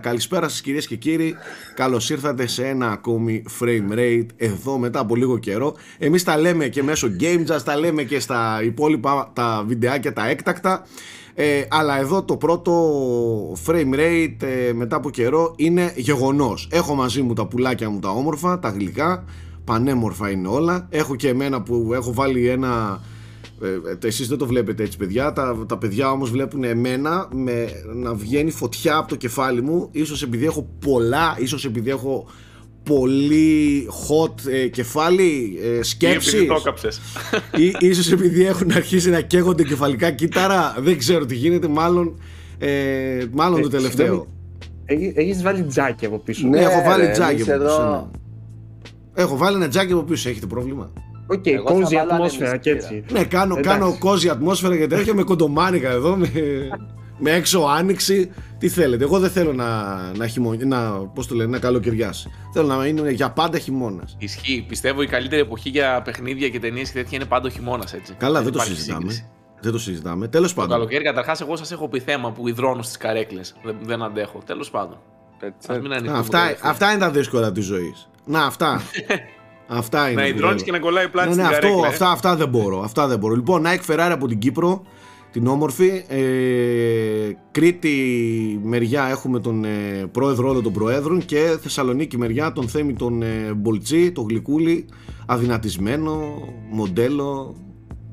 Καλησπέρα σας κυρίες και κύριοι, καλώς ήρθατε σε ένα ακόμη frame rate εδώ μετά από λίγο καιρό. Εμείς τα λέμε και μέσω Game Jazz, τα λέμε και στα υπόλοιπα τα βιντεάκια τα έκτακτα. Ε, αλλά εδώ το πρώτο frame rate ε, μετά από καιρό είναι γεγονός. Έχω μαζί μου τα πουλάκια μου τα όμορφα, τα γλυκά, πανέμορφα είναι όλα. Έχω και εμένα που έχω βάλει ένα ε, εσείς δεν το βλέπετε έτσι παιδιά. Τα, τα παιδιά όμως βλέπουν εμένα με, να βγαίνει φωτιά από το κεφάλι μου ίσως επειδή έχω πολλά ίσως επειδή έχω πολύ hot ε, κεφάλι ε, σκέψεις. ή ίσως επειδή έχουν αρχίσει να καίγονται κεφαλικά. Κύτταρα δεν ξέρω τι γίνεται. Μάλλον, ε, μάλλον ε, το τελευταίο Έχεις βάλει τζάκι από πίσω. Ναι, έχω βάλει τζάκι από πίσω ναι. Έχω βάλει ένα τζάκι από πίσω, έχετε πρόβλημα; OK, okay, cozy ατμόσφαιρα και έτσι. Ναι, κάνω, κάνω cozy ατμόσφαιρα γιατί έρχομαι με κοντομάνικα εδώ, με, με έξω άνοιξη. Τι θέλετε, εγώ δεν θέλω να, να, χειμω... να, πώς το λένε, να καλοκαιριάσει. Θέλω να είναι για πάντα χειμώνας. Ισχύει. Πιστεύω η καλύτερη εποχή για παιχνίδια και ταινίες και τέτοια είναι πάντα ο χειμώνας, έτσι. Καλά, δεν, δεν το συζητάμε. Σύγκριση. Δεν το συζητάμε. Τέλος πάντων. Το καλοκαίρι, καταρχάς, εγώ σας έχω πει θέμα που υδρώνω στις καρέκλες. Δεν, δεν αντέχω. Τέλος πάντων. αυτά, αυτά είναι τα δύσκολα της ζωής. Να, αυτά. Αυτά είναι. Να υδρώνεις και να κολλάει πλάτη ναι, ναι, αυτό, καρέκλα, ε. αυτά, αυτά δεν μπορώ. Αυτά δεν μπορώ. Λοιπόν, Nike Ferrari από την Κύπρο, την όμορφη. Ε, Κρήτη μεριά έχουμε τον ε, πρόεδρο όλων των προέδρων και Θεσσαλονίκη μεριά τον Θέμη τον ε, Μπολτσί, τον Γλυκούλη, αδυνατισμένο μοντέλο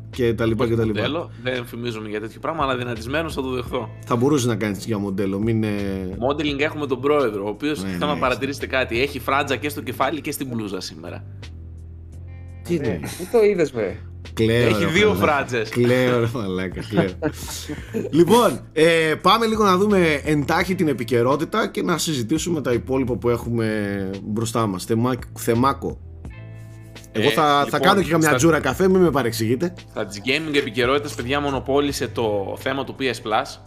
και τα λοιπά και τα λοιπά. Μοντέλο, δεν φημίζομαι για τέτοιο πράγμα, αλλά δυνατισμένος θα το δεχθώ. Θα μπορούσες να κάνεις για μοντέλο. Μην... Modeling έχουμε τον πρόεδρο, ο οποίος ναι, θέλω ναι, να παρατηρήσετε κάτι. Έχει φράτζα και στο κεφάλι και στην μπλούζα σήμερα. Τι είναι; Πού το είδες, με. Κλαίω, Έχει δύο φράτζε. Κλαίω, ρε μαλάκα, κλαίω. λοιπόν, ε, πάμε λίγο να δούμε εντάχει την επικαιρότητα και να συζητήσουμε τα υπόλοιπα που έχουμε μπροστά μας. Θεμάκο. Εγώ θα, ε, θα λοιπόν, κάνω και καμιά στα... τζούρα καφέ, μην με παρεξηγείτε. Στα τη gaming επικαιρότητες, παιδιά, μονοπόλησε το θέμα του PS Plus.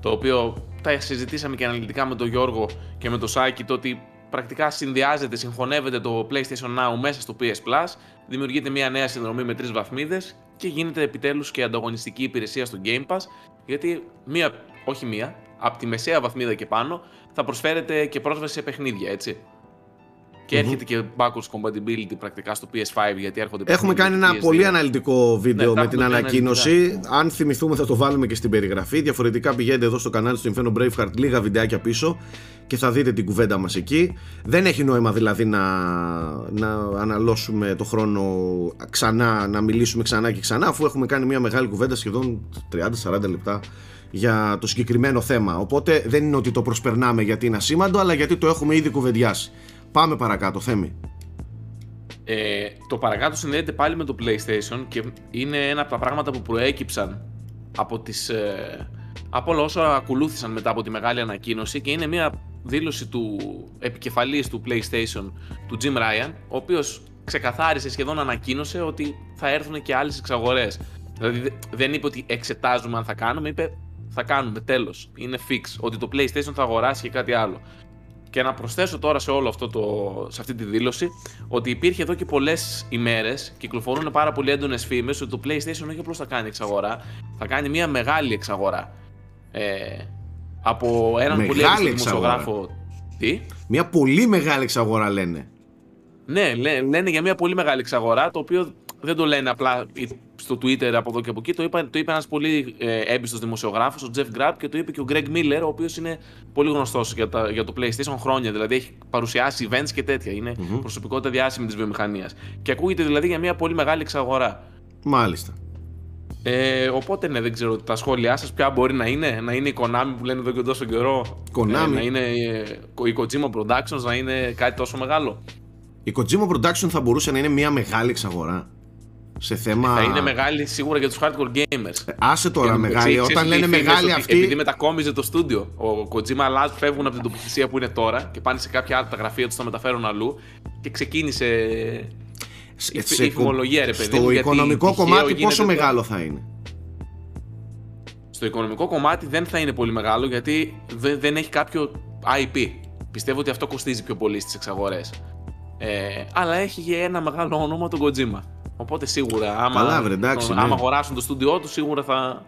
Το οποίο τα συζητήσαμε και αναλυτικά με τον Γιώργο και με τον Σάκη. Το ότι πρακτικά συνδυάζεται, συγχωνεύεται το PlayStation Now μέσα στο PS Plus. Δημιουργείται μια νέα συνδρομή με τρεις βαθμίδες και γίνεται επιτέλους και ανταγωνιστική υπηρεσία στο Game Pass. Γιατί μία, όχι μία, από τη μεσαία βαθμίδα και πάνω θα προσφέρεται και πρόσβαση σε παιχνίδια, έτσι και έρχεται και backwards compatibility πρακτικά στο PS5 γιατί έρχονται Έχουμε κάνει ένα πολύ αναλυτικό βίντεο ναι, με την ανακοίνωση. Αν θυμηθούμε θα το βάλουμε και στην περιγραφή. Διαφορετικά πηγαίνετε εδώ στο κανάλι του Inferno Braveheart λίγα βιντεάκια πίσω και θα δείτε την κουβέντα μας εκεί. Δεν έχει νόημα δηλαδή να, να αναλώσουμε το χρόνο ξανά, να μιλήσουμε ξανά και ξανά αφού έχουμε κάνει μια μεγάλη κουβέντα σχεδόν 30-40 λεπτά για το συγκεκριμένο θέμα. Οπότε δεν είναι ότι το προσπερνάμε γιατί είναι ασήμαντο, αλλά γιατί το έχουμε ήδη κουβεντιάσει. Πάμε παρακάτω, Θέμη. Ε, το παρακάτω συνδέεται πάλι με το PlayStation και είναι ένα από τα πράγματα που προέκυψαν από, τις, ε, από όλα όσα ακολούθησαν μετά από τη μεγάλη ανακοίνωση και είναι μια δήλωση του επικεφαλής του PlayStation, του Jim Ryan, ο οποίος ξεκαθάρισε, σχεδόν ανακοίνωσε ότι θα έρθουν και άλλες εξαγορές. Δηλαδή δεν είπε ότι εξετάζουμε αν θα κάνουμε, είπε θα κάνουμε, τέλος. Είναι fix, ότι το PlayStation θα αγοράσει και κάτι άλλο. Και να προσθέσω τώρα σε όλο αυτό το, σε αυτή τη δήλωση ότι υπήρχε εδώ και πολλές ημέρες, κυκλοφορούν πάρα πολύ έντονες φήμες ότι το PlayStation όχι απλώς θα κάνει εξαγορά, θα κάνει μια μεγάλη εξαγορά. Ε, από έναν μεγάλη πολύ έντονο δημοσιογράφο. Τι; Μια πολύ μεγάλη εξαγορά λένε. Ναι, λένε για μια πολύ μεγάλη εξαγορά, το οποίο δεν το λένε απλά στο Twitter από εδώ και από εκεί. Το είπε, το είπε ένας πολύ ε, έμπιστος δημοσιογράφος, ο Jeff Grapp, και το είπε και ο Greg Miller, ο οποίος είναι πολύ γνωστός για, για το PlayStation χρόνια. Δηλαδή έχει παρουσιάσει events και τέτοια. Είναι mm-hmm. προσωπικότητα διάσημη της βιομηχανίας. Και ακούγεται δηλαδή για μια πολύ μεγάλη εξαγορά. Μάλιστα. Ε, οπότε ναι, δεν ξέρω τα σχόλιά σας ποια μπορεί να είναι. Να είναι η Konami που λένε εδώ και τόσο καιρό. Konami. Ε, να είναι ε, η Kojima Productions, να είναι κάτι τόσο μεγάλο. Η Kojima Production θα μπορούσε να είναι μια μεγάλη εξαγορά σε θέμα. Θα είναι μεγάλη σίγουρα για τους hardcore gamers. Ε, άσε τώρα μεγάλη. Όταν λένε μεγάλη αυτή. Επειδή μετακόμιζε το στούντιο. Ο Kojima αλλάζει, φεύγουν από την τοποθεσία που είναι τώρα και πάνε σε κάποια άλλα τα γραφεία τους, τα μεταφέρουν αλλού. Και ξεκίνησε. Σε, η φημολογία, ρε παιδί. Στο οικονομικό κομμάτι, πόσο μεγάλο θα είναι; Στο οικονομικό κομμάτι δεν θα είναι πολύ μεγάλο γιατί δεν, δεν έχει κάποιο IP. Πιστεύω ότι αυτό κοστίζει πιο πολύ στις εξαγορές. Ε, αλλά έχει ένα μεγάλο όνομα τον Kojima. Οπότε σίγουρα, άμα, Καλά, βρε, εντάξει, ναι. άμα αγοράσουν το στούντιό τους, σίγουρα θα,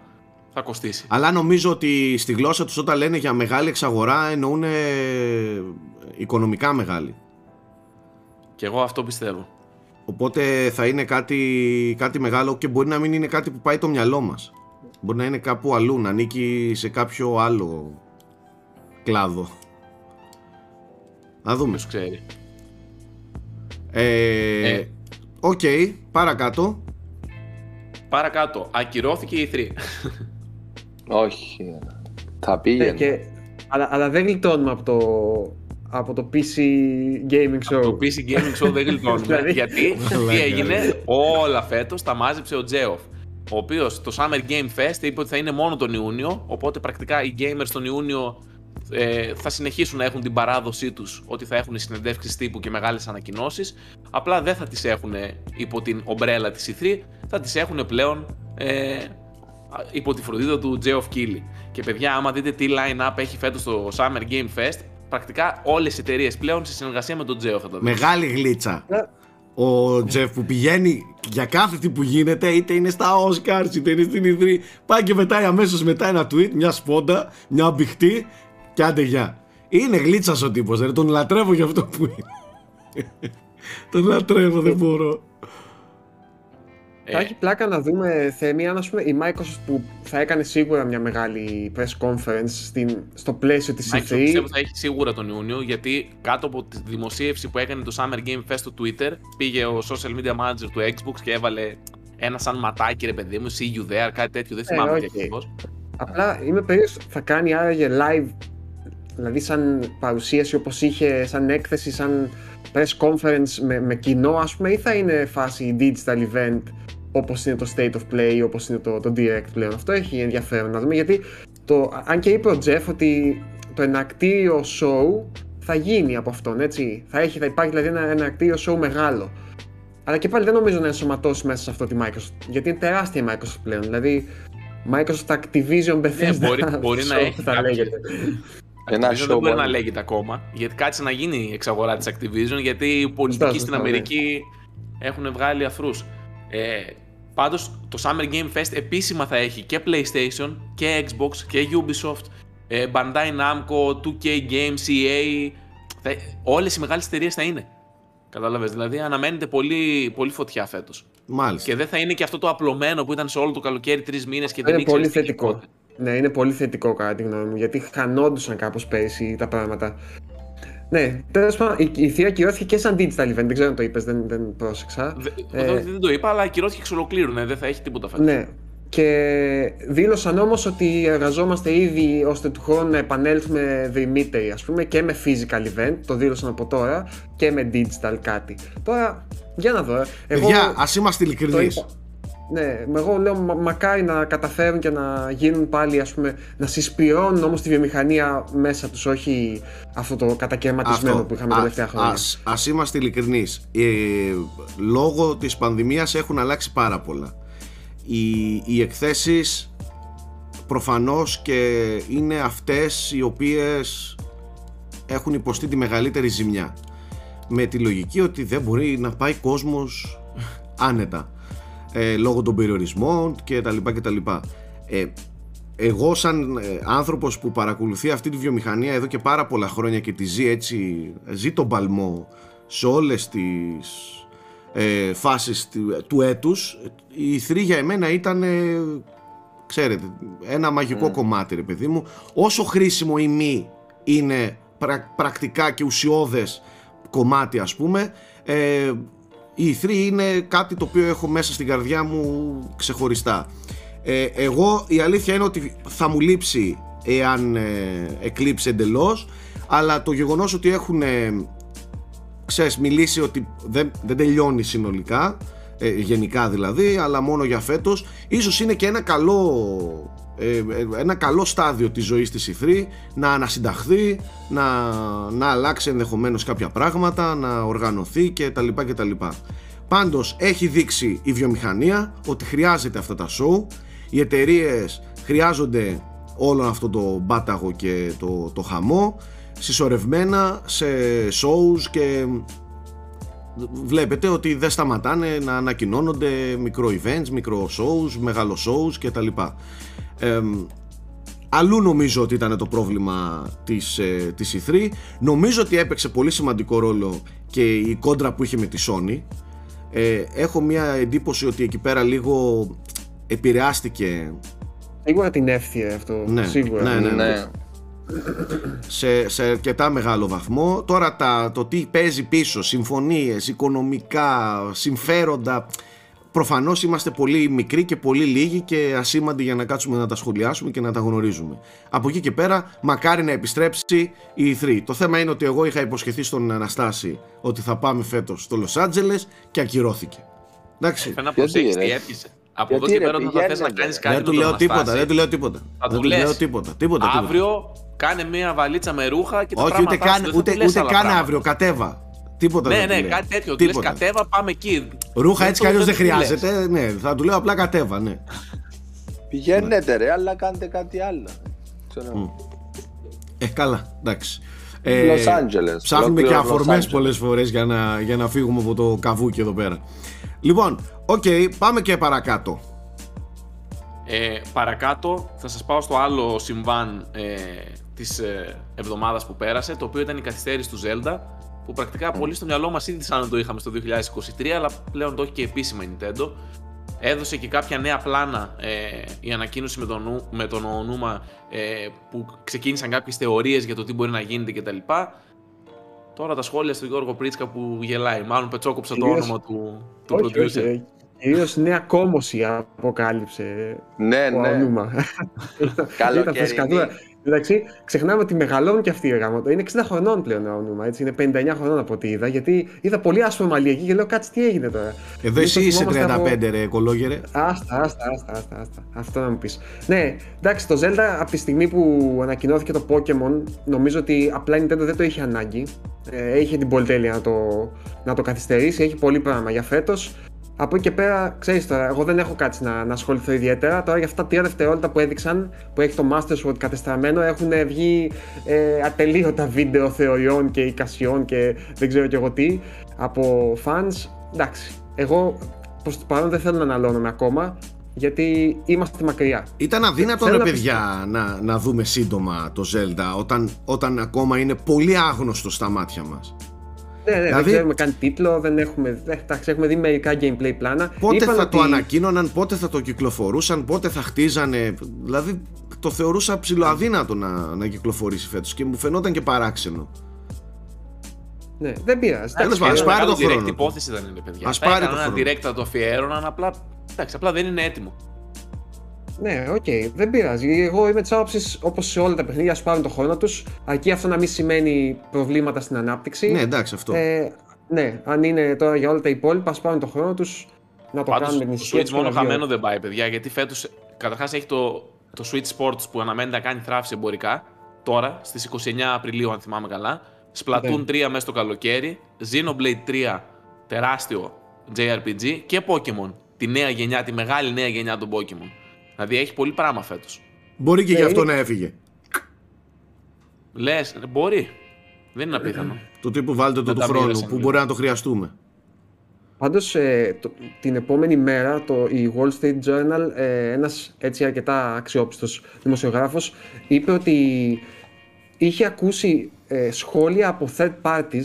θα κοστίσει. Αλλά νομίζω ότι στη γλώσσα τους όταν λένε για μεγάλη εξαγορά εννοούν οικονομικά μεγάλη. Και εγώ αυτό πιστεύω. Οπότε θα είναι κάτι, κάτι μεγάλο και μπορεί να μην είναι κάτι που πάει το μυαλό μας. Μπορεί να είναι κάπου αλλού, να ανήκει σε κάποιο άλλο κλάδο. Να δούμε. Ποιος ξέρει. Ε, Ε. Οκ, παρακάτω. Παρακάτω, ακυρώθηκε η E3. Όχι. Θα Ναι, πήγαινε. και, αλλά, αλλά δεν γλιτώνουμε από το, από το PC Gaming Show. Το PC Gaming Show δεν γλιτώνουμε. Δηλαδή. γιατί τι Μαλάκα, έγινε, όλα φέτος τα μάζεψε ο Τζέοφ. Ο οποίος το Summer Game Fest είπε ότι θα είναι μόνο τον Ιούνιο. Οπότε πρακτικά οι gamers τον Ιούνιο ε, θα συνεχίσουν να έχουν την παράδοσή τους ότι θα έχουν συνεντεύξεις τύπου και μεγάλες ανακοινώσεις απλά δεν θα τις έχουν υπό την ομπρέλα της E3 θα τις έχουν πλέον ε, υπό τη φροντίδα του Geoff Keighley και παιδιά άμα δείτε τι line-up έχει φέτος το Summer Game Fest πρακτικά όλες οι εταιρείες πλέον σε συνεργασία με τον Geoff θα το δείτε. Μεγάλη γλίτσα. Ναι. Ο Τζεφ που πηγαίνει για κάθε τι που γίνεται, είτε είναι στα Oscars, είτε είναι στην Ιδρύ, πάει και μετά αμέσως μετά ένα tweet, μια σπόντα, μια μπιχτή και άντε γεια. Είναι γλίτσας ο τύπος, ρε. τον λατρεύω για αυτό που είναι. τον λατρεύω, δεν μπορώ. Θα έχει πλάκα να δούμε Θέμη αν ας πούμε, η Microsoft που θα έκανε σίγουρα μια μεγάλη press conference στην, στο πλαίσιο της Microsoft E3 πιστεύω θα έχει σίγουρα τον Ιούνιο γιατί κάτω από τη δημοσίευση που έκανε το Summer Game Fest στο Twitter πήγε ο social media manager του Xbox και έβαλε ένα σαν ματάκι ρε παιδί μου, see you there, κάτι τέτοιο, δεν Ε, θυμάμαι οκ. τι ακριβώς. Απλά είμαι περίεργος, θα κάνει άραγε live, δηλαδή σαν παρουσίαση όπως είχε, σαν έκθεση, σαν press conference με, με κοινό ας πούμε ή θα είναι φάση digital event όπως είναι το State of Play, όπως είναι το, το Direct πλέον. Αυτό έχει ενδιαφέρον να δούμε γιατί το, αν και είπε ο Jeff ότι το ενακτήριο show θα γίνει από αυτόν, έτσι. Θα, έχει, θα υπάρχει δηλαδή ένα ενακτήριο show μεγάλο. Αλλά και πάλι δεν νομίζω να ενσωματώσει μέσα σε αυτό τη Microsoft. Γιατί είναι τεράστια η Microsoft πλέον. Δηλαδή, Microsoft Activision Bethesda. Ναι, μπορεί- μπορεί να show έχει θα κάποιο- λέγεται. Ένα Activision show δεν μπορεί μόνο. να λέγεται ακόμα γιατί κάτσε να γίνει η εξαγορά της Activision γιατί οι πολιτικοί Σωστά, στην σωστά, ναι. Αμερική έχουν βγάλει αφρούς. Ε, πάντως το Summer Game Fest επίσημα θα έχει και PlayStation και Xbox και Ubisoft, ε, Bandai Namco, 2K Games, EA, θα, όλες οι μεγάλες εταιρείες θα είναι. Κατάλαβες, δηλαδή αναμένεται πολύ, πολύ φωτιά φέτος. Μάλιστα. Και δεν θα είναι και αυτό το απλωμένο που ήταν σε όλο το καλοκαίρι τρεις μήνες και δεν Είναι ήξερες πολύ τι θετικό. πότε. Ναι, είναι πολύ θετικό κατά τη γνώμη μου. Γιατί χανόντουσαν κάπως πέρυσι τα πράγματα. Ναι, τέλος πάντων, η, η θεία κυρώθηκε και σαν digital event. Δεν ξέρω αν το είπες, δεν, δεν πρόσεξα. Δε- Ε, δεν- δεν το είπα, αλλά ακυρώθηκε εξ ολοκλήρου. Ναι, δεν θα έχει τίποτα φέτος. Ναι. Και δήλωσαν όμως ότι εργαζόμαστε ήδη ώστε του χρόνου να επανέλθουμε διμήτεροι ας πούμε και με physical event, το δήλωσαν από τώρα και με digital κάτι. Τώρα, για να δω. ε. Εγώ Παιδιά, ας είμαστε το ειλικρινείς. Είπα. Ναι, εγώ λέω μα- μακάρι να καταφέρουν και να γίνουν πάλι ας πούμε, να συσπηρώνουν όμως τη βιομηχανία μέσα τους, όχι αυτό το κατακαιρματισμένο που είχαμε τα τελευταία χρόνια. Ας, ας είμαστε ειλικρινείς. Ε, λόγω της πανδημίας έχουν αλλάξει πάρα πολλά. Οι, οι εκθέσεις προφανώς και είναι αυτές οι οποίες έχουν υποστεί τη μεγαλύτερη ζημιά. Με τη λογική ότι δεν μπορεί να πάει κόσμος άνετα. Ε, λόγω των περιορισμών και τα λοιπά και τα λοιπά. Ε, εγώ σαν ε, άνθρωπος που παρακολουθεί αυτή τη βιομηχανία εδώ και πάρα πολλά χρόνια και τη ζει έτσι, ζει τον παλμό σε όλες τις ε, φάσεις του, του έτους η θρή για εμένα ήταν ε, ξέρετε ένα μαγικό κομμάτι ρε παιδί μου όσο χρήσιμο ή μη είναι πρα- πρακτικά και ουσιώδες κομμάτι ας πούμε ε, η E3 είναι κάτι το οποίο έχω μέσα στην καρδιά μου ξεχωριστά. Ε, εγώ η αλήθεια είναι ότι θα μου λείψει εάν ε, εκλείψει εντελώς αλλά το γεγονός ότι έχουν ε, ξέρεις, μιλήσει ότι δεν, δεν τελειώνει συνολικά ε, γενικά δηλαδή αλλά μόνο για φέτος ίσως είναι και ένα καλό ε, ε, ένα καλό στάδιο της ζωής της E3 να ανασυνταχθεί να, να αλλάξει ενδεχομένως κάποια πράγματα να οργανωθεί και τα λοιπά και τα λοιπά πάντως έχει δείξει η βιομηχανία ότι χρειάζεται αυτά τα show οι εταιρείες χρειάζονται όλο αυτό το μπάταγο και το, το χαμό συσσωρευμένα σε shows και βλέπετε ότι δεν σταματάνε να ανακοινώνονται μικρό events, μικρό shows, μεγάλο shows και τα λοιπά. Ε, αλλού νομίζω ότι ήταν το πρόβλημα της, ε, της E3. Νομίζω ότι έπαιξε πολύ σημαντικό ρόλο και η κόντρα που είχε με τη Sony. Ε, έχω μια εντύπωση ότι εκεί πέρα λίγο επηρεάστηκε Σίγουρα την εύθυε αυτό. Ναι, σίγουρα. ναι, ναι. Ναι. σε, σε αρκετά μεγάλο βαθμό. Τώρα τα, το τι παίζει πίσω, συμφωνίες, οικονομικά, συμφέροντα. Προφανώς είμαστε πολύ μικροί και πολύ λίγοι και ασήμαντοι για να κάτσουμε να τα σχολιάσουμε και να τα γνωρίζουμε. Από εκεί και πέρα, μακάρι να επιστρέψει η E3. Το θέμα είναι ότι εγώ είχα υποσχεθεί στον Αναστάση ότι θα πάμε φέτος στο Λος Άντζελες και ακυρώθηκε. Εντάξει. Φαίνεται να Γιατί, προσέχεις ρε; τι έπιασε. Από εδώ Γιατί, και ρε, πέρα όταν θα θες να πηγαίνετε. κάνεις κάτι Δεν του με τον λέω τίποτα, Αναστάση, δεν του λέω τίποτα. Θα Δεν του του λέω λες, τίποτα. τίποτα, τίποτα. Αύριο κάνε μια βαλίτσα με ρούχα και τα Όχι, ούτε πράγματά σου, καν, δεν θα ούτε, του λες ούτε άλλα καν πράγματα. αύριο, κατέβα. Τίποτα Ναι, δεν του ναι, λέω. κάτι τέτοιο. Του λες Τίποτα. κατέβα, πάμε εκεί. Ρούχα έτσι κι το- αλλιώς δεν του λες. χρειάζεται. Ναι, θα του λέω απλά κατέβα, ναι. Πηγαίνετε ρε, αλλά κάντε κάτι άλλο. Ξέρω. Ε, καλά, εντάξει. Los Angeles, Ψάχνουμε και ολόκληρο Los αφορμές Angeles. πολλές φορές για να, για να φύγουμε από το καβούκι εδώ πέρα. Λοιπόν, οκ, πάμε και παρακάτω. Ε, παρακάτω θα σας πάω στο άλλο συμβάν ε, της ε, εβδομάδας που πέρασε, το οποίο ήταν η καθυστέρηση του Zelda, που πρακτικά πολύ στο μυαλό μας ήδη σαν να το είχαμε στο 2023, αλλά πλέον το έχει και επίσημα η Nintendo. Έδωσε και κάποια νέα πλάνα ε, η ανακοίνωση με τον, Νου- με τον Ονούμα ε, που ξεκίνησαν κάποιες θεωρίες για το τι μπορεί να γίνεται κτλ. Τώρα τα σχόλια του Γιώργο Πρίτσκα που γελάει. Μάλλον πετσόκοψα το Κυρίως- όνομα του, του Όχι, producer. όχι. ε, Κυρίως νέα κόμωση αποκάλυψε Ναι, ο ναι. Αονούμα. Καλοκαιρινή. Ήταν φρεσκαδούρα. Εντάξει, ξεχνάμε ότι μεγαλώνουν και αυτοί οι γάμο. Είναι 60 χρονών πλέον ο Αονούμα, έτσι. Είναι 59 χρονών από ό,τι είδα. Γιατί είδα πολύ άσπρο μαλλί εκεί και λέω κάτσε τι έγινε τώρα. Εδώ Εμείς το εσύ είσαι 35, θυμόμαστε από- ρε κολόγερε. Άστα, άστα, άστα, άστα, άστα. Αυτό να μου πεις. Ναι, εντάξει, το Zelda από τη στιγμή που ανακοινώθηκε το Pokemon, νομίζω ότι απλά η Nintendo δεν το είχε ανάγκη. Ε, είχε την πολυτέλεια να το, να το καθυστερήσει, έχει πολύ πράγμα για φέτος. Από εκεί και πέρα, ξέρεις τώρα, εγώ δεν έχω κάτι να, να ασχοληθώ ιδιαίτερα. Τώρα για αυτά τα τρία δευτερόλεπτα που έδειξαν, που έχει το Master Sword κατεστραμμένο, έχουν βγει ε, ατελείωτα βίντεο θεωριών και εικασιών και δεν ξέρω κι εγώ τι από fans. Εντάξει, εγώ προς το παρόν δεν θέλω να αναλώνομαι ακόμα, γιατί είμαστε μακριά. Ήταν αδύνατο Θέλω ρε να παιδιά να, να δούμε σύντομα το Zelda όταν, όταν ακόμα είναι πολύ άγνωστο στα μάτια μας. Ναι, ναι, Δηλαδή- δεν ξέρουμε καν τίτλο, δεν έχουμε, δεν- εντάξει, έχουμε δει μερικά gameplay πλάνα. Πότε Είπαν θα το ότι- ανακοίνωναν, πότε θα το κυκλοφορούσαν, πότε θα χτίζανε. Δηλαδή το θεωρούσα ψηλοαδύνατο να, να κυκλοφορήσει φέτος και μου φαινόταν και παράξενο. Ναι, δεν πειράζει. Τέλος εντάξει, πάντων, ας ε, πάρει Μεγάλο το direct χρόνο. υπόθεση δεν είναι, παιδιά. Ας Θα πάρει έκαναν το ένα χρόνο. direct, θα το αφιέρωναν, απλά, εντάξει, απλά δεν είναι έτοιμο. Ναι, οκ, δεν πειράζει. Εγώ είμαι της άποψης όπως σε όλα τα παιχνίδια, ας πάρουν το χρόνο τους, αρκεί αυτό να μην σημαίνει προβλήματα στην ανάπτυξη. Ναι, εντάξει αυτό. Ε, ναι, αν είναι τώρα για όλα τα υπόλοιπα, ας πάρουν το χρόνο τους να το Πάντως, κάνουν με την το ησυχία Switch τους μόνο και να βγει χαμένο δεν πάει, παιδιά, γιατί φέτος καταρχάς έχει το, το Switch Sports που αναμένεται να κάνει θράψη εμπορικά, τώρα, στις 29 Απριλίου, αν θυμάμαι καλά. Splatoon 3 μέσα στο καλοκαίρι, Xenoblade 3 τεράστιο JRPG και Pokemon, τη νέα γενιά, τη μεγάλη νέα γενιά των Pokemon. Δηλαδή έχει πολύ πράγμα φέτος. Μπορεί και ναι, γι' αυτό είναι- να έφυγε. Λες, μπορεί. Δεν είναι απίθανο. Το τύπου βάλτε το Δεν του τα χρόνου μοίρασαν που λίγο. μπορεί να το χρειαστούμε. Πάντως την επόμενη μέρα το, η Wall Street Journal, ε, ένας έτσι αρκετά αξιόπιστος δημοσιογράφος, είπε ότι είχε ακούσει ε, σχόλια από third parties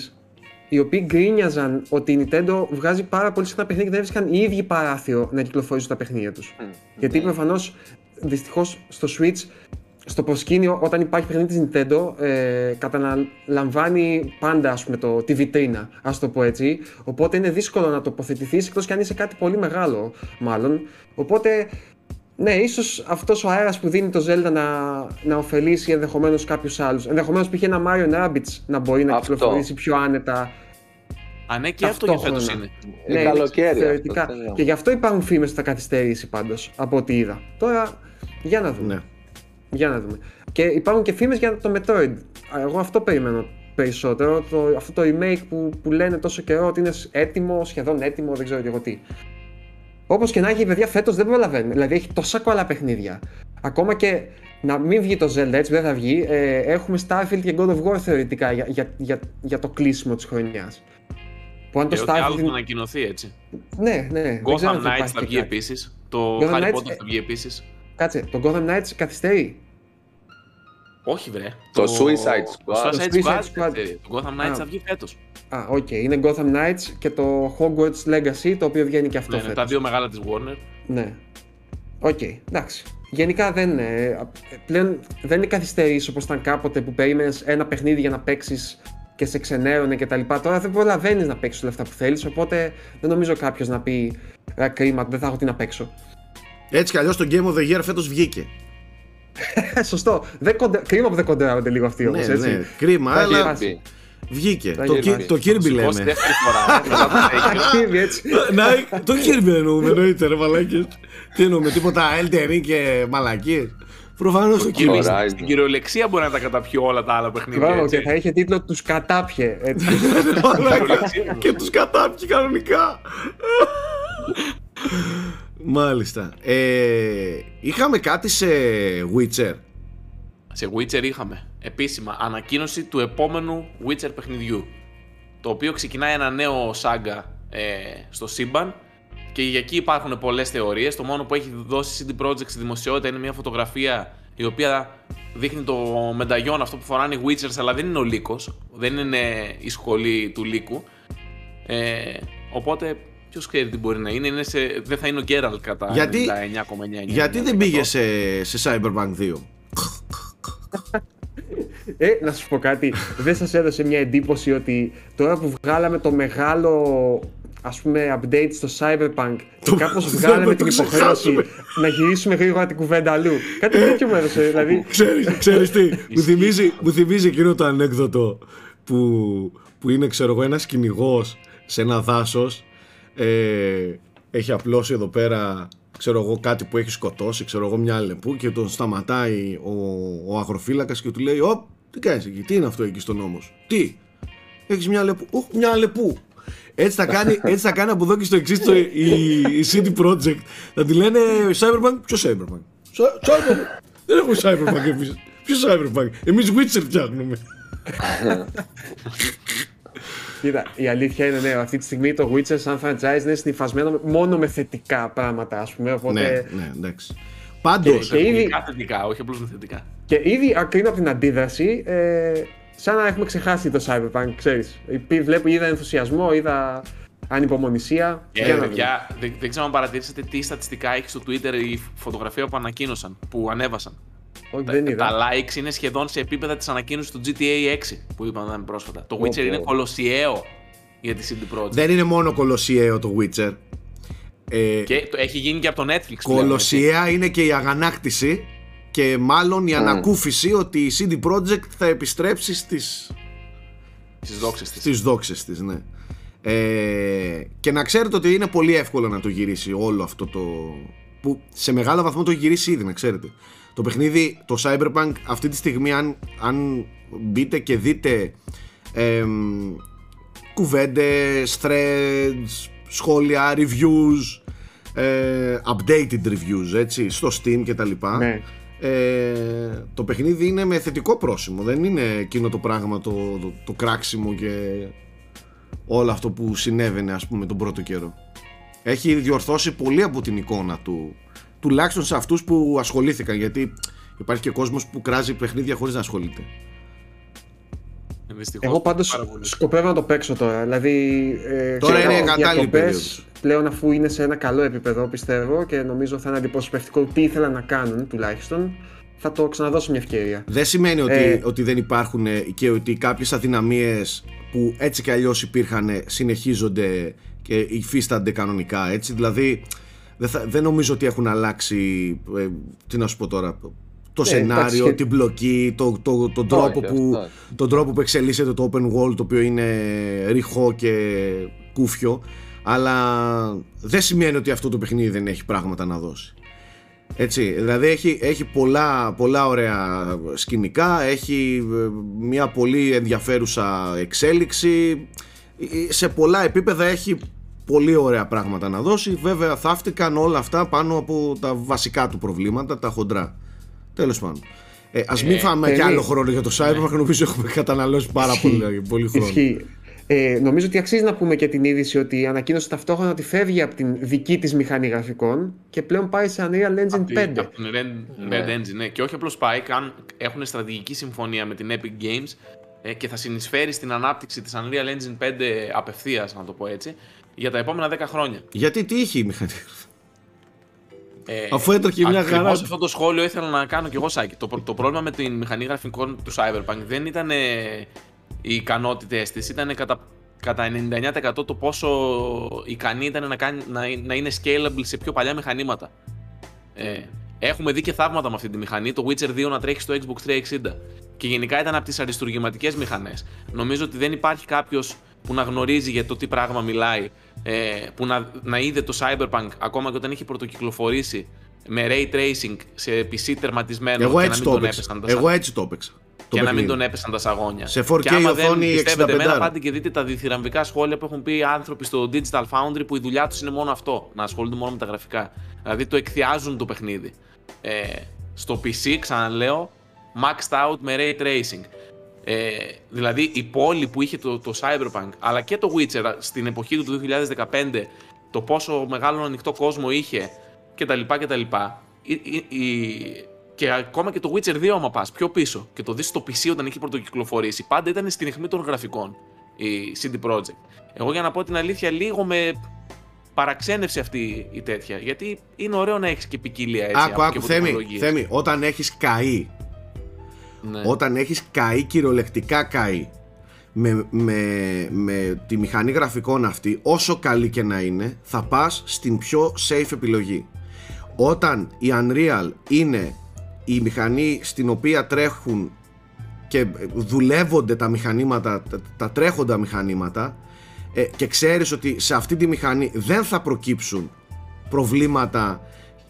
οι οποίοι γκρίνιαζαν ότι η Nintendo βγάζει πάρα πολύ συχνά παιχνίδια και δεν έβρισκαν οι ίδιοι παράθυρο να κυκλοφορήσουν τα παιχνίδια τους. Γιατί προφανώς δυστυχώς στο Switch, στο προσκήνιο, όταν υπάρχει παιχνίδι της Nintendo, ε, καταλαμβάνει πάντα ας πούμε, το, τη βιτρίνα, ας το πω έτσι. Οπότε είναι δύσκολο να τοποθετηθείς εκτός και αν είσαι κάτι πολύ μεγάλο, μάλλον. Οπότε, ναι, ίσως αυτός ο αέρας που δίνει το Zelda να, να ωφελήσει ενδεχομένως κάποιους άλλους. Ενδεχομένως π.χ. ένα Mario Rabbids να μπορεί να Αυτό. κυκλοφορήσει πιο άνετα Α, ναι, και αυτό για Ταυτόχρονα. φέτος είναι. Είναι καλοκαίρι αυτό, θεωρητικά. τέλειο. και γι' αυτό υπάρχουν φήμες ότι θα καθυστερήσει πάντως από ό,τι είδα. Τώρα, για να δούμε. Ναι. Για να δούμε. Και υπάρχουν και φήμες για το Metroid. Α, Εγώ αυτό περιμένω περισσότερο. Το, αυτό το remake που, που λένε τόσο καιρό ότι είναι έτοιμο, σχεδόν έτοιμο, δεν ξέρω και εγώ τι. Όπως και να έχει, παιδιά, φέτος δεν προλαβαίνει. Δηλαδή έχει τόσα πολλά παιχνίδια. Ακόμα και να μην βγει το Zelda έτσι, δεν θα βγει. Ε, έχουμε Starfield και God of War θεωρητικά για, για, για, για το κλείσιμο της χρονιάς. Που αν Και το ό,τι άλλος Starfield. θα ανακοινωθεί έτσι. Ναι, ναι. δεν ξέρω Gotham αν θα Knights υπάρχει θα και βγει κάτι. επίσης. Το Gotham Harry Knights, Potter ε, θα βγει επίσης. Κάτσε, το Gotham Knights καθυστερεί. Όχι, βρε. Το Suicide Squad. Το Το Suicide Suicide Squad. Squad. ξέρει. Το Gotham Knights Α. θα βγει φέτος. Α, οκ. Είναι Gotham Knights και το Hogwarts Legacy, το οποίο βγαίνει και αυτό Ναι, ναι, φέτος. τα δύο μεγάλα της Warner. Ναι. Οκ, εντάξει. Γενικά δεν είναι. Πλέον δεν είναι καθυστερήσει όπως ήταν κάποτε που περίμενες ένα παιχνίδι για να παίξεις και σε ξενέρωνε κτλ. Τώρα δεν προλαβαίνεις να παίξεις όλα αυτά που θέλεις. Οπότε δεν νομίζω κάποιος να πει «Α, κρίμα, δεν θα έχω τι να παίξω. Έτσι κι αλλιώς το Game of the Year φέτος βγήκε. Ε, Σωστό. Δεν κοντε... Κρίμα που δεν κοντράρονται λίγο αυτοί όμως. Ναι, έτσι. ναι, κρίμα, Θα αλλά γυρίσει. βγήκε. Θα Το, γυρίσει. Ki- το Kirby Σηκώσει λέμε. δεύτερη φορά. ε, μετά το τέτοιο. Ακρίβει, έτσι. Να, το Kirby εννοούμε, εννοείται ρε μαλάκες. Τι εννοούμε, τίποτα Elden Ring και μαλακίες. Προφανώς το Kirby. Horizon. Στην κυριολεξία μπορεί να τα καταπιεί όλα τα άλλα παιχνίδια. Μπράβο, έτσι. και θα είχε τίτλο Τους κατάπιε. Έτσι. Μαλάκα. και τους κατάπιει κανονικά. Μάλιστα. Ε, είχαμε κάτι σε Witcher; Σε Witcher είχαμε επίσημα ανακοίνωση του επόμενου Witcher παιχνιδιού. Το οποίο ξεκινάει ένα νέο σάγκα ε, στο σύμπαν και για εκεί υπάρχουν πολλές θεωρίες. Το μόνο που έχει δώσει CD Projekt στη δημοσιότητα είναι μια φωτογραφία η οποία δείχνει το μενταγιόν αυτό που φοράνε οι Witchers αλλά δεν είναι ο λύκος, δεν είναι η σχολή του λύκου. Ε, οπότε ποιος ξέρει τι μπορεί να είναι, είναι σε, δεν θα είναι ο Geralt κατά Γιατί- 99,999%. Γιατί δεν πήγε σε, σε Cyberpunk 2. Ε, να σας πω κάτι, δεν σας έδωσε μια εντύπωση ότι τώρα που βγάλαμε το μεγάλο ας πούμε update στο Cyberpunk Το- κάπως το βγάλαμε την ξεχάσουμε. υποχρέωση να γυρίσουμε γρήγορα την κουβέντα αλλού. Κάτι τέτοιο μου έδωσε, δηλαδή Ξέρεις, ξέρεις τι, μου θυμίζει, μου θυμίζει εκείνο το ανέκδοτο που, που είναι ξέρω εγώ ένας κυνηγός σε ένα δάσος ε, έχει απλώσει εδώ πέρα ξέρω εγώ κάτι που έχει σκοτώσει ξέρω εγώ μια λεπού και τον σταματάει ο, ο αγροφύλακας και του λέει «Ωπ, τι κάνεις εκεί, τι είναι αυτό εκεί στον νόμο σου, τι, έχεις μια λεπού, Οχ, μια λεπού». Έτσι θα, κάνει, έτσι θα κάνει από εδώ και στο εξής το, η, η City Project. Θα τη λένε Cyberpunk. Ποιο Cyberpunk; Cy- Cyberpunk. Δεν έχουμε Cyberpunk εμείς. Ποιος Cyberpunk; Εμείς Witcher φτιάχνουμε. Κοίτα, η αλήθεια είναι ναι, αυτή τη στιγμή το Witcher σαν franchise είναι συνυφασμένο μόνο με θετικά πράγματα ας πούμε, οπότε... ναι, ναι, εντάξει. Πάντως, Και- και ήδη- Θετικά, θετικά, όχι απλώς με θετικά. Και ήδη ακρίνω από την αντίδραση, ε, σαν να έχουμε ξεχάσει το Cyberpunk, ξέρεις. Υπή- Βλέπω, είδα ενθουσιασμό, είδα ανυπομονησία. Και Για να δούμε. παιδιά, δεν, δεν ξέρω αν παρατηρήσατε τι στατιστικά έχει στο Twitter η φωτογραφία που ανακοίνωσαν, που ανέβασαν. Όχι, Τα, δεν είδα. τα likes είναι σχεδόν σε επίπεδα της ανακοίνωσης του GTA 6 που είπαμε πρόσφατα. Το Witcher Όπο. είναι κολοσιαίο για τη CD Projekt. δεν είναι μόνο κολοσιαίο το Witcher. Ε, Και το, έχει γίνει και από το Netflix. πλέον, έτσι. κολοσιαία είναι και η αγανάκτηση και μάλλον η ανακούφιση ότι η CD Projekt θα επιστρέψει στις, Στις δόξες της. στις δόξες της, ναι. Ε, και να ξέρετε ότι είναι πολύ εύκολο να το γυρίσει όλο αυτό το... που σε μεγάλο βαθμό το έχει γυρίσει ήδη, να ξέρετε. Το παιχνίδι, το Cyberpunk, αυτή τη στιγμή αν, αν μπείτε και δείτε εμ, κουβέντες, threads, σχόλια, reviews, ε, updated reviews, έτσι, στο Steam και τα λοιπά. Ναι. Ε, το παιχνίδι είναι με θετικό πρόσημο, δεν είναι εκείνο το πράγμα το, το, το κράξιμο και όλο αυτό που συνέβαινε ας πούμε τον πρώτο καιρό. Έχει διορθώσει πολύ από την εικόνα του, τουλάχιστον σε αυτούς που ασχολήθηκαν, γιατί υπάρχει και κόσμος που κράζει παιχνίδια χωρίς να ασχολείται. Δυστυχώς, Εγώ πάντως πάρα πολύ. σκοπεύω να το παίξω τώρα. Δηλαδή. Ε, Τώρα ξέρω, είναι κατάλληλη διακοπές, περίοδος. Πλέον αφού είναι σε ένα καλό επίπεδο πιστεύω και νομίζω θα είναι αντιπροσωπευτικό τι ήθελαν να κάνουν τουλάχιστον. Θα το ξαναδώσω μια ευκαιρία. Δεν σημαίνει ότι, Ε. ότι δεν υπάρχουν ε, και ότι κάποιες αδυναμίες που έτσι κι αλλιώς υπήρχαν ε, συνεχίζονται και υφίστανται κανονικά έτσι δηλαδή δεν, θα- δεν νομίζω ότι έχουν αλλάξει ε, τι να σου πω τώρα το Ναι, σενάριο, εντάξει, και- την πλοκή, το, το, τον, τρόπο Όχι, που, αυτό. τον τρόπο που εξελίσσεται το open world το οποίο είναι ρηχό και κούφιο αλλά δεν σημαίνει ότι αυτό το παιχνίδι δεν έχει πράγματα να δώσει. Έτσι, δηλαδή έχει, έχει πολλά, πολλά ωραία σκηνικά, έχει ε, μια πολύ ενδιαφέρουσα εξέλιξη, Ε, σε πολλά επίπεδα έχει πολύ ωραία πράγματα να δώσει, βέβαια θαύτηκαν όλα αυτά πάνω από τα βασικά του προβλήματα, τα χοντρά. Τέλος πάντων. Ε, ας μην Ε, φάμε κι παιδί. άλλο χρόνο για το Cyberpunk, νομίζω έχουμε καταναλώσει πάρα πολύ, πολύ χρόνο. Ισχύει. Ε, νομίζω ότι αξίζει να πούμε και την είδηση ότι ανακοίνωσε ταυτόχρονα ότι φεύγει από την δική της μηχανή γραφικών και πλέον πάει σε Unreal Engine Από τη- 5. από την Red, Red Engine, ναι. Και όχι απλώς πάει, καν έχουν στρατηγική συμφωνία με την Epic Games ε, και θα συνεισφέρει στην ανάπτυξη της Unreal Engine 5 απευθείας, να το πω έτσι, για τα επόμενα 10 χρόνια. Γιατί τι είχε η μηχανή. Ε, Αφού έτρεχε μια ακριβώς χαρά. αυτό το σχόλιο ήθελα να κάνω κι εγώ, Σάκη. Το, προ- το πρόβλημα με την μηχανή γραφικών του Cyberpunk δεν ήταν ε, οι ικανότητες της, ήταν κατά, κατά 99% το πόσο ικανή ήταν να, κάνει, να, να είναι scalable σε πιο παλιά μηχανήματα. Ε, έχουμε δει και θαύματα με αυτή τη μηχανή. Το Witcher 2 να τρέχει στο Xbox 360. Και γενικά ήταν από τις αριστουργηματικές μηχανές. Νομίζω ότι δεν υπάρχει κάποιος που να γνωρίζει για το τι πράγμα μιλάει, ε, που να, να είδε το Cyberpunk ακόμα και όταν είχε πρωτοκυκλοφορήσει με ray tracing σε PC τερματισμένο Εγώ και έτσι να το μην τον έπαιξα. έπεσαν τα, Εγώ έτσι το έπαιξα. το και να μην παιχνίδι. τον έπεσαν τα σαγόνια. Σε 4K και άμα δεν οθόνη πιστεύετε 65. εμένα, πάτε και δείτε τα διθυραμβικά σχόλια που έχουν πει άνθρωποι στο Digital Foundry που η δουλειά τους είναι μόνο αυτό, να ασχολούνται μόνο με τα γραφικά. Δηλαδή το εκθιάζουν το παιχνίδι. Ε, στο PC, ξαναλέω, maxed out με ray tracing. Ε, δηλαδή η πόλη που είχε το, το Cyberpunk αλλά και το Witcher στην εποχή του το 2015 το πόσο μεγάλο ανοιχτό κόσμο είχε κτλ. κτλ. Η, η, η, και ακόμα και το Witcher 2 άμα πας πιο πίσω και το δεις στο PC όταν είχε πρωτοκυκλοφορήσει πάντα ήταν στην αιχμή των γραφικών η CD Projekt. Εγώ για να πω την αλήθεια λίγο με παραξένευσε αυτή η τέτοια γιατί είναι ωραίο να έχεις και ποικιλία έτσι Άκου, από- άκου, και από Θέμη, τεχνολογίες. Θέμη, όταν έχεις καεί, Ναι. όταν έχεις καεί κυριολεκτικά καεί, με, με, με τη μηχανή γραφικών αυτή, όσο καλή και να είναι, θα πας στην πιο safe επιλογή. Όταν η Unreal είναι η μηχανή στην οποία τρέχουν και δουλεύονται τα μηχανήματα, τα, τα τρέχοντα μηχανήματα ε, και ξέρεις ότι σε αυτή τη μηχανή δεν θα προκύψουν προβλήματα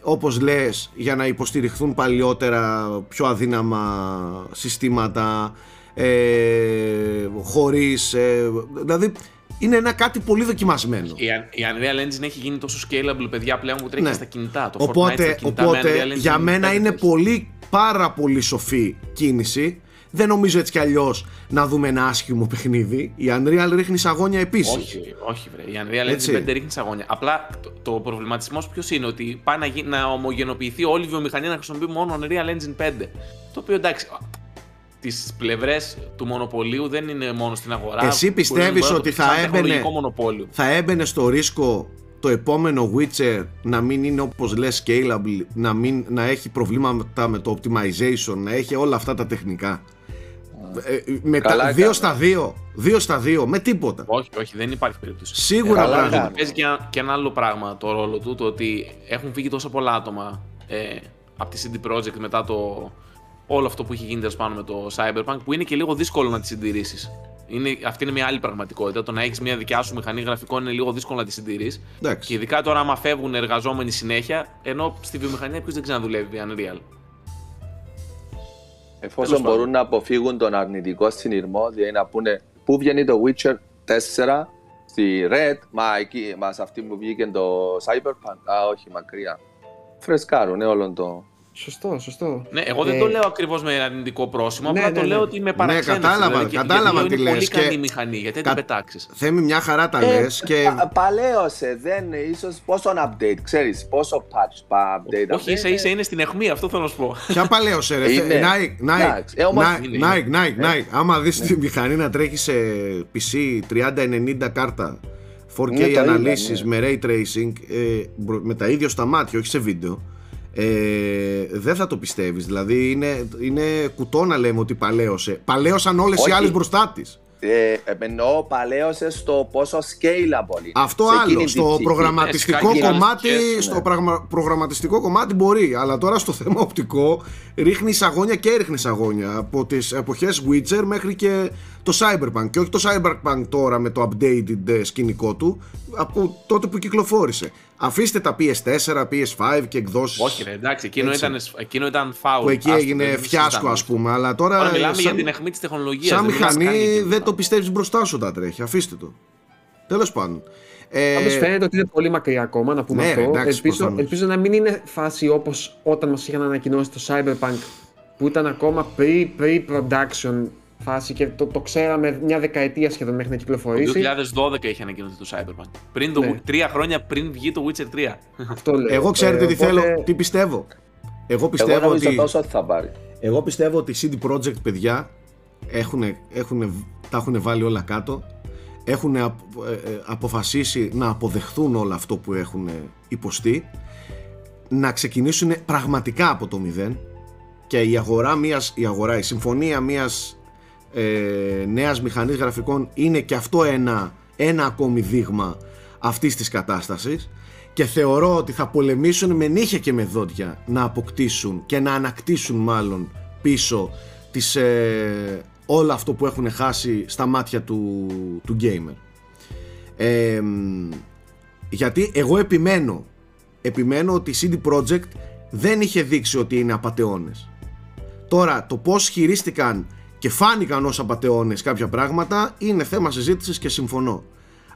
όπως λες για να υποστηριχθούν παλιότερα πιο αδύναμα συστήματα ε, χωρίς ε, δηλαδή είναι ένα κάτι πολύ δοκιμασμένο Η, η Unreal Engine έχει γίνει τόσο scalable, παιδιά, πλέον που τρέχει Ναι. και στα κινητά. Το Fortnite στα Οπότε, κινητά με οπότε Unreal Engine για μένα 5 είναι παίζει. πολύ πάρα πολύ σοφή κίνηση δεν νομίζω έτσι κι αλλιώς να δούμε ένα άσχημο παιχνίδι. Η Unreal ρίχνει σαγόνια επίσης. Όχι, όχι, βρε. Η Unreal Έτσι. Engine 5 ρίχνει σαγόνια. Απλά το, το προβληματισμός ποιος είναι, ότι πάει να, γι- να ομογενοποιηθεί όλη η βιομηχανία να χρησιμοποιεί μόνο Unreal Engine 5. Το οποίο εντάξει, τις πλευρές του μονοπωλίου δεν είναι μόνο στην αγορά. Εσύ Μπορεί- πιστεύεις μπορεί να το ότι πεις θα σαν έμπαινε- τεχνολογικό μονοπόλιο. Θα έμπαινε στο ρίσκο το επόμενο Witcher να μην είναι όπως λες scalable, να, μην, να έχει προβλήματα με το optimization, να έχει όλα αυτά τα τεχνικά; Ε, με Καλά τα, δύο έκανε. στα δύο, δύο στα δύο, με τίποτα. Όχι, όχι, δεν υπάρχει περίπτωση. Σίγουρα καλά πράγμα. κάνει. Παίζει και ένα, και ένα άλλο πράγμα το ρόλο του, το ότι έχουν φύγει τόσα πολλά άτομα ε, από τη CD Projekt μετά το όλο αυτό που έχει γίνει τέλος πάνω με το Cyberpunk, που είναι και λίγο δύσκολο να τη συντηρήσεις. Είναι, αυτή είναι μια άλλη πραγματικότητα. Το να έχεις μια δικιά σου μηχανή γραφικών είναι λίγο δύσκολο να τη συντηρήσει. Εντάξει. Και ειδικά τώρα, άμα φεύγουν εργαζόμενοι συνέχεια, ενώ στη βιομηχανία ποιος δεν ξαναδουλεύει Unreal. Εφόσον Τέλος μπορούν να αποφύγουν τον αρνητικό συνειρμό, δηλαδή να πούνε πού βγαίνει το Witcher 4 στη Red, μα, εκεί, μα σε αυτή που βγήκε το Cyberpunk. Α, όχι, μακριά. Φρεσκάρουν όλο το. Σωστό, σωστό. Ναι, εγώ δεν Ε, το λέω ακριβώς με αρνητικό πρόσημο, ναι, απλά ναι, το ναι. λέω ότι με παραξένευσε. κατάλαβα, δηλαδή, και- κατάλαβα γιατί τι είναι πολύ λες και- καλή μηχανή, γιατί δεν Κα- την πετάξεις. Θέμη μια χαρά τα Ε, λες και πα- παλαίωσε, δεν ίσως πόσο update, ξέρεις, πόσο patch πα update. Όχι, ίσα ίσα είναι στην αιχμή, αυτό θέλω να σου πω. Ποια παλαίωσε ρε Είναι. Nike, Nike, Εντάξει. Ε, όμως Nike, είναι, Nike, Nike, Nike. Άμα δεις τη μηχανή να τρέχει σε PC 3090 κάρτα 4K Ναι, το αναλύσεις είδα, με Ray Tracing ε, μπρο- με τα ίδια στα μάτια, όχι σε βίντεο ε, δεν θα το πιστεύεις δηλαδή είναι, είναι κουτό να λέμε ότι παλαίωσε παλαίωσαν όλες οι Όχι. άλλες μπροστά της Ε, εννοώ παλαίωσε στο πόσο scalable είναι. Αυτό Σε εκείνη άλλο. τη Στο ψυχή. προγραμματιστικό Ε, σκάκι κομμάτι, άλλες σχέσεις, στο ναι. πραγμα- προγραμματιστικό κομμάτι μπορεί. Αλλά τώρα στο θέμα οπτικό ρίχνεις αγώνια και ρίχνεις αγώνια. Από τις εποχές Witcher μέχρι και το Cyberpunk. Και όχι το Cyberpunk τώρα με το updated ε, σκηνικό του, από τότε που κυκλοφόρησε. Αφήστε τα PS4, PS5 και εκδόσεις. Όχι, ρε, εντάξει, εκείνο Έτσι. ήταν, εκείνο ήταν foul. Που εκεί Άστο, έγινε δεν φιάσκο, συζητάμε. ας πούμε. Αλλά τώρα. Τώρα μιλάμε σαν- για την αιχμή της τεχνολογίας. Σαν μηχανή δεν το πιστεύεις μπροστά σου τα τρέχει. Αφήστε το. Τέλος πάντων. Ε, Πάντως φαίνεται ότι είναι πολύ μακριά ακόμα να πούμε ναι, ρε, αυτό. εντάξει, ελπίζω, προφανώς. ελπίζω να μην είναι φάση όπως όταν μας είχαν ανακοινώσει το Cyberpunk που ήταν ακόμα pre- pre-production φάση και το, το ξέραμε μια δεκαετία σχεδόν μέχρι να Το κυκλοφορήσει. 2012 είχε ανακοινωθεί το Cyberpunk. Πριν το, Ναι. τρία χρόνια πριν βγει το Witcher 3. Αυτό λέω. Εγώ ξέρετε Ε, τι οπότε- θέλω, τι πιστεύω. Εγώ Εγώ πιστεύω νομίζω ότι. τόσο θα πάρει. Εγώ πιστεύω ότι οι CD Projekt παιδιά έχουν, έχουν, τα έχουν βάλει όλα κάτω έχουν απ- ε, ε, αποφασίσει να αποδεχθούν όλο αυτό που έχουν υποστεί να ξεκινήσουν πραγματικά από το μηδέν και η αγορά μιας, η αγορά, η συμφωνία μιας ε, νέας μηχανής γραφικών είναι και αυτό ένα, ένα ακόμη δείγμα αυτής της κατάστασης και θεωρώ ότι θα πολεμήσουν με νύχια και με δόντια να αποκτήσουν και να ανακτήσουν μάλλον πίσω τις, ε, όλο αυτό που έχουν χάσει στα μάτια του, του gamer. Ε, μ, γιατί εγώ επιμένω επιμένω ότι η CD Projekt δεν είχε δείξει ότι είναι απατεώνες. Τώρα το πώς χειρίστηκαν και φάνηκαν ως απατεώνες κάποια πράγματα είναι θέμα συζήτησης και συμφωνώ.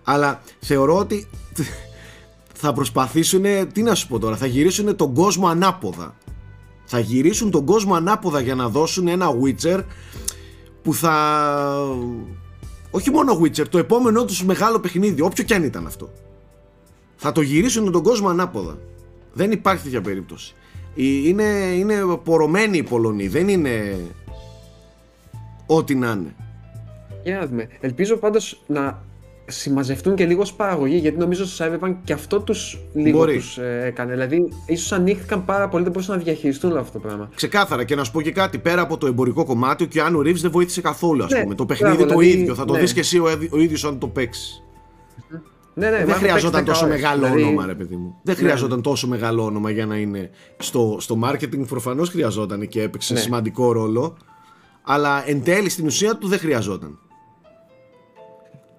Αλλά θεωρώ ότι θα προσπαθήσουν, τι να σου πω τώρα, θα γυρίσουν τον κόσμο ανάποδα. Θα γυρίσουν τον κόσμο ανάποδα για να δώσουν ένα Witcher που θα... Όχι μόνο Witcher, το επόμενό τους μεγάλο παιχνίδι, όποιο και αν ήταν αυτό. Θα το γυρίσουν τον κόσμο ανάποδα. Δεν υπάρχει τέτοια περίπτωση. Η- Είναι, είναι πορωμένοι οι Πολωνοί, δεν είναι ό,τι να είναι. Για να δούμε. Ελπίζω πάντως να συμμαζευτούν και λίγο ως παραγωγή, γιατί νομίζω στο Cyberpunk και αυτό τους λίγο Μπορεί. τους ε, έκανε. Δηλαδή, ίσως ανοίχθηκαν πάρα πολύ, δεν μπορούσαν να διαχειριστούν όλο αυτό το πράγμα. Ξεκάθαρα και να σου πω και κάτι, πέρα από το εμπορικό κομμάτι, ο Κιάνου Ρίβς δεν βοήθησε καθόλου, ας Ναι, πούμε. Το παιχνίδι μπράβο, το δηλαδή, ίδιο, θα το ναι. δεις και εσύ ο, ο ίδιος αν το παίξεις. Ναι, ναι, δεν μα χρειαζόταν παίξει τόσο 10 ώρες, μεγάλο δηλαδή- όνομα, ρε παιδί μου. Δεν Ναι. χρειαζόταν τόσο μεγάλο όνομα για να είναι. Στο, στο marketing προφανώς χρειαζόταν και έπαιξε Ναι. σημαντικό ρόλο. Αλλά εν τέλει στην ουσία του δεν χρειαζόταν.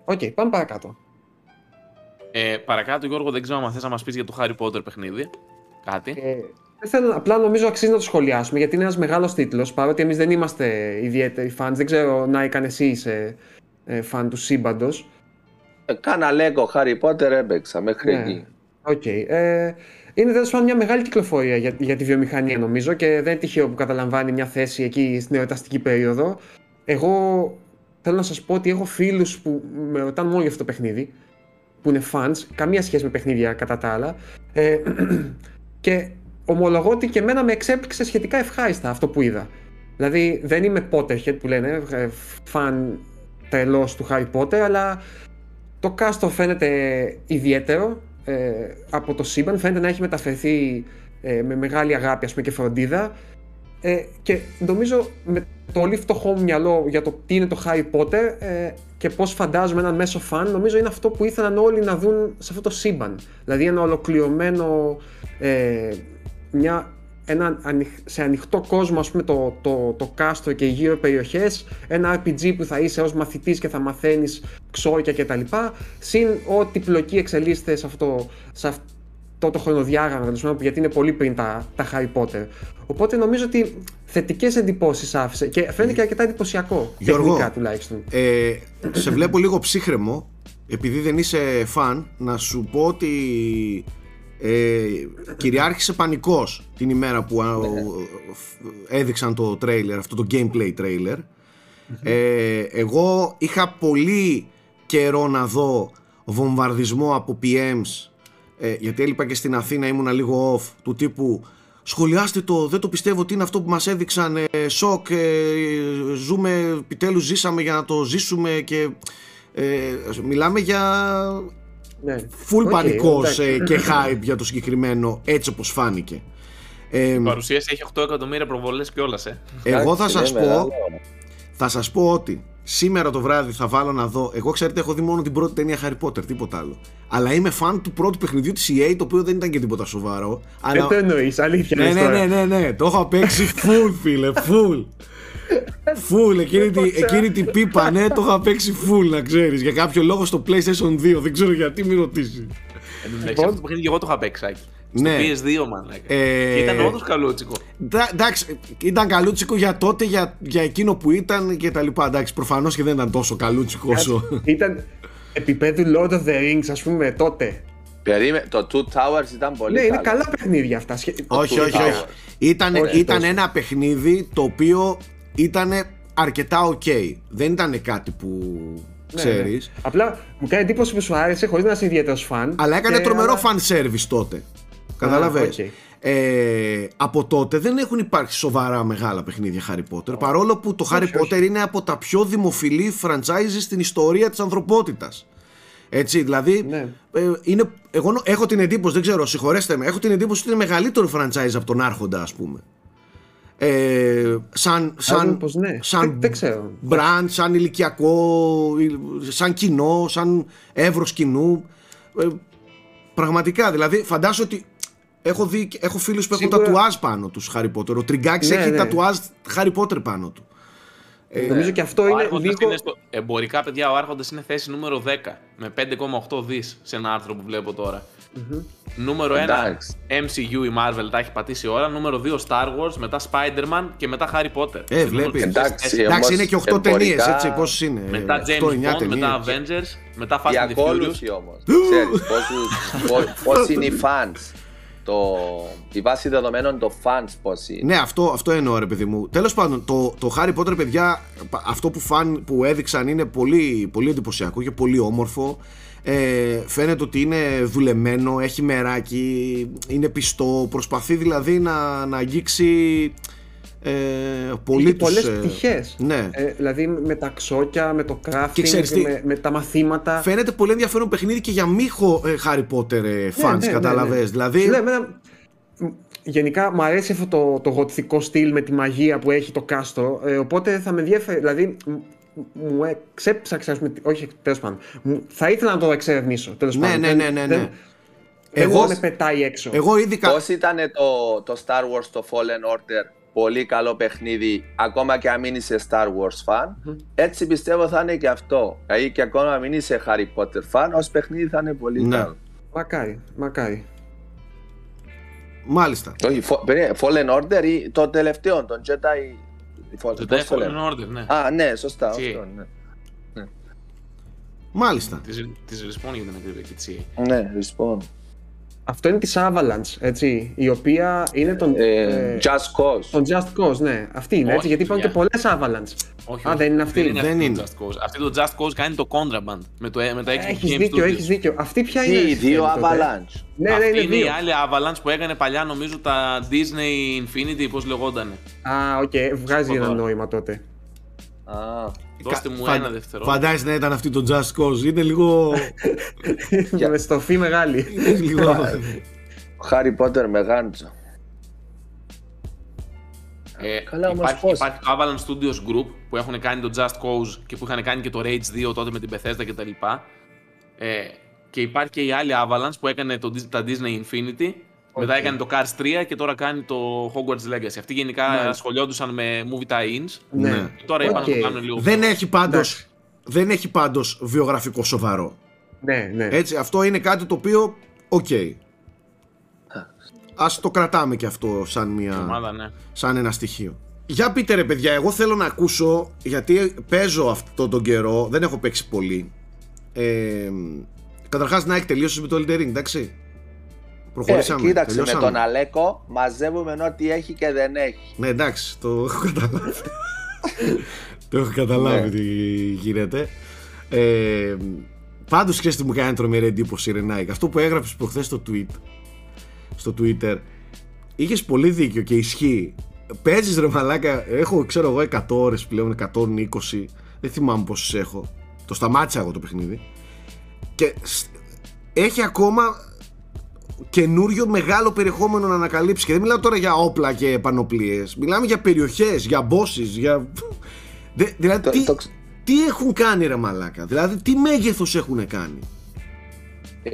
Οκ, πάμε παρακάτω. Ε, παρακάτω, Γιώργο, δεν ξέρω αν θες να μας πεις για το Harry Potter παιχνίδι. Κάτι. Ε, δεν θέλω, απλά νομίζω αξίζει να το σχολιάσουμε γιατί είναι ένας μεγάλος τίτλος. Παρότι εμείς δεν είμαστε ιδιαίτεροι fans. Δεν ξέρω να έκανε εσύ είσαι ε, fan του σύμπαντος. Ε, Κάνα Lego Harry Potter έπαιξα μέχρι Ναι. εκεί. Οκ. Ε, είναι τέλος πάντων μια μεγάλη κυκλοφορία για, για τη βιομηχανία νομίζω και δεν είναι τυχαίο που καταλαμβάνει μια θέση εκεί στην εορταστική περίοδο. Εγώ θέλω να σας πω ότι έχω φίλους που με ρωτάνε μόνο για αυτό το παιχνίδι, που είναι fans, καμία σχέση με παιχνίδια κατά τα άλλα. Ε, και ομολογώ ότι και εμένα με εξέπληξε σχετικά ευχάριστα αυτό που είδα. Δηλαδή δεν είμαι Potterhead που λένε, ε, fan τρελός του Harry Potter, αλλά το cast φαίνεται ιδιαίτερο ε, από το σύμπαν, φαίνεται να έχει μεταφερθεί ε, με μεγάλη αγάπη ας πούμε, και φροντίδα ε, και νομίζω με το πολύ φτωχό μου μυαλό για το τι είναι το Harry Potter ε, και πώς φαντάζομαι έναν μέσο φαν, νομίζω είναι αυτό που ήθελαν όλοι να δουν σε αυτό το σύμπαν. Δηλαδή ένα ολοκληρωμένο, ε, μια, ένα, ανοιχ- σε ανοιχτό κόσμο ας πούμε το, το, το κάστρο και οι γύρω περιοχές, ένα RPG που θα είσαι ως μαθητής και θα μαθαίνεις ξόρια κτλ. Συν ό,τι πλοκή εξελίσσεται σε αυτό, σε αυτό το χρονοδιάγραμμα, τέλος πάντων, γιατί είναι πολύ πριν τα, τα Harry Potter. Οπότε νομίζω ότι θετικές εντυπώσεις άφησε και φαίνεται και αρκετά εντυπωσιακό. Γιώργο. τεχνικά τουλάχιστον. Ε, σε βλέπω λίγο ψύχρεμο, επειδή δεν είσαι φαν, να σου πω ότι ε, κυριάρχησε πανικός την ημέρα που α, ο- έδειξαν το τρέιλερ, αυτό το gameplay trailer. Ε, εγώ είχα πολύ καιρό να δω βομβαρδισμό από PMs ε, γιατί έλειπα και στην Αθήνα ήμουνα λίγο off του τύπου σχολιάστε το, δεν το πιστεύω ότι είναι αυτό που μας έδειξαν ε, σοκ, ε, ζούμε, επιτέλους ζήσαμε για να το ζήσουμε και ε, μιλάμε για Ναι. full Οκ, πανικός εντάξει. ε, και hype για το συγκεκριμένο έτσι όπως φάνηκε. Ε, Η παρουσίαση έχει 8 εκατομμύρια προβολές κιόλας, ε. εγώ θα Εντάξει, σας είναι πω μεγάλο. θα σας πω ότι σήμερα το βράδυ θα βάλω να δω. Εγώ ξέρετε, έχω δει μόνο την πρώτη ταινία Harry Potter, τίποτα άλλο. Αλλά είμαι φαν του πρώτου παιχνιδιού της EA, το οποίο δεν ήταν και τίποτα σοβαρό. Δεν Αλλά... το εννοείς, αλήθεια. ναι, λες ναι, τώρα. ναι, ναι, ναι, το έχω παίξει full, φίλε, full. Full, εκείνη, τη, εκείνη την πίπα, ναι, το είχα παίξει full, να ξέρεις. Για κάποιο λόγο στο PlayStation 2, δεν ξέρω γιατί, μην ρωτήσεις. Εν τω μεταξύ, Λοιπόν. αυτό το παιχνίδι και εγώ το είχα παίξει, Άκη. Στο Ναι. PS2, μαλάκα. Ε, Και Ήταν όντως καλούτσικο. Ντα- Εντάξει, ήταν καλούτσικο για τότε, για, για εκείνο που ήταν και τα λοιπά. Εντάξει, προφανώς και δεν ήταν τόσο καλούτσικο όσο... Ήταν επίπεδου Lord of the Rings, ας πούμε, τότε. Περίμε... Το Two Towers ήταν πολύ ναι, είναι καλό. καλά παιχνίδια αυτά. Σχε- όχι, Two όχι, Towers. όχι. Ήταν, Όχι, ήταν τόσο. ένα παιχνίδι το οποίο ήταν αρκετά ok. Δεν ήταν κάτι που Ναι, ξέρεις. ναι. Απλά μου κάνει εντύπωση που σου άρεσε χωρίς να είσαι ιδιαίτερος φαν. Αλλά έκανε Και- τρομερό αλλά- fan service τότε. Καταλαβες; οκ. Ε, από τότε δεν έχουν υπάρξει σοβαρά μεγάλα παιχνίδια Harry Potter παρόλο που το Harry Όχι, Potter όχι. είναι από τα πιο δημοφιλή franchise στην ιστορία της ανθρωπότητας. Έτσι, δηλαδή, Ναι. ε, είναι, εγώ νο- έχω την εντύπωση, δεν ξέρω, συγχωρέστε με, έχω την εντύπωση ότι είναι μεγαλύτερο franchise από τον Άρχοντα, ας πούμε. Ε, σαν, σαν, Φαντάζομαι πως ναι. σαν Δεν- δεν ξέρω. brand, σαν ηλικιακό, σαν κοινό, σαν εύρος κοινού. Ε, πραγματικά, δηλαδή, φαντάζομαι ότι έχω, δει, έχω φίλους που έχουν Σίγουρα- τατουάζ πάνω τους Harry Potter. Ο Τριγκάκης Ναι, έχει ναι. τατουάζ Harry Potter πάνω του. Νομίζω και αυτό Ο είναι Άρχοντας λίγο. είναι στο... Εμπορικά, παιδιά, ο Άρχοντας είναι θέση νούμερο 10 με 5,8 δις σε ένα άρθρο που βλέπω τώρα. Νούμερο 1 Εντάξει. MCU η Marvel τα έχει πατήσει ώρα. Νούμερο 2 Star Wars, μετά Spider-Man και μετά Harry Potter. Ε, Σε βλέπεις. νούμερο Εντάξει, τέσσερα. Εντάξει, όμως, είναι και 8 εμπορικά- ταινίες, έτσι, πόσες είναι; Μετά ε, James 8-9 Bond, μετά ταινίες. Avengers, μετά Fast Η and the Furious. ακόλουθη όμως. Ξέρεις πόσους- πο- πώς είναι οι fans. Το, η βάση δεδομένων των fans πώς είναι. Ναι, αυτό, αυτό εννοώ ρε παιδί μου. Τέλος πάντων, το, το Harry Potter, παιδιά, πα- αυτό που, φαν, που έδειξαν είναι πολύ, πολύ εντυπωσιακό και πολύ όμορφο. Ε, φαίνεται ότι είναι δουλεμένο, έχει μεράκι, είναι πιστό, προσπαθεί δηλαδή να, να αγγίξει ε, πολύ Έχει τους... πολλές ε, πτυχές. Ναι. Ε, δηλαδή με τα ξόκια, με το crafting, Και ξέρεις τι; με, με τα μαθήματα. Φαίνεται πολύ ενδιαφέρον παιχνίδι και για μη χο- ε, Harry Potter ε, fans, ναι, ναι, καταλαβες. ναι. Δηλαδή, Σου λέω, εμένα, μ, γενικά μου αρέσει αυτό το, το γοτθικό στυλ με τη μαγεία που έχει το κάστρο, ε, οπότε θα με ενδιαφέρει, δηλαδή μ, μου εξέψαξε, ας πούμε, όχι τέλος πάντων, μου- θα ήθελα να το εξερευνήσω, τέλος Ναι, πάντων. ναι, Δεν- ναι, ναι, ναι. Δεν, Εγώ- εγώ με πετάει έξω. εγώ ήδη... κα- Πώς ήταν το, το Star Wars το Fallen Order; Πολύ καλό παιχνίδι ακόμα και αν μην είσαι Star Wars fan έτσι πιστεύω θα είναι και αυτό δηλαδή και ακόμα αν μην είσαι Harry Potter fan ως παιχνίδι θα είναι πολύ Ναι. καλό Μακάρι, μακάρι. Μάλιστα. Όχι, Fo- περίμενε, Fallen Order ή το τελευταίο, τον Jedi Fall- Το πώς το Fallen λένε; Order, ναι. Α, ναι, σωστά. Τι; Αυτό, ναι. Μάλιστα. Της, της Respawn για την ακρίβεια και της EA. Ναι, respawn. Αυτό είναι της Avalanche, έτσι, η οποία είναι τον, Ε, ε, Just Cause. τον Just Cause, ναι. Αυτή είναι, Όχι, έτσι, γιατί υπάρχουν και παιδιά. πολλές Avalanche. Όχι, Α, όχι. δεν είναι αυτή. Δεν είναι Δεν αυτή είναι. το Just Cause. Αυτή το Just Cause κάνει το Contraband με, το, με τα Xbox Έχεις Game δίκιο, Studios. έχεις δίκιο. Αυτή ποια είναι. Τι, ρε, δύο τότε; Avalanche. Ναι, ναι, Αυτή είναι είναι η δύο. άλλη Avalanche που έκανε παλιά νομίζω τα Disney Infinity, πώς λεγότανε. Α, οκ, βγάζει πω ένα τώρα. νόημα τότε. Α, Δώστε μου Φαν- ένα δευτερό. Φαντάζεσαι να ήταν αυτή το Just Cause. Είναι λίγο. Με στοφή μεγάλη. είναι λίγο... Harry Potter με γάντζο. Ε, Καλά, όμως υπάρχει, πώς; υπάρχει το Avalanche Studios Group που έχουν κάνει το Just Cause και που είχαν κάνει και το Rage 2 τότε με την Bethesda κτλ. Ε, και υπάρχει και η άλλη Avalanche που έκανε το, Dis- τα Disney Infinity. Μετά έκανε το Cars 3 και τώρα κάνει το Hogwarts Legacy. Αυτοί γενικά Μάλιστα. ασχολιόντουσαν με movie tie-ins. Ναι. Και τώρα είπαν Οκ. να το κάνουν λίγο. δεν πιο- έχει πάντως Εντάξει. δεν έχει πάντως βιογραφικό σοβαρό. Ναι, ναι. Έτσι, αυτό είναι κάτι το οποίο, οκ. Ας το κρατάμε και αυτό σαν, Η μια, ομάδα, ναι. σαν ένα στοιχείο. Για πείτε ρε παιδιά, εγώ θέλω να ακούσω, γιατί παίζω αυτό τον καιρό, δεν έχω παίξει πολύ. Ε, καταρχάς να έχει τελειώσει με το Elden Ring, εντάξει. Ε, Προχωρήσαμε. κοίταξε, με τελειώσαμε. τον Αλέκο μαζεύουμε ό,τι έχει και δεν έχει. Ναι, εντάξει, το έχω καταλάβει. το έχω καταλάβει Ναι. τι γίνεται. Ε, Πάντως ξέρεις τι μου κάνει τρομερή εντύπωση, Ρενάικ. Αυτό που έγραψε προχθές στο tweet, στο Twitter, είχες πολύ δίκιο και ισχύει. Παίζεις ρε μαλάκα, έχω ξέρω εγώ 100 ώρες πλέον, 120. Δεν θυμάμαι πόσες έχω. Το σταμάτησα εγώ το παιχνίδι. Και σ- έχει ακόμα καινούριο μεγάλο περιεχόμενο να ανακαλύψει. Και δεν μιλάω τώρα για όπλα και πανοπλίες. Μιλάμε για περιοχές, για bosses, για. Δε- δηλαδή, Το- τι, το- τι έχουν κάνει ρε μαλάκα; Δηλαδή, τι μέγεθος έχουν κάνει; Ε,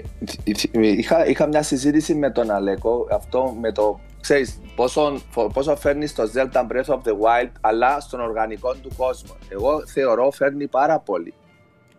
Είχα, είχα μια συζήτηση με τον Αλέκο αυτό με το ξέρεις πόσο, πόσο φέρνει στο Zelda Breath of the Wild αλλά στον οργανικό του κόσμο εγώ θεωρώ φέρνει πάρα πολύ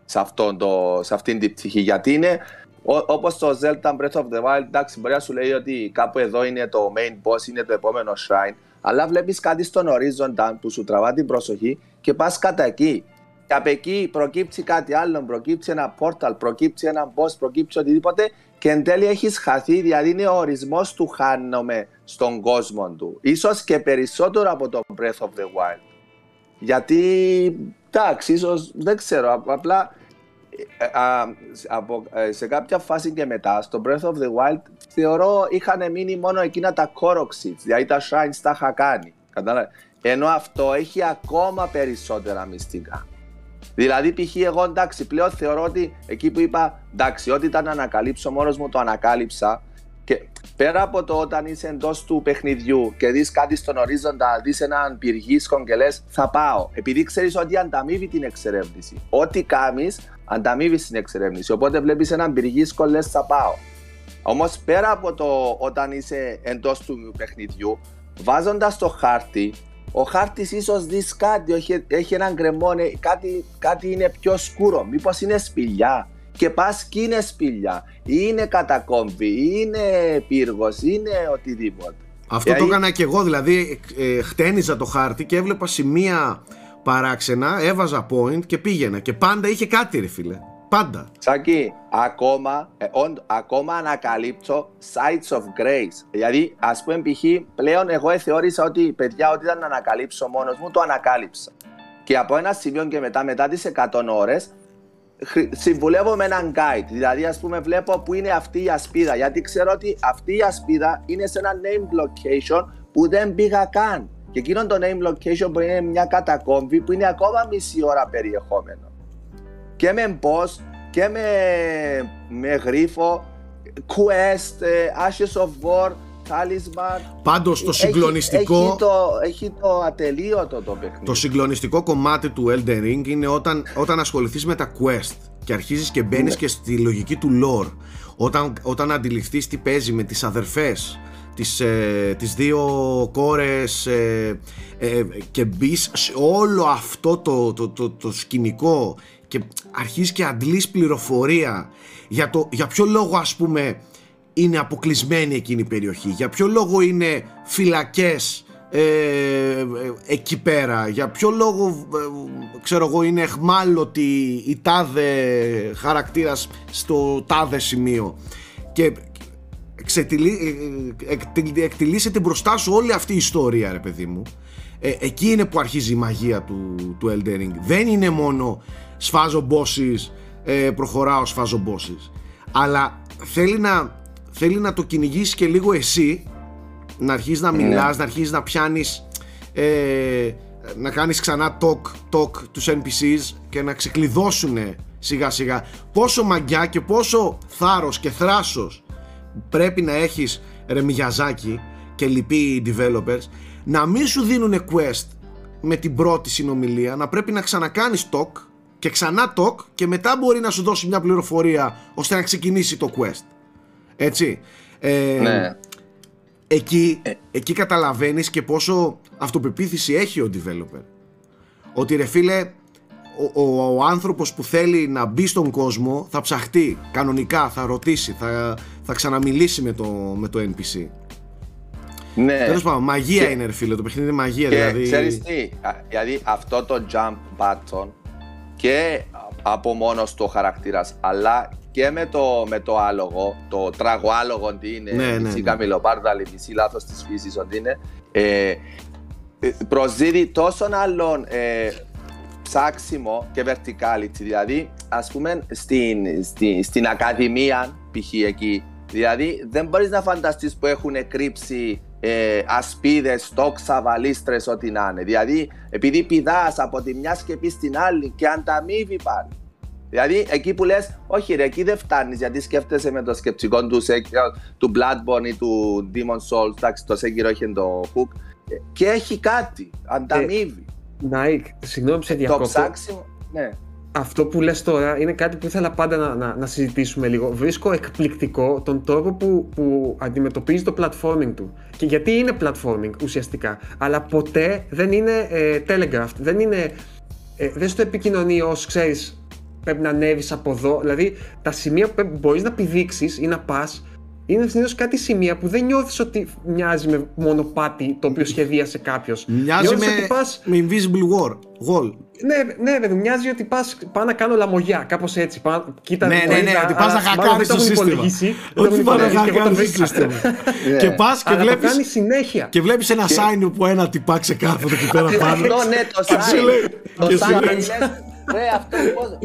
σε, αυτόν το, σε αυτήν την πτυχή γιατί είναι Όπω όπως το Zelda Breath of the Wild εντάξει μπορεί να σου λέει ότι κάπου εδώ είναι το main boss είναι το επόμενο shrine αλλά βλέπεις κάτι στον ορίζοντα που σου τραβά την προσοχή και πας κατά εκεί και από εκεί προκύψει κάτι άλλο, προκύψει ένα portal, προκύψει ένα boss, προκύψει οτιδήποτε και εν τέλει έχεις χαθεί, δηλαδή είναι ο ορισμός του χάνομαι στον κόσμο του. Ίσως και περισσότερο από το Breath of the Wild. Γιατί, εντάξει, ίσως, δεν ξέρω, απ- απλά ε, α, από, ε, σε κάποια φάση και μετά, στο Breath of the Wild, θεωρώ είχαν μείνει μόνο εκείνα τα Koroks, δηλαδή τα Shrines τα είχα κάνει. Κατάλαβες; Ενώ αυτό έχει ακόμα περισσότερα μυστικά. Δηλαδή, π.χ. εγώ εντάξει, πλέον θεωρώ ότι εκεί που είπα εντάξει, ό,τι ήταν να ανακαλύψω μόνος μου το ανακάλυψα. Και πέρα από το όταν είσαι εντός του παιχνιδιού και δεις κάτι στον ορίζοντα, δεις έναν πυργίσκο και λες, θα πάω. Επειδή ξέρεις ότι ανταμείβει την εξερεύνηση. Ό,τι κάνεις, ανταμείβεις την εξερεύνηση. Οπότε βλέπεις έναν πυργίσκο, λες, θα πάω. Όμως πέρα από το όταν είσαι εντός του παιχνιδιού, βάζοντας το χάρτη, ο χάρτης ίσως δεις κάτι, έχει, έχει έναν γκρεμό, ε, κάτι, κάτι είναι πιο σκούρο. Μήπως είναι σπηλιά. Και πας και είναι σπηλιά, ή είναι κατακόμβη, ή είναι πύργος, είναι οτιδήποτε. Αυτό το Δηλαδή- έκανα και εγώ, δηλαδή ε, χτένιζα το χάρτη και έβλεπα σημεία παράξενα, έβαζα point και πήγαινα. Και πάντα είχε κάτι, ρε φίλε. Πάντα. Σάκη, ακόμα, ε, όντ- ακόμα ανακαλύπτω sites of grace. Δηλαδή, ας πούμε, π.χ. πλέον εγώ ε, θεώρησα ότι παιδιά, ό,τι ήταν να ανακαλύψω μόνος μου, το ανακάλυψα. Και από ένα σημείο και μετά, μετά τις 100 ώρες, συμβουλεύω με έναν guide. Δηλαδή, ας πούμε, βλέπω που είναι αυτή η ασπίδα. Γιατί ξέρω ότι αυτή η ασπίδα είναι σε ένα name location που δεν πήγα καν. Και εκείνο το name location που είναι μια κατακόμβη που είναι ακόμα μισή ώρα περιεχόμενο και με boss και με, με γρίφο, quest, ε, ashes of war, talisman. Πάντως το Έχει- συγκλονιστικό... Έχει, το, έχει το ατελείωτο το παιχνίδι. Το συγκλονιστικό κομμάτι του Elden Ring είναι όταν, όταν ασχοληθείς με τα quest και αρχίζεις και μπαίνεις Ναι. και στη λογική του lore. Όταν, όταν αντιληφθείς τι παίζει με τις αδερφές, τις, ε, τις δύο κόρες ε, ε, και μπεις σε όλο αυτό το, το, το, το σκηνικό και αρχίζεις και αντλείς πληροφορία για, το, για ποιο λόγο ας πούμε είναι αποκλεισμένη εκείνη η περιοχή, για ποιο λόγο είναι φυλακές ε, ε, εκεί πέρα, για ποιο λόγο ε, ξέρω εγώ είναι εχμάλωτη η τάδε χαρακτήρας στο τάδε σημείο; Και ξετυλί, ε, εκ- εκτιλήσεται μπροστά σου όλη αυτή η ιστορία ρε παιδί μου. Ε, εκεί είναι που αρχίζει η μαγεία του, του Elden Ring. Δεν είναι μόνο σφάζω bosses ε, προχωράω σφάζω bosses αλλά θέλει να, θέλει να το κυνηγήσει και λίγο εσύ να αρχίσεις να μιλάς, να αρχίσεις να πιάνεις ε, να κάνεις ξανά talk, talk τους NPCs και να ξεκλειδώσουν σιγά σιγά. Πόσο μαγιά και πόσο θάρρος και θράσος πρέπει να έχεις ρε Μιγιαζάκη και λοιποί developers να μην σου δίνουν quest με την πρώτη συνομιλία να πρέπει να ξανακάνεις talk και ξανά talk και μετά μπορεί να σου δώσει μια πληροφορία ώστε να ξεκινήσει το quest έτσι ε, Ναι. εκεί, εκεί καταλαβαίνεις και πόσο αυτοπεποίθηση έχει ο developer ότι ρε φίλε ο, ο, ο άνθρωπος που θέλει να μπει στον κόσμο θα ψαχτεί κανονικά, θα ρωτήσει, θα, θα ξαναμιλήσει με το, με το NPC. ναι. Τέλος πάντων, μαγεία Και- είναι ρε φίλε, το παιχνίδι είναι μαγεία Και δηλαδή. ξέρεις τι, α, δηλαδή αυτό το jump button και από μόνος του ο χαρακτήρας, αλλά και με το, με το άλογο, το τραγοάλογο τι είναι, Ναι, ναι, μισή ναι. καμιλοπάρδαλη, μισή λάθος της φύσης ότι είναι, ε, ε, προσδίδει τόσον άλλον ε, ψάξιμο και verticality, δηλαδή ας πούμε στην, στην, στην ακαδημία π.χ. εκεί, δηλαδή δεν μπορείς να φανταστείς που έχουν κρύψει ε, ασπίδες, τόξα, βαλίστρες, ό,τι να είναι. Δηλαδή, επειδή πηδάς από τη μια σκεπή στην άλλη και ανταμείβει πάλι. Δηλαδή, εκεί που λες, όχι ρε, εκεί δεν φτάνεις, γιατί σκέφτεσαι με το σκεπτικό του, Sekiro, του Bloodborne ή του Demon Souls, εντάξει, το Sekiro έχει το hook, ε, και έχει κάτι, ανταμείβει. Νάικ, συγγνώμη που σε το διακόπτω. ψάξιμο, ναι. Αυτό που λες τώρα είναι κάτι που ήθελα πάντα να, να, να συζητήσουμε λίγο. Βρίσκω εκπληκτικό τον τρόπο που, που αντιμετωπίζει το platforming του. Και γιατί είναι platforming ουσιαστικά, αλλά ποτέ δεν είναι ε, telegraphed, δεν είναι... Ε, δεν στο επικοινωνεί ως, ξέρεις, πρέπει να ανέβεις από εδώ. Δηλαδή, τα σημεία που πρέπει- μπορείς να πηδήξεις ή να πας είναι συνήθως κάτι σημεία που δεν νιώθεις ότι μοιάζει με μονοπάτι το οποίο σχεδίασε κάποιος. Μοιάζει με, ότι πας... με Invisible War. Wall. Ναι, ναι, παιδί, μοιάζει ότι πα πάω να κάνω λαμογιά, κάπως έτσι. Πά, κοίτα, ναι, ναι, ναι, ότι πας να χακάρεις το σύστημα. Όχι πας να χακάρεις το σύστημα. Και πας και βλέπει. κάνει συνέχεια. Και βλέπεις ένα sign που ένα τυπά ξεκάθαρο εκεί πέρα πάνω. Αυτό ναι, το sign. Το sign Ρε, αυτό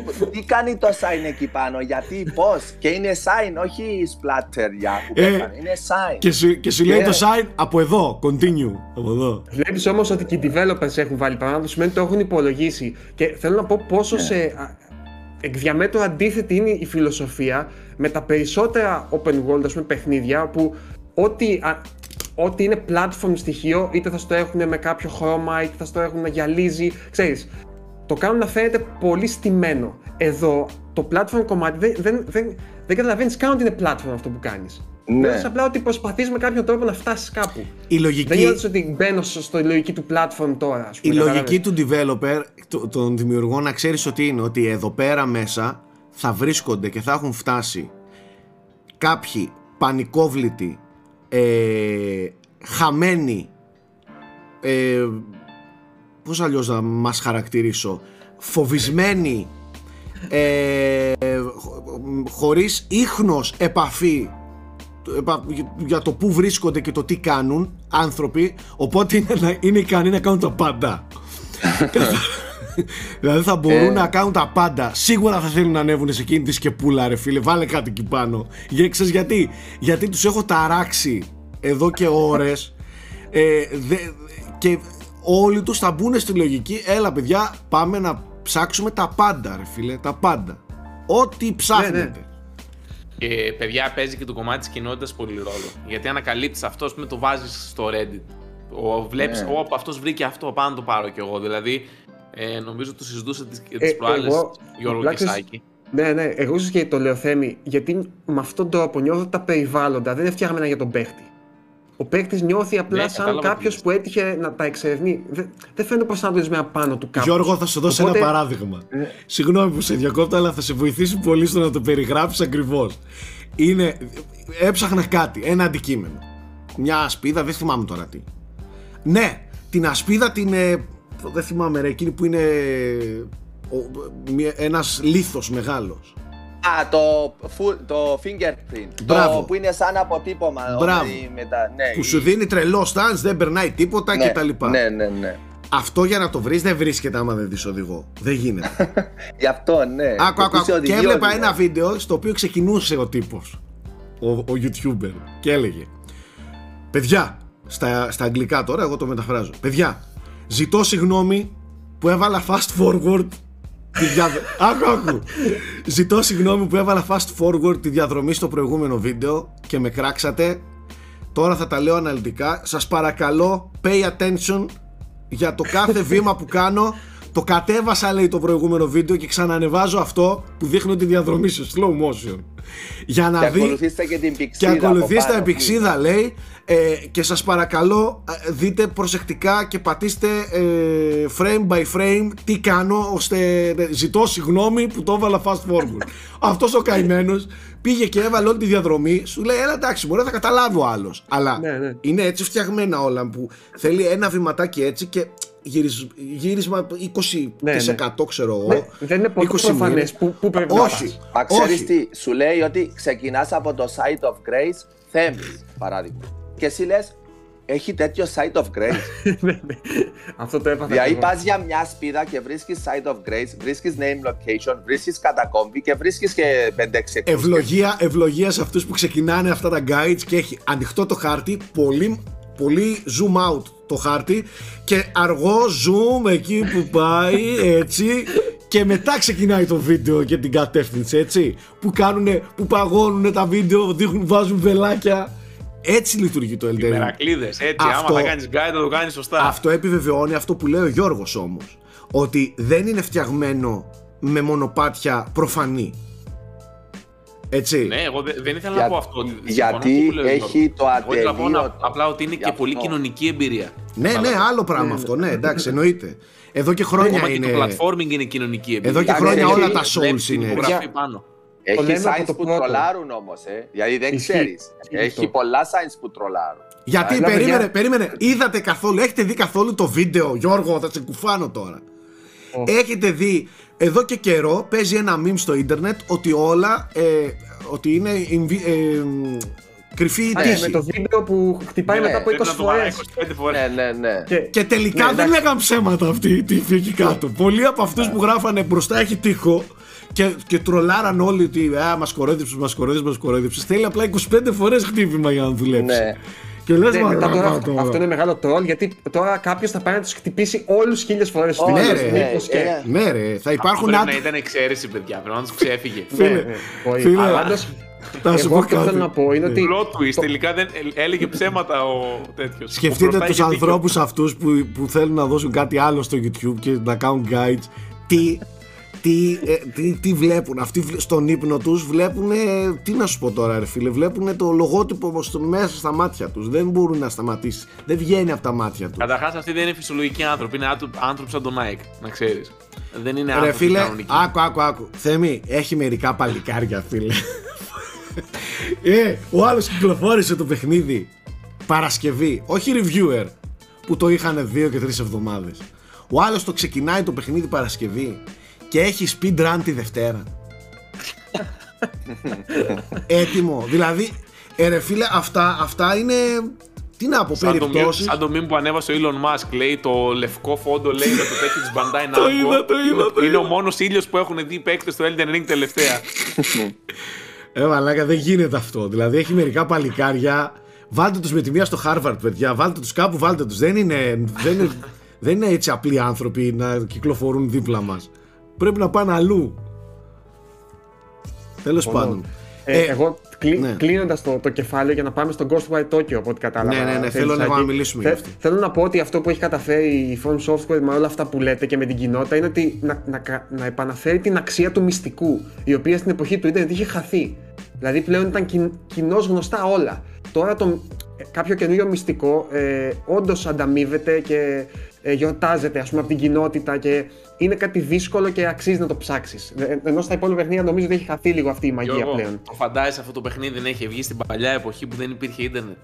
πώς, τι κάνει το sign εκεί πάνω, γιατί, πώς, και είναι sign, όχι splatter για που ε, είναι sign. Και σου, και σου λέει το sign από εδώ, continue, από εδώ. Βλέπεις όμως ότι και οι developers έχουν βάλει πράγματα, σημαίνει ότι το έχουν υπολογίσει. Και θέλω να πω πόσο yeah. σε εκ διαμέτρου αντίθετη είναι η φιλοσοφία με τα περισσότερα open world, ας πούμε, παιχνίδια, που ό,τι ό,τι είναι platform στοιχείο, είτε θα στο έχουν με κάποιο χρώμα, είτε θα στο έχουν να γυαλίζει. Ξέρεις, το κάνουν να φαίνεται πολύ στημένο. Εδώ το platform κομμάτι δεν, δεν, δεν, δεν καταλαβαίνεις καν ότι είναι platform αυτό που κάνεις. Ναι. Νιώθεις απλά ότι προσπαθείς με κάποιον τρόπο να φτάσεις κάπου. Η λογική... Δεν νιώθεις ότι μπαίνω στο λογική του platform τώρα. Ας πούμε, η λογική του developer, των δημιουργών, να ξέρεις ότι είναι ότι εδώ πέρα μέσα θα βρίσκονται και θα έχουν φτάσει κάποιοι πανικόβλητοι, ε, χαμένοι, ε, πώς αλλιώς να μας χαρακτηρίσω φοβισμένοι ε, χωρίς ίχνος επαφή για το που βρίσκονται και το τι κάνουν άνθρωποι οπότε είναι, είναι ικανοί να κάνουν τα πάντα. Δηλαδή θα μπορούν ε. να κάνουν τα πάντα. Σίγουρα θα θέλουν να ανέβουν σε εκείνη τη σκεπούλα ρε φίλε. Βάλε κάτι εκεί πάνω. Για, ξέρεις γιατί; Γιατί τους έχω ταράξει εδώ και ώρες. Ε, και όλοι τους θα μπουν στη λογική έλα παιδιά πάμε να ψάξουμε τα πάντα ρε φίλε τα πάντα ό,τι ψάχνετε ναι, ναι. Και παιδιά παίζει και το κομμάτι της κοινότητας πολύ ρόλο γιατί ανακαλύπτεις αυτό με το βάζεις στο Reddit ο, βλέπεις, ναι. ο, αυτός βρήκε αυτό, πάνω το πάρω κι εγώ. Δηλαδή, ε, νομίζω το συζητούσα τις, ε, τις προάλλες, Γιώργο και Σάκη. Ναι, ναι, εγώ ίσω και το λέω Θέμη, γιατί με αυτόν τον τρόπο νιώθω τα περιβάλλοντα δεν είναι φτιαγμένα για τον παίχτη. Ο παίκτης νιώθει απλά ναι, σαν κάποιος που έτυχε να τα εξερευνεί. Δεν, δεν φαίνεται προσανατολισμένα πάνω του κάπου. Γιώργο, θα σου δώσω Οπότε... ένα παράδειγμα. Ναι. Συγγνώμη που σε διακόπτω, αλλά θα σε βοηθήσει πολύ στο να το περιγράψεις ακριβώς. Είναι. Έψαχνα κάτι, ένα αντικείμενο. Μια ασπίδα, δεν θυμάμαι τώρα τι. Ναι, την ασπίδα την. Ε, δεν θυμάμαι, ρε, εκείνη που είναι. Ένας λίθος μεγάλος. Α, το, το fingerprint. Μπράβο. Το που είναι σαν αποτύπωμα. Μπράβο. Μετα... Ναι, που σου δίνει τρελό stance, δεν περνάει τίποτα ναι, κτλ. Ναι, ναι, ναι. Αυτό για να το βρεις δεν βρίσκεται άμα δεν δει οδηγό. Δεν γίνεται. Γι' αυτό, ναι. Άκου, άκου, άκου. Και έβλεπα ένα βίντεο στο οποίο ξεκινούσε ο τύπος. Ο, ο YouTuber. Και έλεγε. Παιδιά, στα, στα αγγλικά τώρα, εγώ το μεταφράζω. Παιδιά, ζητώ συγγνώμη που έβαλα fast forward τη Άκου, άκου. Ζητώ συγγνώμη που έβαλα fast forward τη διαδρομή στο προηγούμενο βίντεο και με κράξατε. Τώρα θα τα λέω αναλυτικά. Σας παρακαλώ, pay attention για το κάθε βήμα που κάνω. Το κατέβασα λέει το προηγούμενο βίντεο και ξανανεβάζω αυτό που δείχνω τη διαδρομή σε slow motion. Για να και δει. Ακολουθήστε και την πηξίδα. Και ακολουθήστε την πηξίδα λέει ε, και σας παρακαλώ ε, δείτε προσεκτικά και πατήστε ε, frame by frame τι κάνω ώστε ε, ζητώ συγγνώμη που το έβαλα fast forward αυτός ο καημένος πήγε και έβαλε όλη τη διαδρομή σου λέει έλα εντάξει μπορεί θα καταλάβει ο άλλος αλλά ναι, ναι. είναι έτσι φτιαγμένα όλα που θέλει ένα βηματάκι έτσι και γύρισμα 20% ναι, ναι. ξέρω εγώ. Ναι, δεν είναι πολύ προφανές που, που πρέπει όχι, να Μα ξέρεις τι, σου λέει ότι ξεκινάς από το site of grace, Θέμη, παράδειγμα. Και εσύ λες, έχει τέτοιο site of grace. Ναι, ναι. Αυτό το έπαθα. Δηλαδή πας για μια σπίδα και βρίσκεις site of grace, βρίσκεις name location, βρίσκεις κατακόμβη και βρίσκεις και 5-6 Ευλογία, ευλογία σε αυτούς που ξεκινάνε αυτά τα guides και έχει ανοιχτό το χάρτη, πολύ, πολύ zoom out το χάρτη και αργό zoom εκεί που πάει έτσι και μετά ξεκινάει το βίντεο και την κατεύθυνση έτσι που κάνουνε, που παγώνουν τα βίντεο, δείχνουν, βάζουν βελάκια έτσι λειτουργεί το Elden Ring. έτσι. Αυτό, άμα θα κάνεις guide, θα το κάνεις σωστά. Αυτό επιβεβαιώνει αυτό που λέει ο Γιώργος όμως. Ότι δεν είναι φτιαγμένο με μονοπάτια προφανή. Έτσι. Ναι, εγώ δεν ήθελα να πω αυτό. Γιατί έχει το ατελείο. Εγώ ήθελα απλά ότι είναι και πολύ κοινωνική εμπειρία. Ναι, ναι, άλλο πράγμα αυτό. Ναι, εντάξει, εννοείται. Εδώ και χρόνια είναι. Και το platforming είναι κοινωνική εμπειρία. Εδώ και χρόνια όλα τα souls είναι. πάνω. Έχει λέμε από signs το που πρώτο. τρολάρουν όμως, ε. Δηλαδή δεν Ισχύει. ξέρεις. Ισχύει Έχει αυτό. πολλά signs που τρολάρουν. Γιατί, Αλλά, περίμενε, παιδιά- περίμενε. Είδατε καθόλου, έχετε δει καθόλου το βίντεο, Γιώργο, θα σε κουφάνω τώρα. Ω. Έχετε δει, εδώ και καιρό παίζει ένα meme στο ίντερνετ ότι όλα, ε, ότι είναι invi- ε, μ, κρυφή η Α, ναι, τύχη. με το βίντεο που χτυπάει Ναι, μετά από Πρέπει 20 να το βαράει φορές. 25 φορές. Ναι, ναι, ναι. Και, Και τελικά Ναι, δεν εντάξει. λέγαν ψέματα αυτοί οι τύφοι εκεί κάτω. Πολλοί από αυτούς που γράφανε μπροστά έχει τείχο και, και τρολάραν όλοι ότι Α, μας κορόιδεψε, μας κορόιδεψε, μας κορόιδεψε. Θέλει απλά 25 φορές χτύπημα για να δουλέψει. Ναι. Και λες, Ναι, μα μετά τώρα, ρα, αυτό, τώρα. αυτό είναι μεγάλο τρόλ γιατί τώρα κάποιος θα πάει να τους χτυπήσει όλους χίλιες φορές. Όλους, Ναι, ρε. Μήπως και. Ε, Ναι, ρε, θα υπάρχουν Πρέπει άτομα. να ήταν εξαίρεση, παιδιά. Πρέπει να τους ξέφυγε. Ναι, Φίλε, ναι, μπορεί. φίλε, Αλλά πάντως, Θα σου εγώ πω αυτό που κάτι. θέλω να πω είναι ότι. Plot twist. Τελικά δεν ε, έλεγε ψέματα ο τέτοιος. Σκεφτείτε τους ανθρώπους αυτούς που, που θέλουν να δώσουν κάτι άλλο στο YouTube και να κάνουν guides. Τι, τι, ε, τι, τι βλέπουν. Αυτοί βλέ- στον ύπνο τους βλέπουν. Τι να σου πω τώρα, ρε φίλε. Βλέπουν το λογότυπο στο, μέσα στα μάτια τους. Δεν μπορούν να σταματήσει. Δεν βγαίνει από τα μάτια τους. Καταρχάς, αυτοί δεν είναι φυσιολογικοί άνθρωποι. Είναι άτρο- άνθρωποι σαν τον Nike, να ξέρεις. Δεν είναι Ρε άνθρωποι φίλε, κανονικοί. άκου, άκου, άκου. Θέμη, έχει μερικά παλικάρια, φίλε. ε, ο άλλος κυκλοφόρησε το παιχνίδι Παρασκευή, όχι reviewer, που το είχαν δύο και τρεις εβδομάδες. Ο άλλος το ξεκινάει το παιχνίδι Παρασκευή και έχει speed run τη Δευτέρα. Έτοιμο. Δηλαδή, ε, ρε φίλε, αυτά, αυτά είναι. Τι να πω, Σαν το, meme, περιπτώσεις. σαν το meme που ανέβασε ο Elon Musk, λέει το λευκό φόντο, λέει με το τέτοιο της Bandai Namco. Το είδα, το είδα, το Είναι είδα. ο μόνος ήλιος που έχουν δει παίκτες στο Elden Ring τελευταία. Ε, μαλάκα, δεν γίνεται αυτό. Δηλαδή, έχει μερικά παλικάρια. Βάλτε τους με τη μία στο Harvard, παιδιά. Βάλτε τους κάπου, βάλτε τους. Δεν είναι, δεν, είναι, δεν είναι έτσι απλοί άνθρωποι να κυκλοφορούν δίπλα μας. Πρέπει να πάνε αλλού. Τέλος πάντων. Ε, Ε, εγώ κλει, ναι. κλείνοντας το, το κεφάλαιο για να πάμε στο Ghostwire Tokyo από ό,τι κατάλαβα. Ναι, ναι, ναι, θέλεις, θέλω λίγο Άκη. να μιλήσουμε Θε- γι' αυτό. Θέλω να πω ότι αυτό που έχει καταφέρει η From Software με όλα αυτά που λέτε και με την κοινότητα είναι ότι να, να, κα- να επαναφέρει την αξία του μυστικού, η οποία στην εποχή του Ιντερνετ είχε χαθεί. Δηλαδή πλέον ήταν κοινώς γνωστά όλα. Τώρα το, ε, κάποιο καινούριο μυστικό ε, όντως ανταμείβεται και ε, γιορτάζεται ας πούμε από την κοινότητα και είναι κάτι δύσκολο και αξίζει να το ψάξεις. Ενώ στα υπόλοιπα παιχνίδια νομίζω ότι έχει χαθεί λίγο αυτή η μαγεία Γιώργο, πλέον. το φαντάζεσαι αυτό το παιχνίδι να είχε βγει στην παλιά εποχή που δεν υπήρχε ίντερνετ;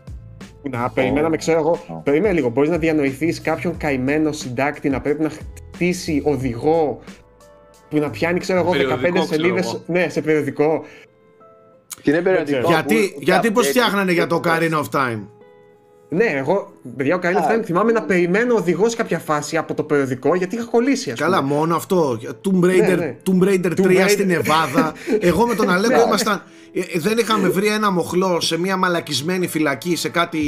Να, περιμέναμε, ξέρω εγώ. Περίμενε λίγο. Μπορείς να διανοηθείς κάποιον καημένο συντάκτη να πρέπει να χτίσει οδηγό που να πιάνει, ξέρω εγώ, 15 Περιοδικό, ξέρω σελίδε. εγώ. Ναι, σε περιοδικό. Και είναι περιοδικό. γιατί που- γιατί που- πώς έτσι- φτιάχνανε για το Ocarina of Time; Ναι, εγώ, παιδιά, ο Καρίνα Α. Φράιμ θυμάμαι να περιμένω οδηγό σε κάποια φάση από το περιοδικό γιατί είχα κολλήσει, ας πούμε. Καλά, μόνο αυτό. Tomb Raider, ναι. Tomb Raider 3 Tomb Raider. στην Εβάδα. Εγώ με τον Αλέκο Ναι. ήμασταν. ε, ε, Δεν είχαμε βρει ένα μοχλό σε μια μαλακισμένη φυλακή σε κάτι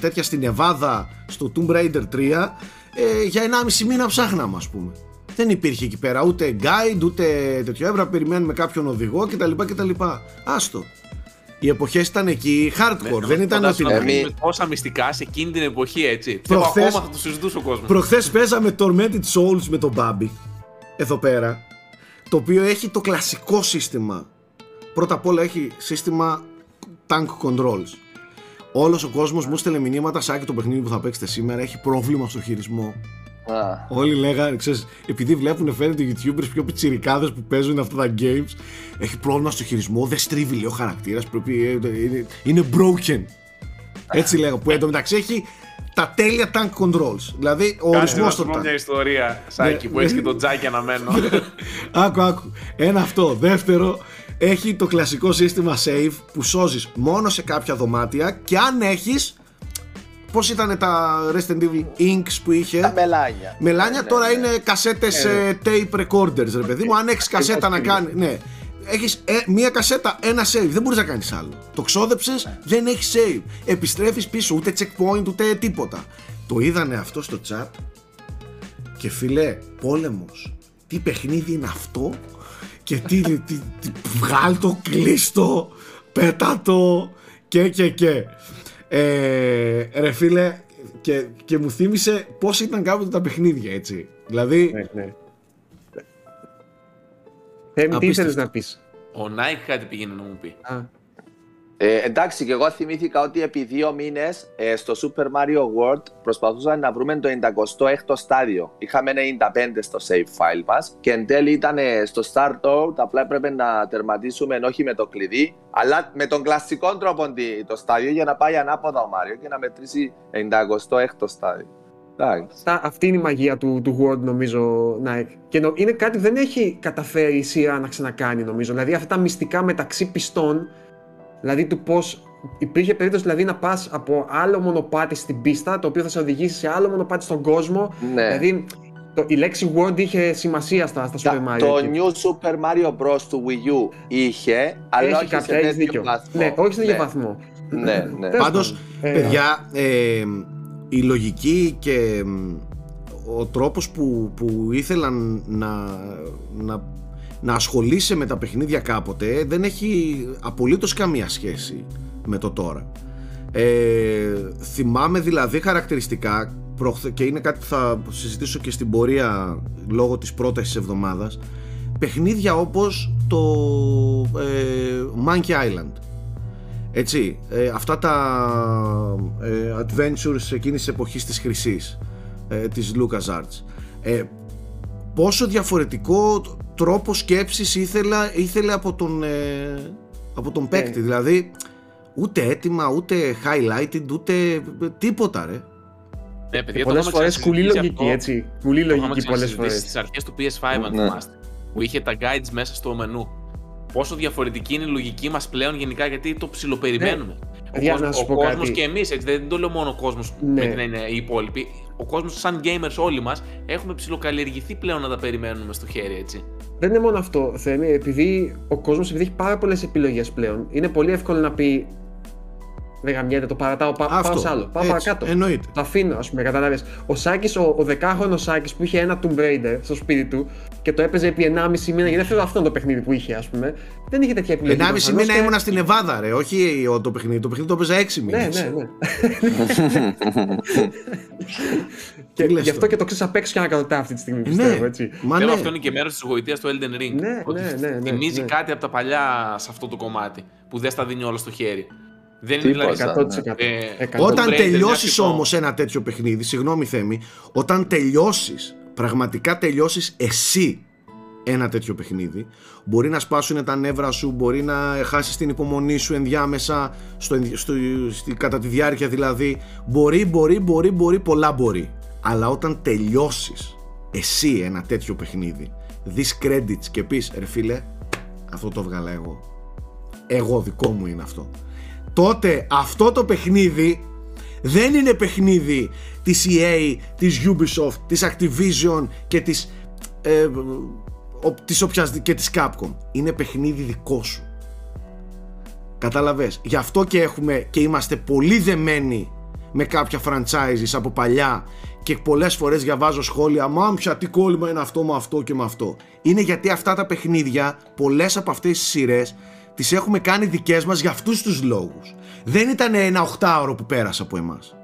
τέτοια στην Εβάδα στο Tomb Raider 3 ε, για 1,5 μήνα ψάχναμε, ας πούμε. Δεν υπήρχε εκεί πέρα ούτε guide ούτε τέτοιο. Έπρεπε να περιμένουμε κάποιον οδηγό κτλ. κτλ. Άστο. Οι εποχές ήταν εκεί hardcore. δεν ήταν ότι. Φαντάσου να Εμεί- παίζουμε τόσα μυστικά σε εκείνη την εποχή, έτσι. Προχθές- Πιστεύω ακόμα θα το συζητούσε ο κόσμος. Προχθές παίζαμε Tormented Souls με τον Μπάμπι. Εδώ πέρα. Το οποίο έχει το κλασικό σύστημα. Πρώτα απ' όλα έχει σύστημα tank controls. Όλος ο κόσμος μου στέλνε μηνύματα. Σάκι το παιχνίδι που θα παίξετε σήμερα έχει πρόβλημα στο χειρισμό. Α, Όλοι λέγανε, ξέρεις, επειδή βλέπουν φαίνεται οι YouTubers πιο πιτσιρικάδες που παίζουν αυτά τα games, έχει πρόβλημα στο χειρισμό, δεν στρίβει λέει ο χαρακτήρας, πρέπει, ε, είναι, είναι broken. Έτσι λέγω, που εντωμεταξύ έχει τα τέλεια tank controls. Δηλαδή, ο Κάτσε ορισμός να σου των πω tank. μια ιστορία, Σάκη, Ναι. που έχεις και τον τζάκι αναμένο. άκου, άκου. Ένα αυτό. Δεύτερο, έχει το κλασικό σύστημα save που σώζεις μόνο σε κάποια δωμάτια και αν έχεις, πώς ήταν τα Resident Evil Inks που είχε, τα μελάνια. Μελάνια Ναι, τώρα ναι. είναι κασέτες ε, tape recorders, ρε παιδί μου. Αν έχεις κασέτα να κάνεις. Ναι. Έχεις μία κασέτα, ένα save. Δεν μπορείς να κάνεις άλλο. Το ξόδεψες, δεν έχει save. Επιστρέφεις πίσω, ούτε checkpoint, ούτε τίποτα. Το είδανε αυτό στο chat και φιλέ, πόλεμος. Τι παιχνίδι είναι αυτό; Και τι, τι, τι, τι βγάλ το, κλείστο, πέτα το και και και. Ε, ρε φίλε, και, και μου θύμισε πώς ήταν κάποτε τα παιχνίδια, έτσι. Δηλαδή, Ναι, ναι. Θέμη, τι Απίστευτο. ήθελες να πεις; Ο Nike κάτι πήγαινε να μου πει. Ε, εντάξει, και εγώ θυμήθηκα ότι επί δύο μήνες ε, στο Super Mario World προσπαθούσαμε να βρούμε το 96ο στάδιο. Είχαμε 95 στο save file μας και εν τέλει ήταν ε, στο start out. Απλά έπρεπε να τερματίσουμε όχι με το κλειδί, αλλά με τον κλασικό τρόπο τι- το στάδιο για να πάει ανάποδα ο Μάριο και να μετρήσει 96ο στάδιο. Εντάξει. Αυτά- αυτή είναι η μαγεία του, του World, νομίζω, Nike. Και νο- είναι κάτι που δεν έχει καταφέρει η σειρά να ξανακάνει, νομίζω. Δηλαδή, αυτά τα μυστικά μεταξύ πιστών, δηλαδή του πώς. Υπήρχε περίπτωση δηλαδή να πας από άλλο μονοπάτι στην πίστα, το οποίο θα σε οδηγήσει σε άλλο μονοπάτι στον κόσμο. Ναι. Δηλαδή, το, η λέξη World είχε σημασία στα, στα Τα- Super Mario. το εκεί. New Super Mario Bros. του Wii U είχε, αλλά Έχει όχι κάποια, σε έχεις τέτοιο δίκιο. βαθμό. Ναι, όχι σε τέτοιο Ναι. βαθμό. Ναι, ναι. Τέλος Πάντως, πάντων. Ε, παιδιά, ε, η λογική και μ, ο τρόπος που, που ήθελαν να, να, να ασχολείσαι με τα παιχνίδια κάποτε δεν έχει απολύτως καμία σχέση με το τώρα. Ε, θυμάμαι δηλαδή χαρακτηριστικά προχθε- και είναι κάτι που θα συζητήσω και στην πορεία λόγω της πρότασης της εβδομάδας παιχνίδια όπως το ε, Monkey Island έτσι, ε, αυτά τα ε, adventures εκείνης της εποχής της χρυσής ε, της LucasArts ε, πόσο διαφορετικό τρόπος σκέψης ήθελα, ήθελε από τον, ε, από τον παίκτη δηλαδή ούτε έτοιμα, ούτε highlighted, ούτε τίποτα ρε Ναι, παιδιά, Πολλές το φορές είχαμε κουλή ξανασυζητήσει λογική, αυτό. έτσι. Κουλή Το είχαμε λογική πολλές φορές. ξανασυζητήσει στις αρχές του PS5, αν Ναι. θυμάστε. Που είχε τα guides μέσα στο μενού. Πόσο διαφορετική είναι η λογική μας πλέον γενικά, γιατί το ψιλοπεριμένουμε. Ο, Παιδιά, κόσμος- να σου ο πω κόσμος κάτι. και εμείς, έτσι, δεν το λέω μόνο ο κόσμος Ναι. με την έννοια οι υπόλοιποι. Ο κόσμος σαν gamers όλοι μας έχουμε ψιλοκαλλιεργηθεί πλέον να τα περιμένουμε στο χέρι, έτσι. Δεν είναι μόνο αυτό, Θέμη, επειδή ο κόσμος επειδή έχει πάρα πολλές επιλογές πλέον, είναι πολύ εύκολο να πει. Δεν γαμιέται, το παρατάω, πά, πάω Αυτό, σε άλλο. Πάω έτσι, παρακάτω. εννοείται. Το αφήνω, ας πούμε, κατάλαβες. Ο Σάκης, ο, ο δεκάχρονος Σάκης που είχε ένα Tomb Raider στο σπίτι του και το έπαιζε επί 1,5 μήνα, γιατί δεν θέλω αυτό το παιχνίδι που είχε, ας πούμε. Δεν είχε τέτοια επιλογή. 1,5 προφανώς μήνα και- ήμουνα στην Εβάδα ρε, όχι ο- το παιχνίδι, το παιχνίδι το έπαιζα 6 Ναι, μήνες ναι, ναι. και Τι λες γι' αυτό τώρα. και το ξέρεις απ' έξω και ανακατοτά αυτή τη στιγμή, Ε, πιστεύω, ναι, έτσι. μα Θέλω ναι. αυτό είναι και μέρος της γοητείας του Elden Ring. Ναι, Ότι ναι, ναι, ναι, θυμίζει ναι. κάτι από τα παλιά σε αυτό το κομμάτι που δεν στα δίνει όλα στο χέρι. Δεν είναι Τίποτα. δηλαδή. 100%. Ε, 100%. Όταν Tomb Raider, τελειώσεις μια όμως ένα τέτοιο παιχνίδι, συγγνώμη Θέμη, όταν τελειώσεις, πραγματικά τελειώσεις εσύ ένα τέτοιο παιχνίδι, μπορεί να σπάσουν τα νεύρα σου, μπορεί να χάσεις την υπομονή σου ενδιάμεσα, στο, στο, στη, κατά τη διάρκεια δηλαδή, μπορεί, μπορεί, μπορεί, μπορεί, πολλά μπορεί. Αλλά όταν τελειώσεις εσύ ένα τέτοιο παιχνίδι, δεις credits και πεις, ρε φίλε, αυτό το βγάλα εγώ. Εγώ δικό μου είναι αυτό τότε αυτό το παιχνίδι δεν είναι παιχνίδι της EA, της Ubisoft, της Activision και της, ε, ο, της όποιας, και της Capcom. Είναι παιχνίδι δικό σου. Κατάλαβες; Γι' αυτό και έχουμε και είμαστε πολύ δεμένοι με κάποια franchises από παλιά και πολλές φορές διαβάζω σχόλια «Μάμ, πια τι κόλλημα είναι αυτό με αυτό και με αυτό». Είναι γιατί αυτά τα παιχνίδια, πολλές από αυτές τις σειρές τις έχουμε κάνει δικές μας για αυτούς τους λόγους. Δεν ήταν ένα 8ωρο που πέρασε από εμάς.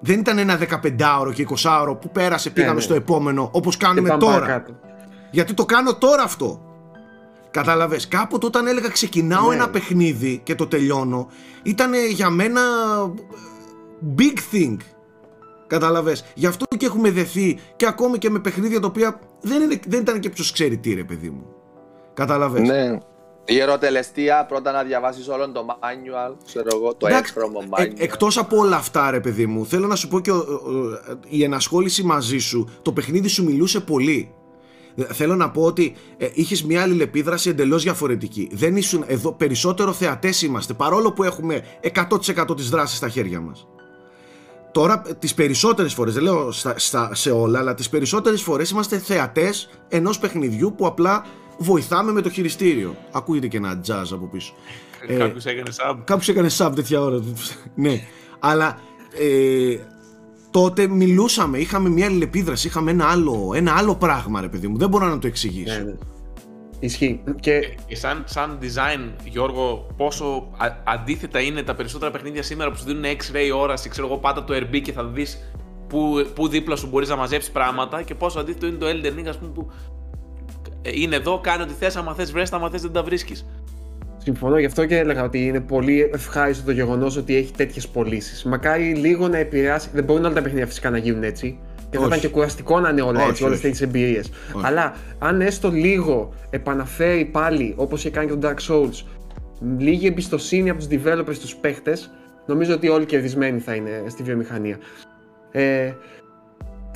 Δεν ήταν ένα 15ωρο και 20ωρο που πέρασε, πήγαμε ναι. στο επόμενο, όπως Και κάνουμε πάμε τώρα. παρακάτω. Γιατί το κάνω τώρα αυτό. Κατάλαβες, κάποτε όταν έλεγα ξεκινάω Ναι. ένα παιχνίδι και το τελειώνω, ήταν για μένα big thing. Κατάλαβες, γι' αυτό και έχουμε δεθεί και ακόμη και με παιχνίδια τα οποία δεν, είναι, δεν ήταν και ποιος ξέρει τι ρε παιδί μου. Κατάλαβες. Ναι. Η ερωτελεστία, πρώτα να διαβάσεις όλο το manual, ξέρω εγώ, το Εντάξει, έκχρωμο ε, manual. εκτός από όλα αυτά ρε παιδί μου Θέλω να σου πω και ο- ο- ο- η ενασχόληση μαζί σου Το παιχνίδι σου μιλούσε πολύ. Ε, Θέλω να πω ότι ε, είχες μια αλληλεπίδραση εντελώς διαφορετική. Δεν ήσουν εδώ περισσότερο θεατές είμαστε Παρόλο που έχουμε 100% της δράσης στα χέρια μας. Τώρα ε, τις περισσότερες φορές, δεν λέω στα, στα- σε όλα Αλλά τις περισσότερες φορές είμαστε θεατές ενός παιχνιδιού Που απλά βοηθάμε με το χειριστήριο Ακούγεται και ένα jazz από πίσω Ε, Κάποιος έκανε sub. Κάποιος έκανε sub τέτοια ώρα. ναι. Αλλά ε, τότε μιλούσαμε, είχαμε μια αλληλεπίδραση, είχαμε ένα άλλο, ένα άλλο πράγμα, ρε παιδί μου. Δεν μπορώ να το εξηγήσω. Ναι, ναι. Ισχύει. Και Και σαν, σαν design, Γιώργο, πόσο α- αντίθετα είναι τα περισσότερα παιχνίδια σήμερα που σου δίνουν X-ray όραση, ξέρω εγώ, πάτα το RB και θα δεις που, που δίπλα σου μπορείς να μαζέψεις πράγματα και πόσο αντίθετο είναι το Elden Ring, ας πούμε, που ε, είναι εδώ, κάνει ό,τι θες, άμα θες βρες τα, άμα θες δεν τα βρίσκεις. Συμφωνώ, γι' αυτό και έλεγα ότι είναι πολύ ευχάριστο το γεγονός ότι έχει τέτοιες πωλήσεις. Μακάρι λίγο να επηρεάσει. Δεν μπορούν όλα τα παιχνίδια φυσικά να γίνουν έτσι. Και θα Όχι. ήταν και κουραστικό να είναι όλα Όχι, έτσι, όλες όχι. τέτοιες εμπειρίες. Αλλά αν έστω λίγο επαναφέρει πάλι, όπως είχε κάνει και το Dark Souls, λίγη εμπιστοσύνη από τους developers στου παίχτες, νομίζω ότι όλοι κερδισμένοι θα είναι στη βιομηχανία. Ε,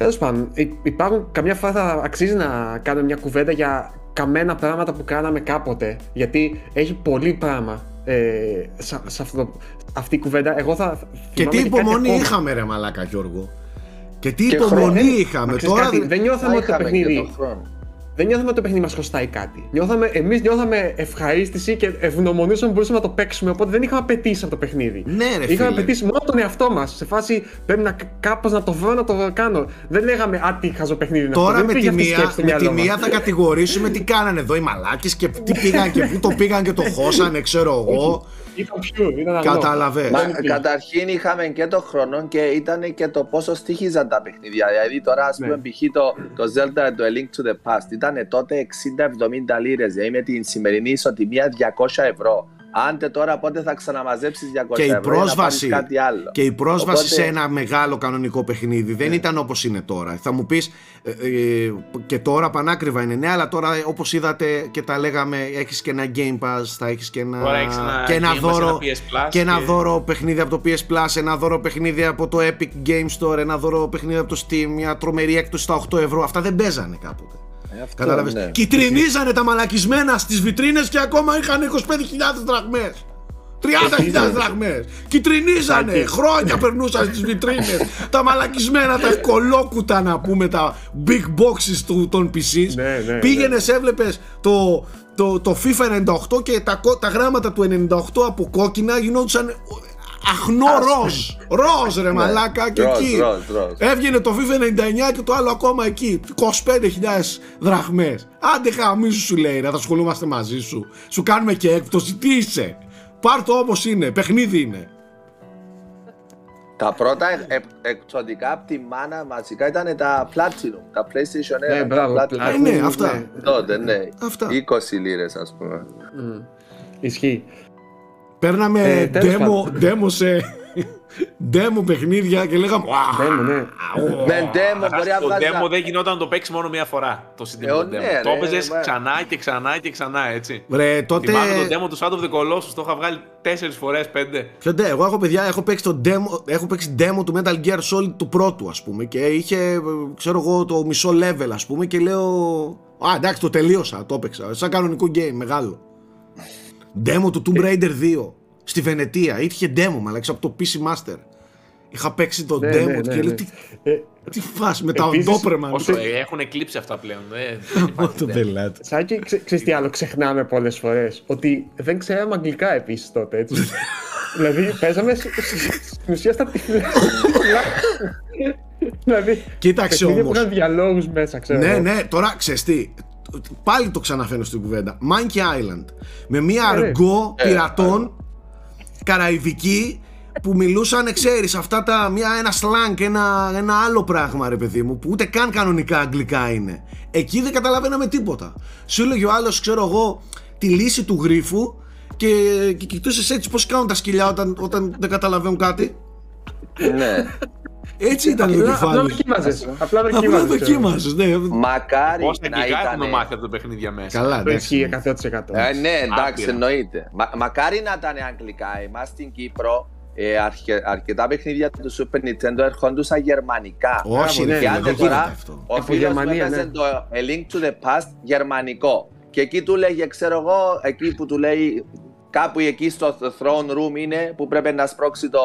Τέλος πάντων, υ- υπάρχουν καμιά φορά θα αξίζει να κάνουμε μια κουβέντα για καμένα πράγματα που κάναμε κάποτε. Γιατί έχει πολύ πράγμα ε, σε, σε αυτό, το- αυτή η κουβέντα. Εγώ θα. Και θυμάμαι τι κάτι υπομονή ακόμα. είχαμε, ρε Μαλάκα Γιώργο. Και τι Και υπομονή χρόνο. είχαμε. Μα ξέρεις Τώρα κάτι, δεν- δεν νιώθαμε ότι το είχαμε και παιχνίδι. Τον χρόνο. Δεν νιώθαμε ότι το παιχνίδι μας χρωστάει κάτι. Νιώθαμε, εμείς νιώθαμε ευχαρίστηση και ευγνωμονήσαμε που μπορούσαμε να το παίξουμε. Οπότε δεν είχαμε απαιτήσει από το παιχνίδι. Ναι, ρε Είχαμε φίλε. απαιτήσει μόνο τον εαυτό μας. Σε φάση πρέπει να κάπως να το βρω να το κάνω. Δεν λέγαμε Α, τι χαζό παιχνίδι είναι Τώρα αυτό. με Δεν τη, πήγε αυτή η μία, σκέψη στο με τη μυαλό μας. μία θα κατηγορήσουμε τι κάνανε εδώ οι μαλάκες και τι πήγαν και πού το πήγαν και το χώσανε, ξέρω εγώ. Ήταν pure, ήταν αλό. Καταλαβες. Μα Δεν υπήρχε. καταρχήν είχαμε και το χρόνο και ήταν και το πόσο στοιχίζαν τα παιχνίδια. Δηλαδή τώρα, ας πούμε, Ναι. π.χ. το, το Zelda το A Link to the Past ήταν τότε 60-70 λίρες. Δηλαδή με την σημερινή ισοτιμία 200 ευρώ. Άντε τώρα πότε θα ξαναμαζέψεις 200 Και η ευρώ ή να πρόσβαση, πάρεις κάτι άλλο. και η πρόσβαση Οπότε- σε ένα μεγάλο κανονικό παιχνίδι δεν ήταν όπως είναι τώρα. Θα μου πεις ε, ε, και τώρα πανάκριβα είναι ναι, αλλά τώρα όπως είδατε και τα λέγαμε έχεις και ένα Game Pass, θα έχεις και ένα, Τώρα έχεις ένα και ένα Game Pass, δώρο, ένα PS Plus και ένα και- δώρο παιχνίδι από το PS Plus, ένα δώρο παιχνίδι από το Epic Game Store, ένα δώρο παιχνίδι από το Steam, μια τρομερή έκπτωση στα 8 ευρώ. Αυτά δεν παίζανε κάποτε. Ε, αυτό, Κατάλαβες; ναι. Κυτρινίζανε τα μαλακισμένα στις βιτρίνες και ακόμα είχαν 25.000 δραχμές. 30.000 δραχμές. Κυτρινίζανε. Σάκη. Χρόνια περνούσαν στις βιτρίνες. τα μαλακισμένα, τα κολόκουτα να πούμε, τα big boxes του, των PCs. Ναι, ναι, Πήγαινες, έβλεπες το, το, το FIFA 98 και τα, κο- τα γράμματα του 98 από κόκκινα γινόντουσαν αχνό ροζ. Ροζ ρε μαλάκα και Ροζ, εκεί. ροζ, ροζ. Έβγαινε το FIFA 99 και το άλλο ακόμα εκεί. 25.000 δραχμές. Άντε χαμίσου σου λέει, να θα ασχολούμαστε μαζί σου. Σου κάνουμε και έκπτωση. Τι είσαι; Πάρ το όπως είναι. Παιχνίδι είναι. Τα πρώτα ε, ε, εξωτικά από τη μάνα μαζικά ήταν τα Platinum, τα PlayStation 1. Ναι, τα μπράβο. Platinum. Ε, ναι, αυτά. Τότε, ναι. Αυτά. 20 λίρες, ας πούμε. Μμ. Ισχύει. Παίρναμε Ε, τέλος demo, demo σε demo παιχνίδια και λέγαμε «Ουα, Demo, ναι. Με demo μπορεί να Το βγάζει. demo δεν γινόταν να το παίξεις μόνο μία φορά. Το συγκεκριμένο Ε, demo. ναι, το ρε, έπαιζες μα- ξανά και ξανά και ξανά έτσι. Ρε, τότε. Θυμάμαι το demo του Shadow of the Colossus, το είχα βγάλει 4 φορές, 5. Ποιο ντε, εγώ έχω παιδιά, έχω παίξει το demo, έχω παίξει demo του Metal Gear Solid του πρώτου ας πούμε και είχε, ε, ξέρω εγώ, το μισό level ας πούμε και λέω Α, εντάξει, το τελείωσα, το έπαιξα, σαν κανονικό game, μεγάλο. Demo του Tomb Raider 2, στη Βενετία, είχε demo, μα από το PC Master. Είχα παίξει το Ναι, demo ναι, του ναι, και λέω ναι. τι, Ε, τι φάση με τα Επίσης, οντόπρεμα. Όσο ε, έχουν εκλείψει αυτά πλέον. ε, δεν υπάρχει Το demo. πελάτη. Σάκη, ξε, ξέρεις τι άλλο ξεχνάμε πολλές φορές; Ότι δεν ξέραμε αγγλικά επίσης τότε, έτσι. δηλαδή, παίζαμε σ- σ- στην ουσία στα τυφλά. δηλαδή, Κοίταξε παιχνίδια που όμως. είχαν διαλόγους μέσα, ξέρω. Ναι, εγώ. ναι, τώρα ξέρεις τι. Πάλι το ξαναφέρω στην κουβέντα. Monkey Island. Με μία Ε, ναι. αργό Ε, πειρατών καραϊβική που μιλούσαν, ξέρεις, αυτά τα, μια, ένα slang, ένα, ένα άλλο πράγμα ρε παιδί μου, που ούτε καν κανονικά αγγλικά είναι. Εκεί δεν καταλαβαίναμε τίποτα. Σου έλεγε ο άλλος, ξέρω εγώ, τη λύση του γρίφου και, και κοιτούσες έτσι πώς κάνουν τα σκυλιά όταν, όταν δεν καταλαβαίνουν κάτι. ναι. Έτσι ήταν το Απλά, απλά κεφάλι. δοκίμαζες. Απλά Απλά δοκίμαζες. ξέρω. δοκίμασες, ναι. Μακάρι Πόσα να αγγλικά ήταν. έχουμε μάθει από τα παιχνίδια μέσα. Καλά, Το εντάξει. ισχύει 100%. Ε, ναι, εντάξει, Άπειρα. εννοείται. Μα, μακάρι να ήταν αγγλικά. Εμάς στην Κύπρο ε, αρκε, αρκετά παιχνίδια του Super Nintendo ερχόντουσαν γερμανικά. Όχι, ναι, ρε, ναι, φίλε, άντε δεν τώρα, γίνεται αυτό. Ο Από φίλος μου Γερμανία, έπαιζε ναι. το A Link to the Past γερμανικό. Και εκεί του λέγε, ξέρω εγώ, εκεί που του λέει κάπου εκεί στο throne room είναι που πρέπει να σπρώξει το,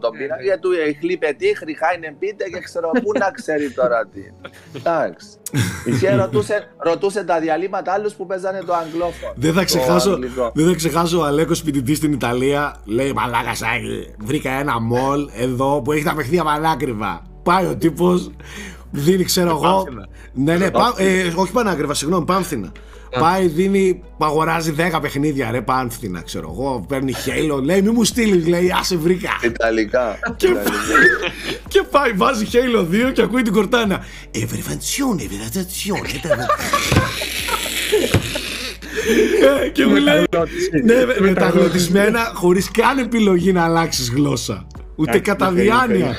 το πύρανα. Γιατί του χλείπε τι, χρυχάινε πίτε και ξέρω πού να ξέρει τώρα τι. Εντάξει. και ρωτούσε, ρωτούσε τα διαλύματα άλλους που παίζανε το αγγλόφωνο. Δεν θα το ξεχάσω, αγγλικό. δεν θα ξεχάσω ο Αλέκος φοιτητή στην Ιταλία. Λέει Μαλάκα Σάκη, βρήκα ένα μολ εδώ που έχει τα παιχνίδια πανάκριβα. Πάει ο τύπος, δίνει ξέρω εγώ. Πάμφθηνα. Ναι, ναι, πά, ε, όχι πανάκριβα, συγγνώμη, πάμφθηνα. Πάει, δίνει, αγοράζει 10 παιχνίδια ρε πάμφθηνα, ξέρω εγώ. Παίρνει χέιλο, λέει μη μου στείλεις, λέει άσε βρήκα. Ιταλικά. Και- Ιταλικά. και πάει, βάζει Halo 2 και ακούει την κορτάνα. Everfanzione, everfanzione. Ε, και μου λέει. Μεταγλώτηση. Ναι, με- Μεταγλώτηση. μεταγλωτισμένα χωρίς καν επιλογή να αλλάξεις γλώσσα. Ούτε Εντάξει, κατά οκ, οκ, διάνοια.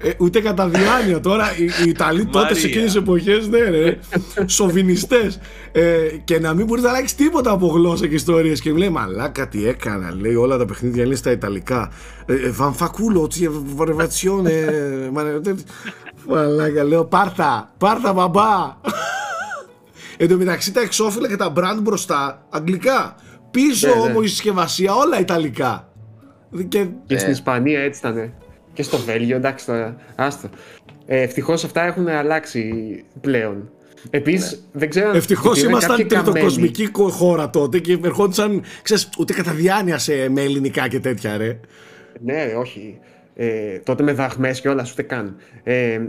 Οκ. Ε, ούτε κατά διάνοια. Τώρα οι, οι Ιταλοί τότε σε Μαρία. εκείνε τι εποχές, ναι, ρε. Σοβινιστές. Ε, και να μην μπορείς να αλλάξεις τίποτα από γλώσσα και ιστορίες. Και μου λέει Μαλάκα, τι έκανα. Λέει όλα τα παιχνίδια είναι στα Ιταλικά. Ε, ε, Βαμφακούλο, τσι βορευατσιόνε. Μαλάκα, λέω πάρτα, πάρτα μπαμπά. Εν τω μεταξύ τα εξώφυλλα και τα brand μπροστά αγγλικά. Πίσω Ναι, ναι. όμως η συσκευασία όλα Ιταλικά. Και Και στην Ε. Ισπανία έτσι ήταν. Και στο Βέλγιο, εντάξει τώρα. Άστο. Ε, Ευτυχώς αυτά έχουν αλλάξει πλέον. Επίσης, δεν ξέρω αν Ευτυχώς υπήρχαν ήμασταν κάποιοι καμένοι. τριτοκοσμική κο- χώρα τότε και ερχόντουσαν, ξέρεις, ούτε κατά διάνοια σε, με ελληνικά και τέτοια, ρε. Ναι, ρε, όχι. Ε, τότε με δαχμές και όλα, ούτε καν. Ε,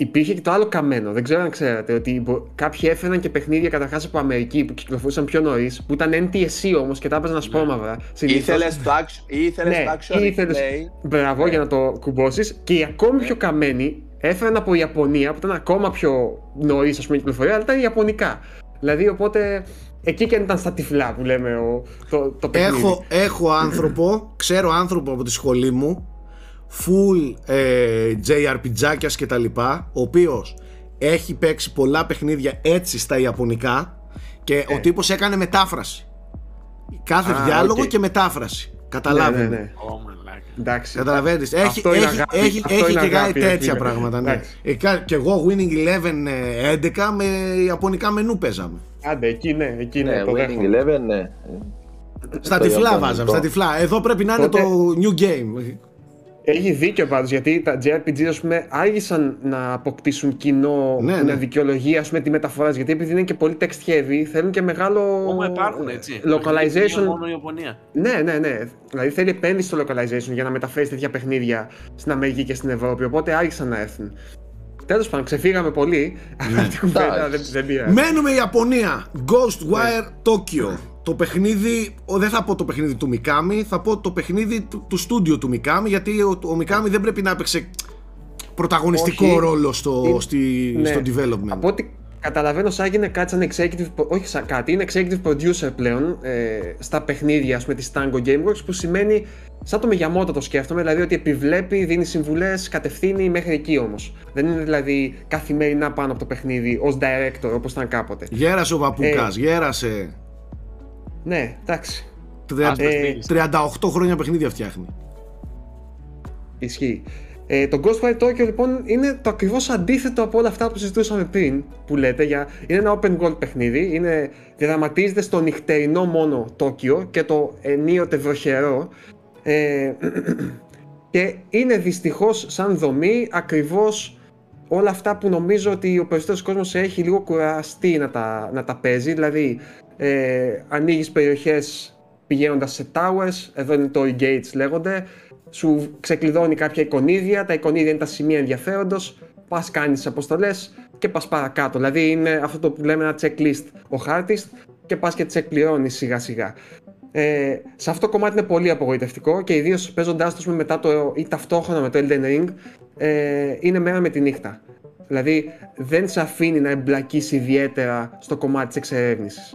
υπήρχε και το άλλο καμένο. Δεν ξέρω αν ξέρατε ότι μπο- κάποιοι έφεραν και παιχνίδια καταρχάς από Αμερική που κυκλοφορούσαν πιο νωρίς, που ήταν NTSC όμως και τα έπαιζαν ασπρόμαυρα. Συνήθως. Ήθελες το action, ήθελες Ναι, το action ήθελες- replay. Μπράβο για να το κουμπώσεις. Και οι ακόμη πιο καμένοι έφεραν από Ιαπωνία που ήταν ακόμα πιο νωρίς, ας πούμε, η κυκλοφορία, αλλά ήταν Ιαπωνικά. Δηλαδή, οπότε εκεί και αν ήταν στα τυφλά που λέμε ο, το, το παιχνίδι. Έχω, έχω άνθρωπο, ξέρω άνθρωπο από τη σχολή μου, full ε, JRPGάκιας και τα λοιπά, ο οποίος έχει παίξει πολλά παιχνίδια έτσι στα Ιαπωνικά και ο τύπος έκανε μετάφραση. Κάθε Α, διάλογο οκ. και μετάφραση. ναι, Καταλάβαινε. ναι, ναι. Ω, μαλάκα. Εντάξει. Καταλαβαίνεις, έχει, Αυτό είναι έχει, αγάπη, έχει, αυτό έχει είναι και αγάπη, κάτι ρε τέτοια φίλε. πράγματα. Ναι. Εντάξει. Ε, κα- και εγώ Winning Eleven ε, 11 με ιαπωνικά μενού παίζαμε. Άντε, εκεί ναι, εκεί ναι, Ναι, το Winning δέχομαι. Eleven, ναι. Στα Το τυφλά ιαπωνικό. βάζαμε, στα τυφλά. Εδώ πρέπει να είναι Τότε- το new game. Έχει δίκιο πάντως γιατί τα JRPG ας πούμε, άργησαν να αποκτήσουν κοινό Ναι, που ναι. να δικαιολογεί ας πούμε, τη μεταφοράς. Γιατί επειδή είναι και πολύ text heavy, θέλουν και μεγάλο Όμως υπάρχουν έτσι. Ε, localization. Μόνο η Ιαπωνία. Ναι, ναι, ναι. Δηλαδή θέλει επένδυση στο localization για να μεταφέρεις τέτοια παιχνίδια στην Αμερική και στην Ευρώπη. Οπότε άρχισαν να έρθουν. Τέλος πάντων, ξεφύγαμε πολύ. Αλλά την κουβέντα δεν, Εντάξει. δεν πειράζει. Μένουμε Ιαπωνία. Ghostwire Tokyo. Το παιχνίδι, ο, δεν θα πω το παιχνίδι του Μικάμι, θα πω το παιχνίδι του, του στούντιο του Μικάμι, γιατί ο, ο Μικάμι δεν πρέπει να έπαιξε πρωταγωνιστικό Όχι. ρόλο στο, Είναι- στη, Ναι. στο development. Από ό,τι καταλαβαίνω, σαν είναι κάτι σαν executive, όχι σαν κάτι, είναι executive producer πλέον ε, στα παιχνίδια ας πούμε, της Tango Gameworks που σημαίνει σαν το Miyamoto το σκέφτομαι, δηλαδή ότι επιβλέπει, δίνει συμβουλές, κατευθύνει μέχρι εκεί όμως. Δεν είναι δηλαδή καθημερινά πάνω από το παιχνίδι ως director όπως ήταν κάποτε. Γέρασε ο Παπούκας, Ε. γέρασε. Ναι, εντάξει, Τρια- Ας το στείλεις. 38 χρόνια παιχνίδια φτιάχνει. ισχύει. Ε, το Ghostwire Tokyo λοιπόν είναι το ακριβώς αντίθετο από όλα αυτά που συζητούσαμε πριν που λέτε για, είναι ένα open world παιχνίδι είναι, διαδραματίζεται στο νυχτερινό μόνο Τόκιο και το ενίοτε βροχερό ε, και είναι δυστυχώς σαν δομή ακριβώς όλα αυτά που νομίζω ότι ο περισσότερος κόσμος έχει λίγο κουραστεί να τα, να τα παίζει δηλαδή ε, ανοίγεις περιοχές πηγαίνοντας σε towers εδώ είναι το gates λέγονται σου ξεκλειδώνει κάποια εικονίδια, τα εικονίδια είναι τα σημεία ενδιαφέροντος, πας κάνεις τις αποστολές και πας παρακάτω. Δηλαδή είναι αυτό το που λέμε ένα checklist ο χάρτης και πας και τσεκπληρώνεις σιγά σιγά. Ε, σε αυτό το κομμάτι είναι πολύ απογοητευτικό και ιδίως παίζοντάς το μετά το ή ταυτόχρονα με το Elden Ring ε, είναι μέρα με τη νύχτα. Δηλαδή δεν σε αφήνει να εμπλακείς ιδιαίτερα στο κομμάτι της εξερεύνησης.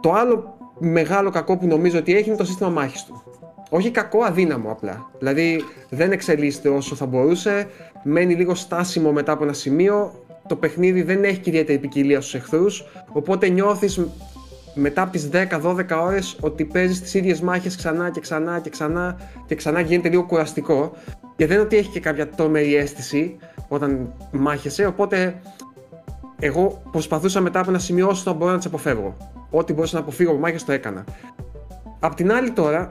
Το άλλο μεγάλο κακό που νομίζω ότι έχει είναι το σύστημα μάχης του. Όχι κακό, αδύναμο απλά. Δηλαδή δεν εξελίσσεται όσο θα μπορούσε, μένει λίγο στάσιμο μετά από ένα σημείο, το παιχνίδι δεν έχει και ιδιαίτερη ποικιλία στους εχθρούς, οπότε νιώθεις μετά από τις 10-12 ώρες ότι παίζεις τις ίδιες μάχες ξανά και ξανά και ξανά και ξανά γίνεται λίγο κουραστικό και δεν είναι ότι έχει και κάποια τρομερή αίσθηση όταν μάχεσαι, οπότε εγώ προσπαθούσα μετά από ένα σημείο όσο να μπορώ να τις αποφεύγω. Ό,τι μπορούσα να αποφύγω από μάχες το έκανα. Απ' την άλλη τώρα,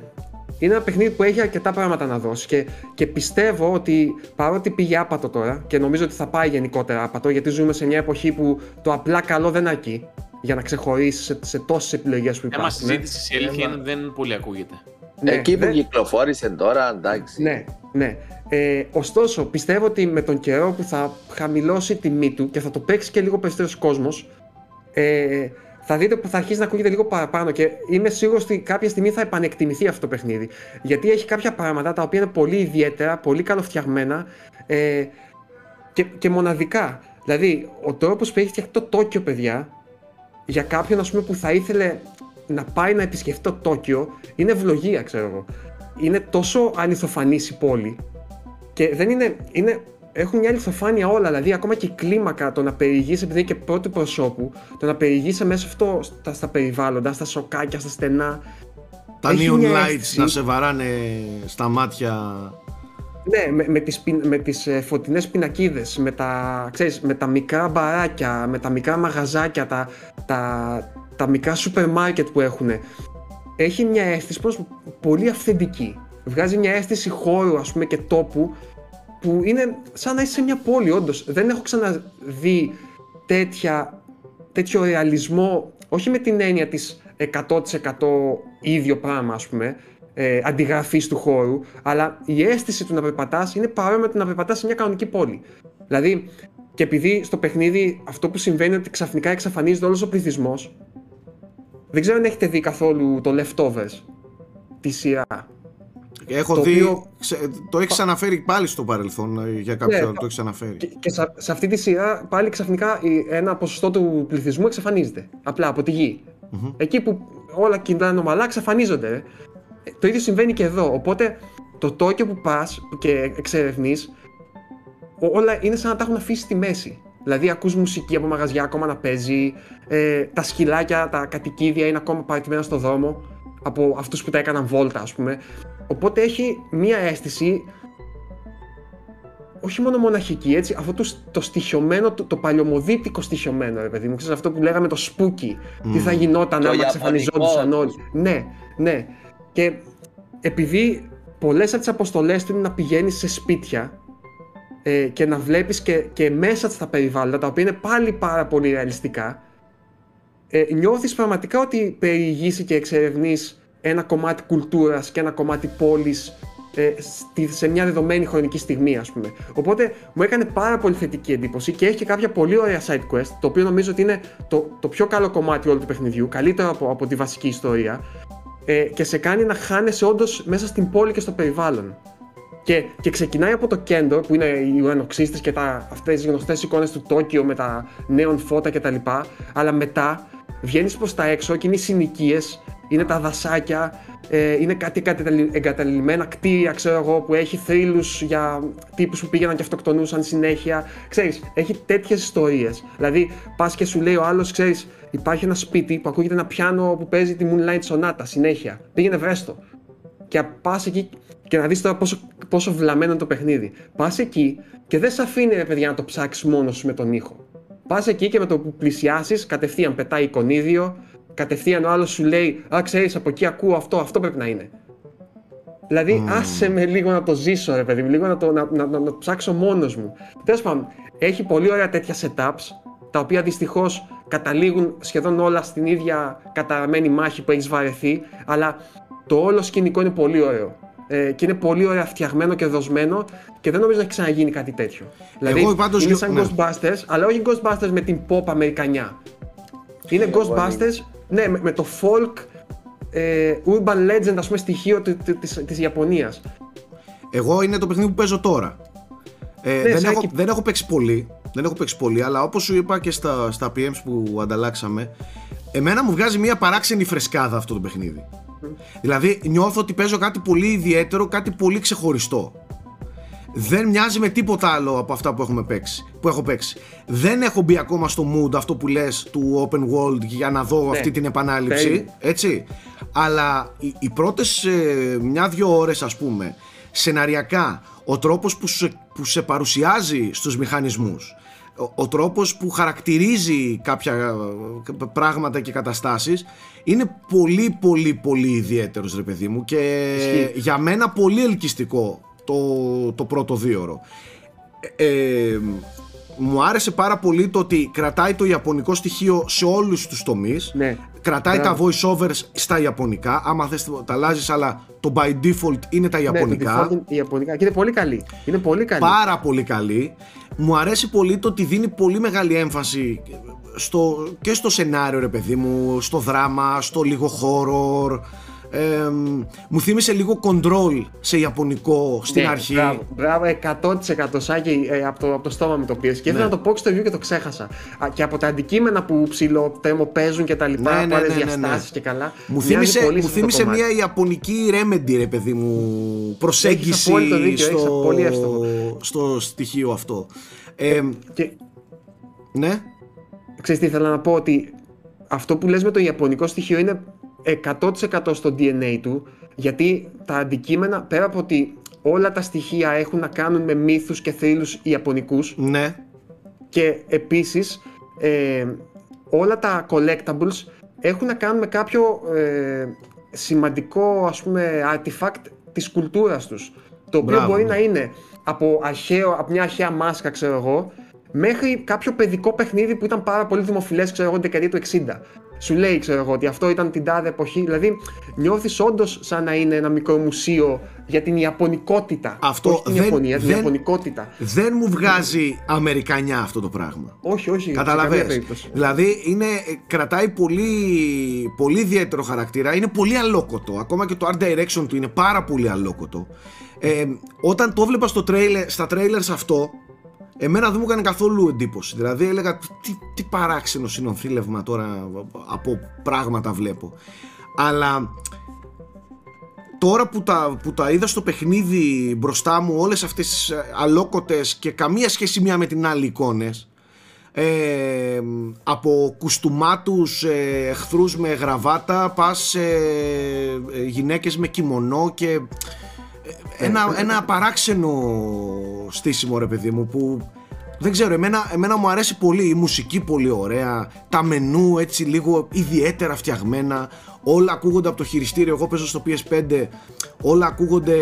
είναι ένα παιχνίδι που έχει αρκετά πράγματα να δώσει και, και πιστεύω ότι παρότι πήγε άπατο τώρα και νομίζω ότι θα πάει γενικότερα άπατο γιατί ζούμε σε μια εποχή που το απλά καλό δεν αρκεί για να ξεχωρίσει σε, σε τόσες επιλογές που Έμα υπάρχουν. συζήτησης η αλήθεια είναι δεν πολύ ακούγεται. Ναι, Εκεί που δεν- κυκλοφόρησε τώρα, εντάξει. Ναι, ναι. Ε, ωστόσο, πιστεύω ότι με τον καιρό που θα χαμηλώσει η τιμή του και θα το παίξει και λίγο περισσότερος κόσμος, ε, θα δείτε που θα αρχίσει να ακούγεται λίγο παραπάνω και είμαι σίγουρος ότι κάποια στιγμή θα επανεκτιμηθεί αυτό το παιχνίδι. Γιατί έχει κάποια πράγματα τα οποία είναι πολύ ιδιαίτερα, πολύ καλοφτιαγμένα ε, και, και μοναδικά. Δηλαδή, ο τρόπος που έχει φτιαχτεί το Τόκιο, παιδιά, για κάποιον ας πούμε, που θα ήθελε να πάει να επισκεφτεί το Τόκιο είναι ευλογία, ξέρω εγώ. Είναι τόσο αληθοφανής η πόλη και δεν είναι, είναι έχουν μια αληθοφάνεια όλα. Δηλαδή, ακόμα και η κλίμακα, το να περιηγήσει, επειδή είναι και πρώτου προσώπου, το να περιηγήσει μέσα αυτό στα, στα περιβάλλοντα, στα σοκάκια, στα στενά. Τα έχει neon μια lights αίσθηση- να σε βαράνε στα μάτια. Ναι, με, με τις, πιν- με τις ε, φωτεινές πινακίδες, με τα, ξέρεις, με τα μικρά μπαράκια, με τα μικρά μαγαζάκια, τα, τα, τα μικρά σούπερ μάρκετ που έχουν. Έχει μια αίσθηση πως, πολύ αυθεντική. Βγάζει μια αίσθηση χώρου ας πούμε και τόπου που είναι σαν να είσαι σε μια πόλη όντως. Δεν έχω ξαναδεί τέτοια, τέτοιο ρεαλισμό, όχι με την έννοια της 100% ίδιο πράγμα ας πούμε, ε, αντιγραφής του χώρου, αλλά η αίσθηση του να περπατάς είναι παρόμοια με το να περπατάς σε μια κανονική πόλη. Δηλαδή, και επειδή στο παιχνίδι αυτό που συμβαίνει είναι ότι ξαφνικά εξαφανίζεται όλος ο πληθυσμός, δεν ξέρω αν έχετε δει καθόλου το Leftovers, τη σειρά. Έχω Το δει. οποίο- ξε- Το έχεις αναφέρει πάλι στο παρελθόν ε, για κάποιο Ναι, άλλο. Το έχεις αναφέρει. Και, και σε, σε αυτή τη σειρά πάλι ξαφνικά η- ένα ποσοστό του πληθυσμού εξαφανίζεται. Απλά από τη γη. Μμμ. Εκεί που όλα κινητάνε ομαλά εξαφανίζονται. ρε. Ε, Το ίδιο συμβαίνει και εδώ. Οπότε το Τόκιο που πας και εξερευνείς, όλα είναι σαν να τα έχουν αφήσει στη μέση. Δηλαδή ακούς μουσική από μαγαζιά ακόμα να παίζει, ε, τα σκυλάκια, τα κατοικίδια είναι ακόμα παρατημένα στο δρόμο από αυτούς που τα έκαναν βόλτα ας πούμε. Οπότε έχει μία αίσθηση όχι μόνο μοναχική, έτσι, αυτό το, το στοιχειωμένο, το, το παλιωμοδίτικο στοιχειωμένο, ρε παιδί μου, ξέρεις, αυτό που λέγαμε το spooky, τι θα γινόταν Το άμα ιαπωνικός. εξαφανιζόντουσαν όλοι. Ναι, ναι. Και επειδή πολλές από τις αποστολές του είναι να πηγαίνεις σε σπίτια ε, και να βλέπεις και, και μέσα στα περιβάλλοντα, τα οποία είναι πάλι πάρα πολύ ρεαλιστικά, ε, νιώθεις πραγματικά ότι περιηγήσει και εξερευνείς ένα κομμάτι κουλτούρας και ένα κομμάτι πόλης ε, στη- σε μια δεδομένη χρονική στιγμή, ας πούμε. Οπότε μου έκανε πάρα πολύ θετική εντύπωση και έχει και κάποια πολύ ωραία side quest, το οποίο νομίζω ότι είναι το, το πιο καλό κομμάτι όλου του παιχνιδιού, καλύτερο από, από τη βασική ιστορία, ε, και σε κάνει να χάνεσαι όντως μέσα στην πόλη και στο περιβάλλον. Και, και ξεκινάει από το Κέντο, που είναι οι ουρανοξύστες και τα, αυτές οι γνωστές εικόνες του Τόκιο με τα νέων φώτα κτλ. Αλλά μετά βγαίνεις προς τα έξω και είναι οι συνοικίες, είναι τα δασάκια, ε, είναι κάτι εγκαταλει- εγκαταλειμμένα κτίρια, ξέρω εγώ, που έχει θρύλους για τύπους που πήγαιναν και αυτοκτονούσαν συνέχεια. Ξέρεις, έχει τέτοιες ιστορίες. Δηλαδή, πας και σου λέει ο άλλος, ξέρεις, υπάρχει ένα σπίτι που ακούγεται ένα πιάνο που παίζει τη Moonlight Sonata συνέχεια. Πήγαινε βρέστο και πας εκεί και να δεις τώρα πόσο, πόσο βλαμμένο είναι το παιχνίδι. Πας εκεί και δεν σε αφήνει ρε παιδιά να το ψάξεις μόνος σου με τον ήχο. Πας εκεί και με το που πλησιάσεις, κατευθείαν πετάει εικονίδιο, κατευθείαν ο άλλος σου λέει Α, ξέρεις, από εκεί ακούω αυτό, αυτό πρέπει να είναι. Δηλαδή, άσε με λίγο να το ζήσω, ρε παιδί μου, λίγο να το, να, να, να, να το ψάξω μόνος μου. Τέλος πάντων, έχει πολύ ωραία τέτοια setups, τα οποία δυστυχώς καταλήγουν σχεδόν όλα στην ίδια καταραμένη μάχη που έχεις βαρεθεί, αλλά το όλο σκηνικό είναι πολύ ωραίο. Ε, και είναι πολύ ωραία φτιαγμένο και δοσμένο και δεν νομίζω να έχει ξαναγίνει κάτι τέτοιο. Δηλαδή, Εγώ πάντως είναι νιώ- σαν ναι. Ghostbusters, αλλά όχι Ghostbusters με την pop αμερικανιά. Είναι Εγώ Ghostbusters, ναι, με, με το folk ε, urban legend, ας πούμε, στοιχείο του- του- της, της Ιαπωνίας. Εγώ είναι το παιχνίδι που παίζω τώρα. Ε, δεν, σαν έχω, εκεί- δεν έχω παίξει πολύ, δεν έχω παίξει πολύ, αλλά όπως σου είπα και στα, στα PMs που ανταλλάξαμε, εμένα μου βγάζει μια παράξενη φρεσκάδα αυτό το παιχνίδι. Δηλαδή νιώθω ότι παίζω κάτι πολύ ιδιαίτερο, κάτι πολύ ξεχωριστό. Δεν μοιάζει με τίποτα άλλο από αυτά που, έχουμε παίξει, που έχω παίξει. Δεν έχω μπει ακόμα στο mood αυτό που λες του open world για να δω αυτή την επανάληψη. τέλειο. Έτσι. Αλλά οι, οι πρώτες ε, μια-δυο ώρες ας πούμε σεναριακά ο τρόπος που σε, που σε παρουσιάζει στους μηχανισμούς ο, ο τρόπος που χαρακτηρίζει κάποια ε, πράγματα και καταστάσεις είναι πολύ πολύ πολύ ιδιαίτερος ρε παιδί μου και Ισχύει. για μένα πολύ ελκυστικό το, το πρώτο δίωρο ε, ε, μου άρεσε πάρα πολύ το ότι κρατάει το ιαπωνικό στοιχείο σε όλους τους τομείς Ναι. κρατάει Μπράβο. τα voiceovers στα ιαπωνικά άμα θες τα αλλάζεις αλλά το by default είναι τα Ναι, το ιαπωνικά default είναι Ιαπωνικά. Και είναι πολύ καλή. Είναι πολύ καλή. πάρα πολύ καλή μου αρέσει πολύ το ότι δίνει πολύ μεγάλη έμφαση στο, και στο σενάριο ρε παιδί μου στο δράμα, στο λίγο horror Ε, μου θύμισε λίγο control σε Ιαπωνικό στην Ναι, αρχή. Μπράβο, μπράβο 100% Σάκη ε, από, το, από το στόμα με το πήρες. Και ήθελα Ναι. να το πω και στο review και το ξέχασα. Α, και από τα αντικείμενα που ψηλό παίζουν και τα λοιπά, Ναι, ναι, ναι, από άλλες ναι, ναι, ναι. διαστάσεις και καλά. Μου μοιάζει θύμισε, πολύ μου σε αυτό το θύμισε κομμάτι. μια Ιαπωνική remedy, ρε παιδί μου, προσέγγιση απόλυτο δίκιο, έχεις στο, πολύ εύστοχο. στο στοιχείο αυτό. Ε, Και ναι, ξέρεις τι ήθελα να πω ότι αυτό που λες με το ιαπωνικό στοιχείο είναι 100% στο DNA του γιατί τα αντικείμενα πέρα από ότι όλα τα στοιχεία έχουν να κάνουν με μύθους και θρύλους ιαπωνικούς ναι, και επίσης ε, όλα τα collectables έχουν να κάνουν με κάποιο ε, σημαντικό ας πούμε artifact της κουλτούρας τους το οποίο Μπράβο, μπορεί ναι. να είναι από, αρχαίο, από μια αρχαία μάσκα ξέρω εγώ μέχρι κάποιο παιδικό παιχνίδι που ήταν πάρα πολύ δημοφιλές ξέρω εγώ την δεκαετία του 60 σου λέει ξέρω εγώ ότι αυτό ήταν την τάδε εποχή δηλαδή νιώθεις όντως σαν να είναι ένα μικρό μουσείο για την ιαπωνικότητα Αυτό όχι την δεν- Ιαπωνία, την δεν- ιαπωνικότητα δεν μου βγάζει Αμερικανιά αυτό το πράγμα. όχι όχι σε καμία Καταλαβες. περίπτωση. Δηλαδή είναι, κρατάει πολύ, πολύ ιδιαίτερο χαρακτήρα. Είναι πολύ αλόκοτο. Ακόμα και το art direction του είναι πάρα πολύ αλόκοτο. Ε, όταν το έβλεπα στο τρέιλερ, στα trailers αυτό, εμένα δεν μου έκανε καθόλου εντύπωση. Δηλαδή έλεγα τι, τι παράξενο συνονθήλευμα τώρα από πράγματα βλέπω. Αλλά τώρα που τα, που τα είδα στο παιχνίδι μπροστά μου όλες αυτές τις ε, αλόκοτες και καμία σχέση μία με την άλλη εικόνες ε, από κουστούμάτους ε, εχθρούς με γραβάτα πας σε ε, γυναίκες με κιμονό και ε, ένα, ένα παράξενο στήσιμο ρε παιδί μου που δεν ξέρω, εμένα, εμένα μου αρέσει πολύ η μουσική πολύ ωραία, τα μενού έτσι λίγο ιδιαίτερα φτιαγμένα, όλα ακούγονται από το χειριστήριο, εγώ παίζω στο PS5, όλα ακούγονται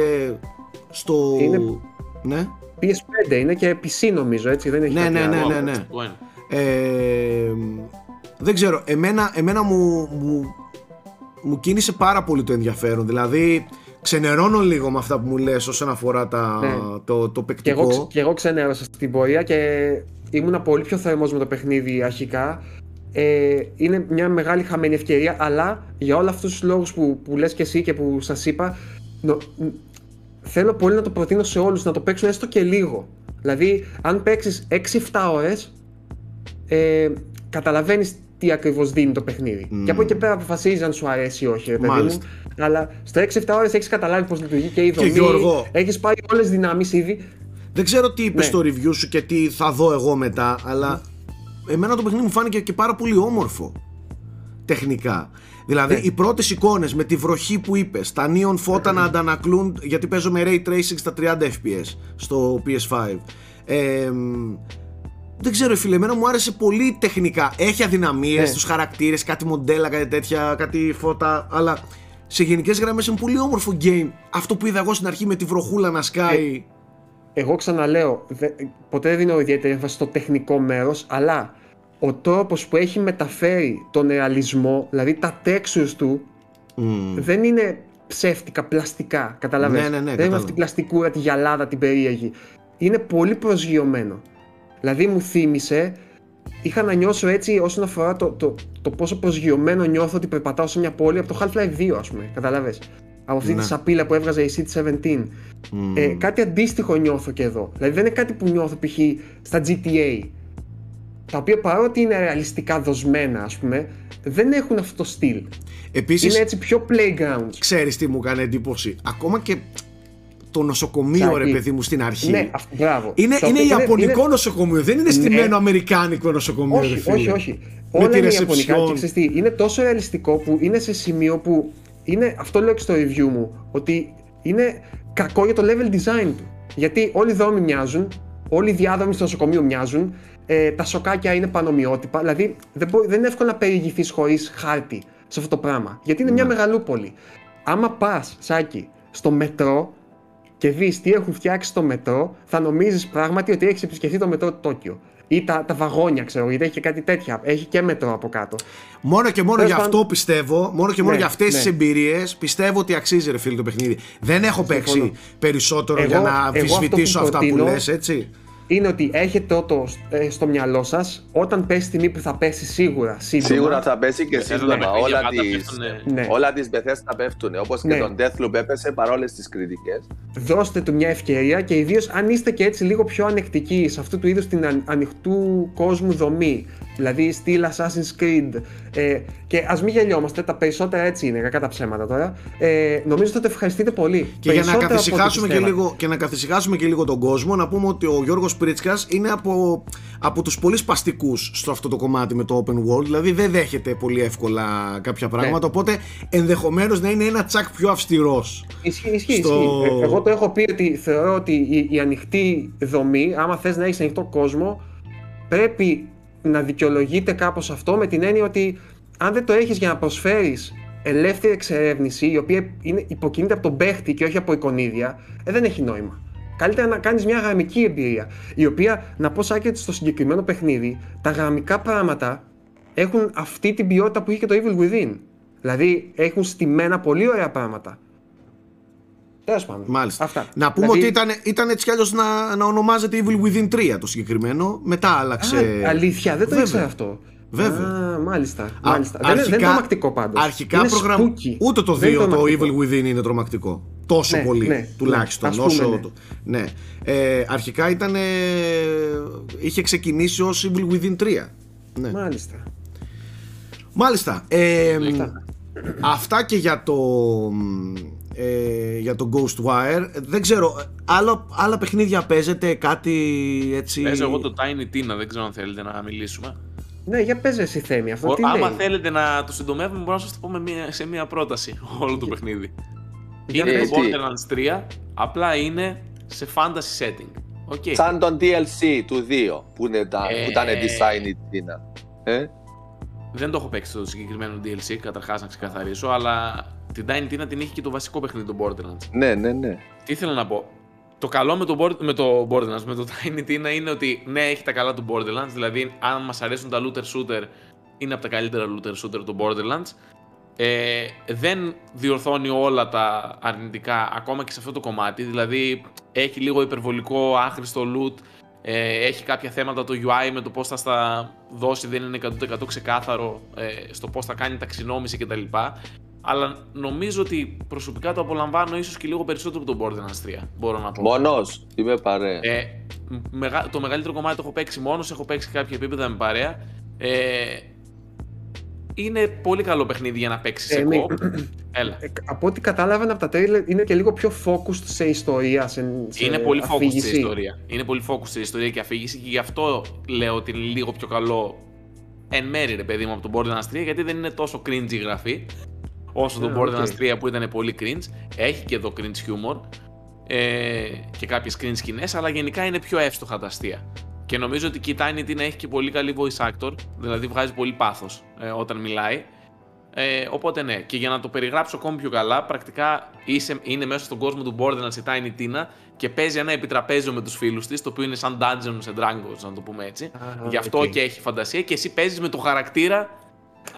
στο... Είναι- Ναι, PS5 είναι και PC νομίζω έτσι δεν έχει Ναι, κάτι ναι, άλλο. ναι, ναι, ναι. Αυτό είναι. Ε, δεν ξέρω, εμένα, εμένα μου, μου, μου κίνησε πάρα πολύ το ενδιαφέρον. Δηλαδή, ξενερώνω λίγο με αυτά που μου λες όσον αφορά τα, Ναι. το, το Και παικτικό. εγώ, ξε- και εγώ ξενέρωσα στην πορεία και ήμουνα πολύ πιο θερμός με το παιχνίδι αρχικά. Ε, είναι μια μεγάλη χαμένη ευκαιρία, αλλά για όλους αυτούς τους λόγους που, που λες και εσύ και που σας είπα, νο- μ, θέλω πολύ να το προτείνω σε όλους να το παίξουν έστω και λίγο. Δηλαδή, αν παίξεις 6-7 ώρες, ε, καταλαβαίνεις τι ακριβώς δίνει το παιχνίδι. Και από εκεί και πέρα αποφασίζεις αν σου αρέσει ή όχι, ρε παιδί μου. Μάλιστα. Αλλά στο 6-7 ώρες έχεις καταλάβει πώς λειτουργεί και η δομή. Γιώργο. Έχεις πάρει όλες τις δυνάμεις ήδη. Δεν ξέρω τι είπες Ναι. στο review σου και τι θα δω εγώ μετά, αλλά εμένα το παιχνίδι μου φάνηκε και πάρα πολύ όμορφο τεχνικά. Δηλαδή Ναι. οι πρώτες εικόνες με τη βροχή που είπες, τα neon φώτα να αντανακλούν, γιατί παίζω με ray tracing στα 30 fps στο PS5. Ε, δεν ξέρω φίλε, εμένα μου άρεσε πολύ τεχνικά. Έχει αδυναμίες Ναι. στους χαρακτήρες, κάτι μοντέλα, κάτι τέτοια, κάτι φώτα, αλλά σε γενικές γραμμές είναι πολύ όμορφο game. Αυτό που είδα εγώ στην αρχή με τη βροχούλα να σκάει. Εγώ ξαναλέω, δε, ποτέ δεν δίνω ιδιαίτερη έμφαση στο τεχνικό μέρος, αλλά ο τρόπος που έχει μεταφέρει τον ρεαλισμό, δηλαδή τα textures του, Μμμ. δεν είναι ψεύτικα, πλαστικά, καταλαβαίνεις. Ναι, ναι, ναι, δεν κατάλαβα. είναι αυτή την πλαστικούρα, τη γυαλάδα, την περίεργη. Είναι πολύ προσγειωμένο. Δηλαδή μου θύμισε, είχα να νιώσω έτσι όσον αφορά το, το, το πόσο προσγειωμένο νιώθω ότι περπατάω σε μια πόλη από το Half-Life 2 ας πούμε, καταλαβες. Από αυτή Ναι. τη σαπίλα που έβγαζε η Seed 17. Μμμ. Ε, κάτι αντίστοιχο νιώθω και εδώ. Δηλαδή δεν είναι κάτι που νιώθω π.χ. στα GTA. Τα οποία παρότι είναι ρεαλιστικά δοσμένα, ας πούμε, δεν έχουν αυτό το στυλ. Επίσης, Είναι έτσι πιο playgrounds. ξέρεις τι μου έκανε εντύπωση. Ακόμα και το νοσοκομείο, Σάκη. ρε παιδί μου, στην αρχή. Ναι, αυτό, μπράβο. Είναι, Το είναι οποίο ιαπωνικό είναι- νοσοκομείο, δεν είναι στημένο αμερικάνικο νοσοκομείο. ρε Όχι, φίλε. όχι, όχι. Με Όλα τη είναι ιαπωνικά reception. και ξέρεις τι, είναι τόσο ρεαλιστικό που είναι σε σημείο που είναι, αυτό λέω και στο review μου, ότι είναι κακό για το level design του. Γιατί όλοι οι δρόμοι μοιάζουν, όλοι οι διάδρομοι στο νοσοκομείο μοιάζουν, ε, τα σοκάκια είναι πανομοιότυπα, δηλαδή δεν, μπορεί, δεν είναι εύκολο να περιηγηθείς χωρίς χάρτη σε αυτό το πράγμα. Γιατί είναι μια Ναι. μεγαλούπολη. Άμα πας, Σάκη, στο μετρό και δεις τι έχουν φτιάξει στο μετρό, θα νομίζεις πράγματι ότι έχεις επισκεφθεί το μετρό του Τόκιο. Ή τα, τα βαγόνια, ξέρω, γιατί έχει και κάτι τέτοια. Έχει και μετρό από κάτω. Μόνο και μόνο Τέλος για αυτό πάντων- πιστεύω, μόνο και μόνο Ναι, για αυτές ναι. τις εμπειρίες πιστεύω ότι αξίζει ρε φίλε το παιχνίδι. Δεν έχω παίξει Συμφωνώ. περισσότερο Εγώ- για να εγώ αυτό που αμφισβητήσω αυτά που προτείνω- λες, έτσι. Είναι ότι έχετε το ε, στο μιαλό σας όταν πέσει τη που θα πέσει σίγουρα. Σύντομα. Σίγουρα θα πέσει και σύντομα. Όλα τη ναι. όλα τις θα πέφτουν. Όπως ναι. και τον Deathloop έπεσε παρόλες τις κριτικές. Δώστε του μια ευκαιρία και ιδίως αν είστε και έτσι λίγο πιο ανεκτικοί σε αυτού του είδους την ανοιχτού κόσμου δομή. Δηλαδή στυλ Assassin's Creed. Ε, και ας μην γελιόμαστε, τα περισσότερα έτσι είναι, κακά τα ψέματα τώρα. Ε, νομίζω ότι θα το ευχαριστείτε πολύ. Και για να καθησυχάσουμε και, λίγο, και να καθησυχάσουμε και λίγο τον κόσμο, να πούμε ότι ο Γιώργος Πρίτσκα είναι από, από τους πολύ σπαστικούς στο αυτό το κομμάτι με το open world. Δηλαδή δεν δέχεται πολύ εύκολα κάποια πράγματα. Ναι. Οπότε ενδεχομένως να είναι ένα τσακ πιο αυστηρός. Ισχύει, ισχύει. Στο... Ε, εγώ το έχω πει ότι θεωρώ ότι η, η ανοιχτή δομή, άμα θες να έχεις ανοιχτό κόσμο, πρέπει να δικαιολογείται κάπως αυτό με την έννοια ότι αν δεν το έχεις για να προσφέρεις ελεύθερη εξερεύνηση, η οποία είναι, υποκινείται από τον παίχτη και όχι από εικονίδια, ε, δεν έχει νόημα. Καλύτερα να κάνεις μια γραμμική εμπειρία. Η οποία, να πω σαν στο συγκεκριμένο παιχνίδι, τα γραμμικά πράγματα έχουν αυτή την ποιότητα που είχε και το Evil Within. Δηλαδή έχουν στημένα πολύ ωραία πράγματα. Τέλος πάντων. Μάλιστα. Αυτά. Να πούμε δηλαδή... ότι ήταν, ήταν έτσι κι αλλιώς να, να ονομάζεται Evil Within 3 το συγκεκριμένο. Μετά άλλαξε. Α, αλήθεια, δεν το ήξερα αυτό. Βέβαια. Α, μάλιστα. μάλιστα. δεν, αρχικά, δεν είναι τρομακτικό πάντως. Αρχικά προγραμ... Ούτε το 2 το Evil Within είναι τρομακτικό. Τόσο ναι, πολύ ναι, τουλάχιστον. Ναι, όσο... ναι. ναι. Ε, αρχικά ήταν. είχε ξεκινήσει ως Evil Within 3. Ναι. Μάλιστα. Μάλιστα. Ε, αυτά και για το ε, για το Ghostwire. Δεν ξέρω, άλλο, άλλα παιχνίδια παίζετε κάτι έτσι; Παίζω εγώ το Tiny Tina, δεν ξέρω αν θέλετε να μιλήσουμε. Ναι, για παίζε εσύ Θέμη. Αυτό τι άμα λέει; θέλετε να το συντομεύουμε, μπορώ να σας το πω μια, σε μια πρόταση όλο το παιχνίδι. Για είναι πες. το Borderlands 3, απλά είναι σε fantasy setting. Okay. Σαν τον DLC του 2 που, είναι τα, Ε, που ήταν design η Tina. Ε; Δεν το έχω παίξει το συγκεκριμένο DLC, καταρχάς να ξεκαθαρίσω, αλλά την Tiny Tina την είχε και το βασικό παιχνίδι του Borderlands. Ναι, ναι, ναι. Τι ήθελα να πω; Το καλό με το, Bord- με το Borderlands, με το Tiny Tina είναι ότι ναι, έχει τα καλά του Borderlands. Δηλαδή, αν μας αρέσουν τα looter shooter, είναι από τα καλύτερα looter shooter το Borderlands. Ε, δεν διορθώνει όλα τα αρνητικά ακόμα και σε αυτό το κομμάτι. Δηλαδή, έχει λίγο υπερβολικό άχρηστο loot. Ε, έχει κάποια θέματα το UI με το πώς θα στα δώσει, δεν είναι 100% ξεκάθαρο ε, στο πώς θα κάνει ταξινόμηση κτλ. Αλλά νομίζω ότι προσωπικά το απολαμβάνω ίσως και λίγο περισσότερο από τον Borderlands 3, μπορώ να πω. Μονός, είμαι παρέα. Ε, μεγα- το μεγαλύτερο κομμάτι το έχω παίξει μόνος, έχω παίξει κάποια επίπεδα με παρέα. Ε, είναι πολύ καλό παιχνίδι για να παίξεις σε Ε, μη- co Έλα. Ε, από ό,τι κατάλαβα από τα τρέιλερ είναι και λίγο πιο focused σε ιστορία, σε, σε Είναι πολύ focus αφήγηση. στην ιστορία. Είναι πολύ focus στην ιστορία και αφήγηση και γι' αυτό λέω ότι είναι λίγο πιο καλό εν μέρη ρε παιδί μου από τον Borderlands 3 γιατί δεν είναι τόσο cringe η γραφή όσο το Α, Borderlands οκ. 3 που ήταν πολύ cringe. Έχει και εδώ cringe humor ε, και κάποιες cringe σκηνές αλλά γενικά είναι πιο εύστοχα τα αστεία. Και νομίζω ότι και η Tiny Tina έχει και πολύ καλή voice actor, δηλαδή βγάζει πολύ πάθος ε, όταν μιλάει. Ε, οπότε ναι, και για να το περιγράψω ακόμη πιο καλά, πρακτικά είσαι, είναι μέσα στον κόσμο του Borderlands η Tiny Tina και παίζει ένα επιτραπέζιο με τους φίλους της, το οποίο είναι σαν Dungeons and Dragons, να το πούμε έτσι. Α, Γι' αυτό οκ. και έχει φαντασία και εσύ παίζεις με το χαρακτήρα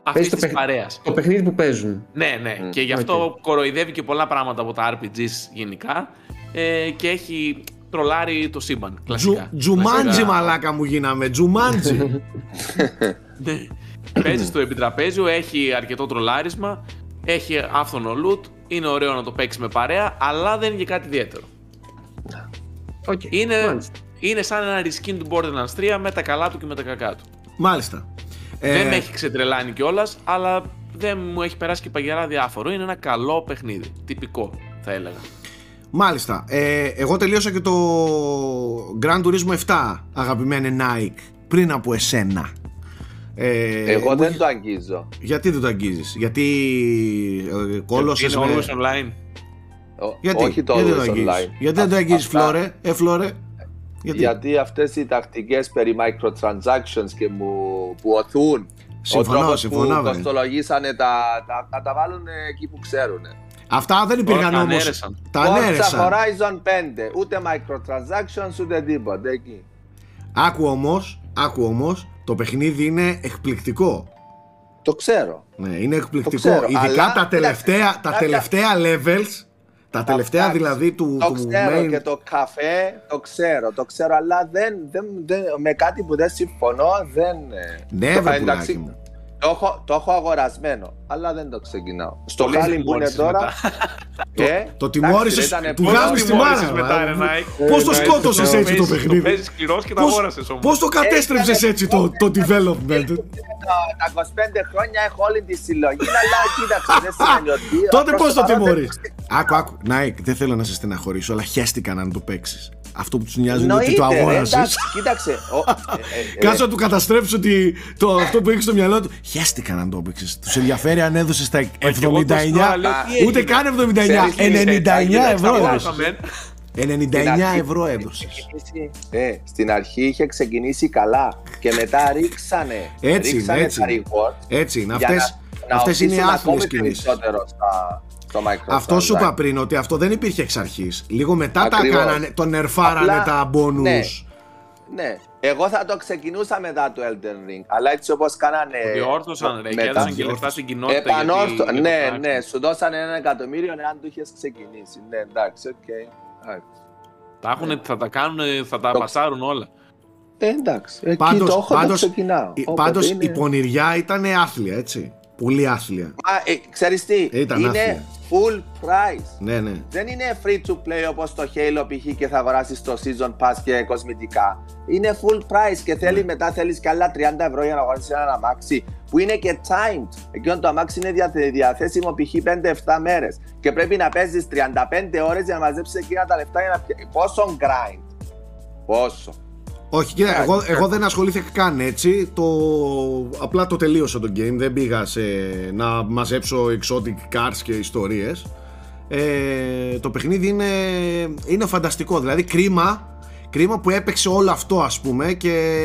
αυτής Παίζεις της το παιχ- παρέας. Το παιχνίδι που παίζουν. Ναι, ναι. Μμ, και γι' αυτό κοροϊδεύει και πολλά πράγματα από τα RPGs γενικά ε, και έχει τρολάρει το σύμπαν. Κλασικά. Τζου, Jumanji Κλασικά. μαλάκα μου γίναμε, Jumanji. Ναι. Παίζει στο επιτραπέζιο, έχει αρκετό τρολάρισμα, έχει άφθονο loot, είναι ωραίο να το παίξει με παρέα, αλλά δεν είναι και κάτι ιδιαίτερο. Οκ, Είναι, μάλιστα. είναι σαν ένα reskin του Borderlands 3 με τα καλά του και με τα κακά του. Μάλιστα. Ε, Δεν με έχει ξετρελάνει κιόλας, αλλά δεν μου έχει περάσει και παγερά διάφορο. Είναι ένα καλό παιχνίδι. Τυπικό, θα έλεγα. Μάλιστα. Ε, εγώ τελείωσα και το Grand Turismo 7, αγαπημένε Nike, πριν από εσένα. Ε, Εγώ μου δεν είχε- το αγγίζω. Γιατί δεν το αγγίζεις, Γιατί ε, κόλωσες Είναι με... always online. Ο- Γιατί, Όχι το γιατί δεν always το αγγίζεις; online. Γιατί δεν το Α- αγγίζεις, αυτά- Φλόρε; Ε, Φλόρε; Γιατί; Γιατί αυτές οι τακτικές περί microtransactions και μου που οθούν Συμφωνώ, ο τρόπος συμφωνώ, που βέβαια. κοστολογήσανε τα, τα, να τα βάλουν εκεί που ξέρουν. Αυτά δεν υπήρχαν τα όμως. ανέρεσαν. Τα Forza ανέρεσαν. Horizon 5, ούτε microtransactions ούτε τίποτα εκεί. Άκου όμως, άκου όμως, το παιχνίδι είναι εκπληκτικό. Το ξέρω. Ναι, είναι εκπληκτικό. ξέρω, Ειδικά αλλά- τα τελευταία, τα Κάτσε. τελευταία levels, Τα τελευταία φτιάξεις. δηλαδή του, Το του ξέρω main. και το καφέ, το ξέρω, το ξέρω, αλλά δεν, δεν, δεν, με κάτι που δεν συμφωνώ δεν... ε, Ναι, το- βρε εντάξει, πουλάκι μου. Το έχω, το έχω αγορασμένο, αλλά δεν το ξεκινάω. Στο Πολύ χάλι που είναι τιμώρησες τώρα. μετά. ε, Το εντάξει, τιμώρησες, ήτανε του πώς γάμεις τη τιμώρησες μάνα. μετά, ρε. ρε, Nike. Πώς το Ε, σκότωσες το έτσι το παίζεις- παιχνίδι; Το παίζεις σκληρός και το Πώς- αγόρασες όμως. Πώς το κατέστρεψες έτσι το, το development; το- τα 25 χρόνια έχω όλη τη συλλογή, αλλά κοίταξε, δεν σημαίνει ότι. Τότε προς πώς το παρόν δεν τιμωρείς; Άκου, άκου. Νάικ, δεν θέλω να σε στεναχωρήσω, αλλά χαίστηκα να το παίξεις. Αυτό που τους νοιάζει είναι ότι το Εννοείται, ρε, αγόρασες. εντάξει, Κοίταξε. ο- ε, ε, ε, Κάτσε να του καταστρέψει ότι το, αυτό που έχει στο μυαλό του. Χαίστηκα να το έπαιξες. Τους ενδιαφέρει αν έδωσες τα και εγώ το 79. λέω, τι Ούτε έγινε. καν 79. Ξέρεις τι, 99 σε- ευρώ σε- έδωσες. Αμέ. 99 αρχή- ευρώ έδωσες. ξεκινήσει- Ε, στην αρχή είχε ξεκινήσει καλά και μετά ρίξανε, Έτσι είναι, ρίξανε έτσι τα είναι. reward Έτσι είναι. για Αυτές, να, να αυτές είναι οθήσουν άθλιες ακόμη κινήσεις. περισσότερο στα, στο Microsoft. Αυτό σου είπα πριν ότι αυτό δεν υπήρχε εξ αρχής. Λίγο μετά Ακριβώς. τα κάνανε, τον νερφάρανε Απλά, τα bonus. ναι. Ναι, εγώ θα το ξεκινούσα μετά το Elden Ring, αλλά έτσι όπως κάνανε... Διόρθωσαν ρε και μετά- έδωσαν και λεφτά στην κοινότητα. Επανόρθω, γιατί- για το ναι, Crackdown. ναι, σου δώσανε ένα εκατομμύριο εάν το είχες ξεκινήσει. Ναι, εντάξει, οκ. Εντάξει. Τα έχουνε, θα τα κάνουν, θα τα Το- πασάρουν όλα. Ε, εντάξει, εκεί Πάντως, το έχω, πάντως, το ξεκινάω. η- Όποτε πάντως είναι- η πονηριά ήταν άθλια, έτσι. Πολύ άθλια. Μα, ε, ξέρεις τι, Ήταν είναι άθλια. Full price. Ναι, ναι. Δεν είναι free to play όπως το Halo π.χ. και θα αγοράσεις το season pass και κοσμητικά. Είναι full price και Ναι. θέλει μετά θέλεις και άλλα 30 ευρώ για να αγοράσεις ένα αμάξι που είναι και timed. Εκείνο το αμάξι είναι διαθε- διαθέσιμο π.χ. 5-7 μέρες και πρέπει να παίζεις 35 ώρες για να μαζέψεις εκείνα τα λεφτά για να πια- Πόσο grind. Πόσο. Όχι, κοίτα, Α, εγώ, ναι. εγώ δεν ασχολήθηκα καν έτσι. Το... Απλά το τελείωσα το game. Δεν πήγα σε... να μαζέψω exotic cars και ιστορίες. Ε, το παιχνίδι είναι, είναι φανταστικό. Δηλαδή κρίμα, κρίμα που έπαιξε όλο αυτό ας πούμε και,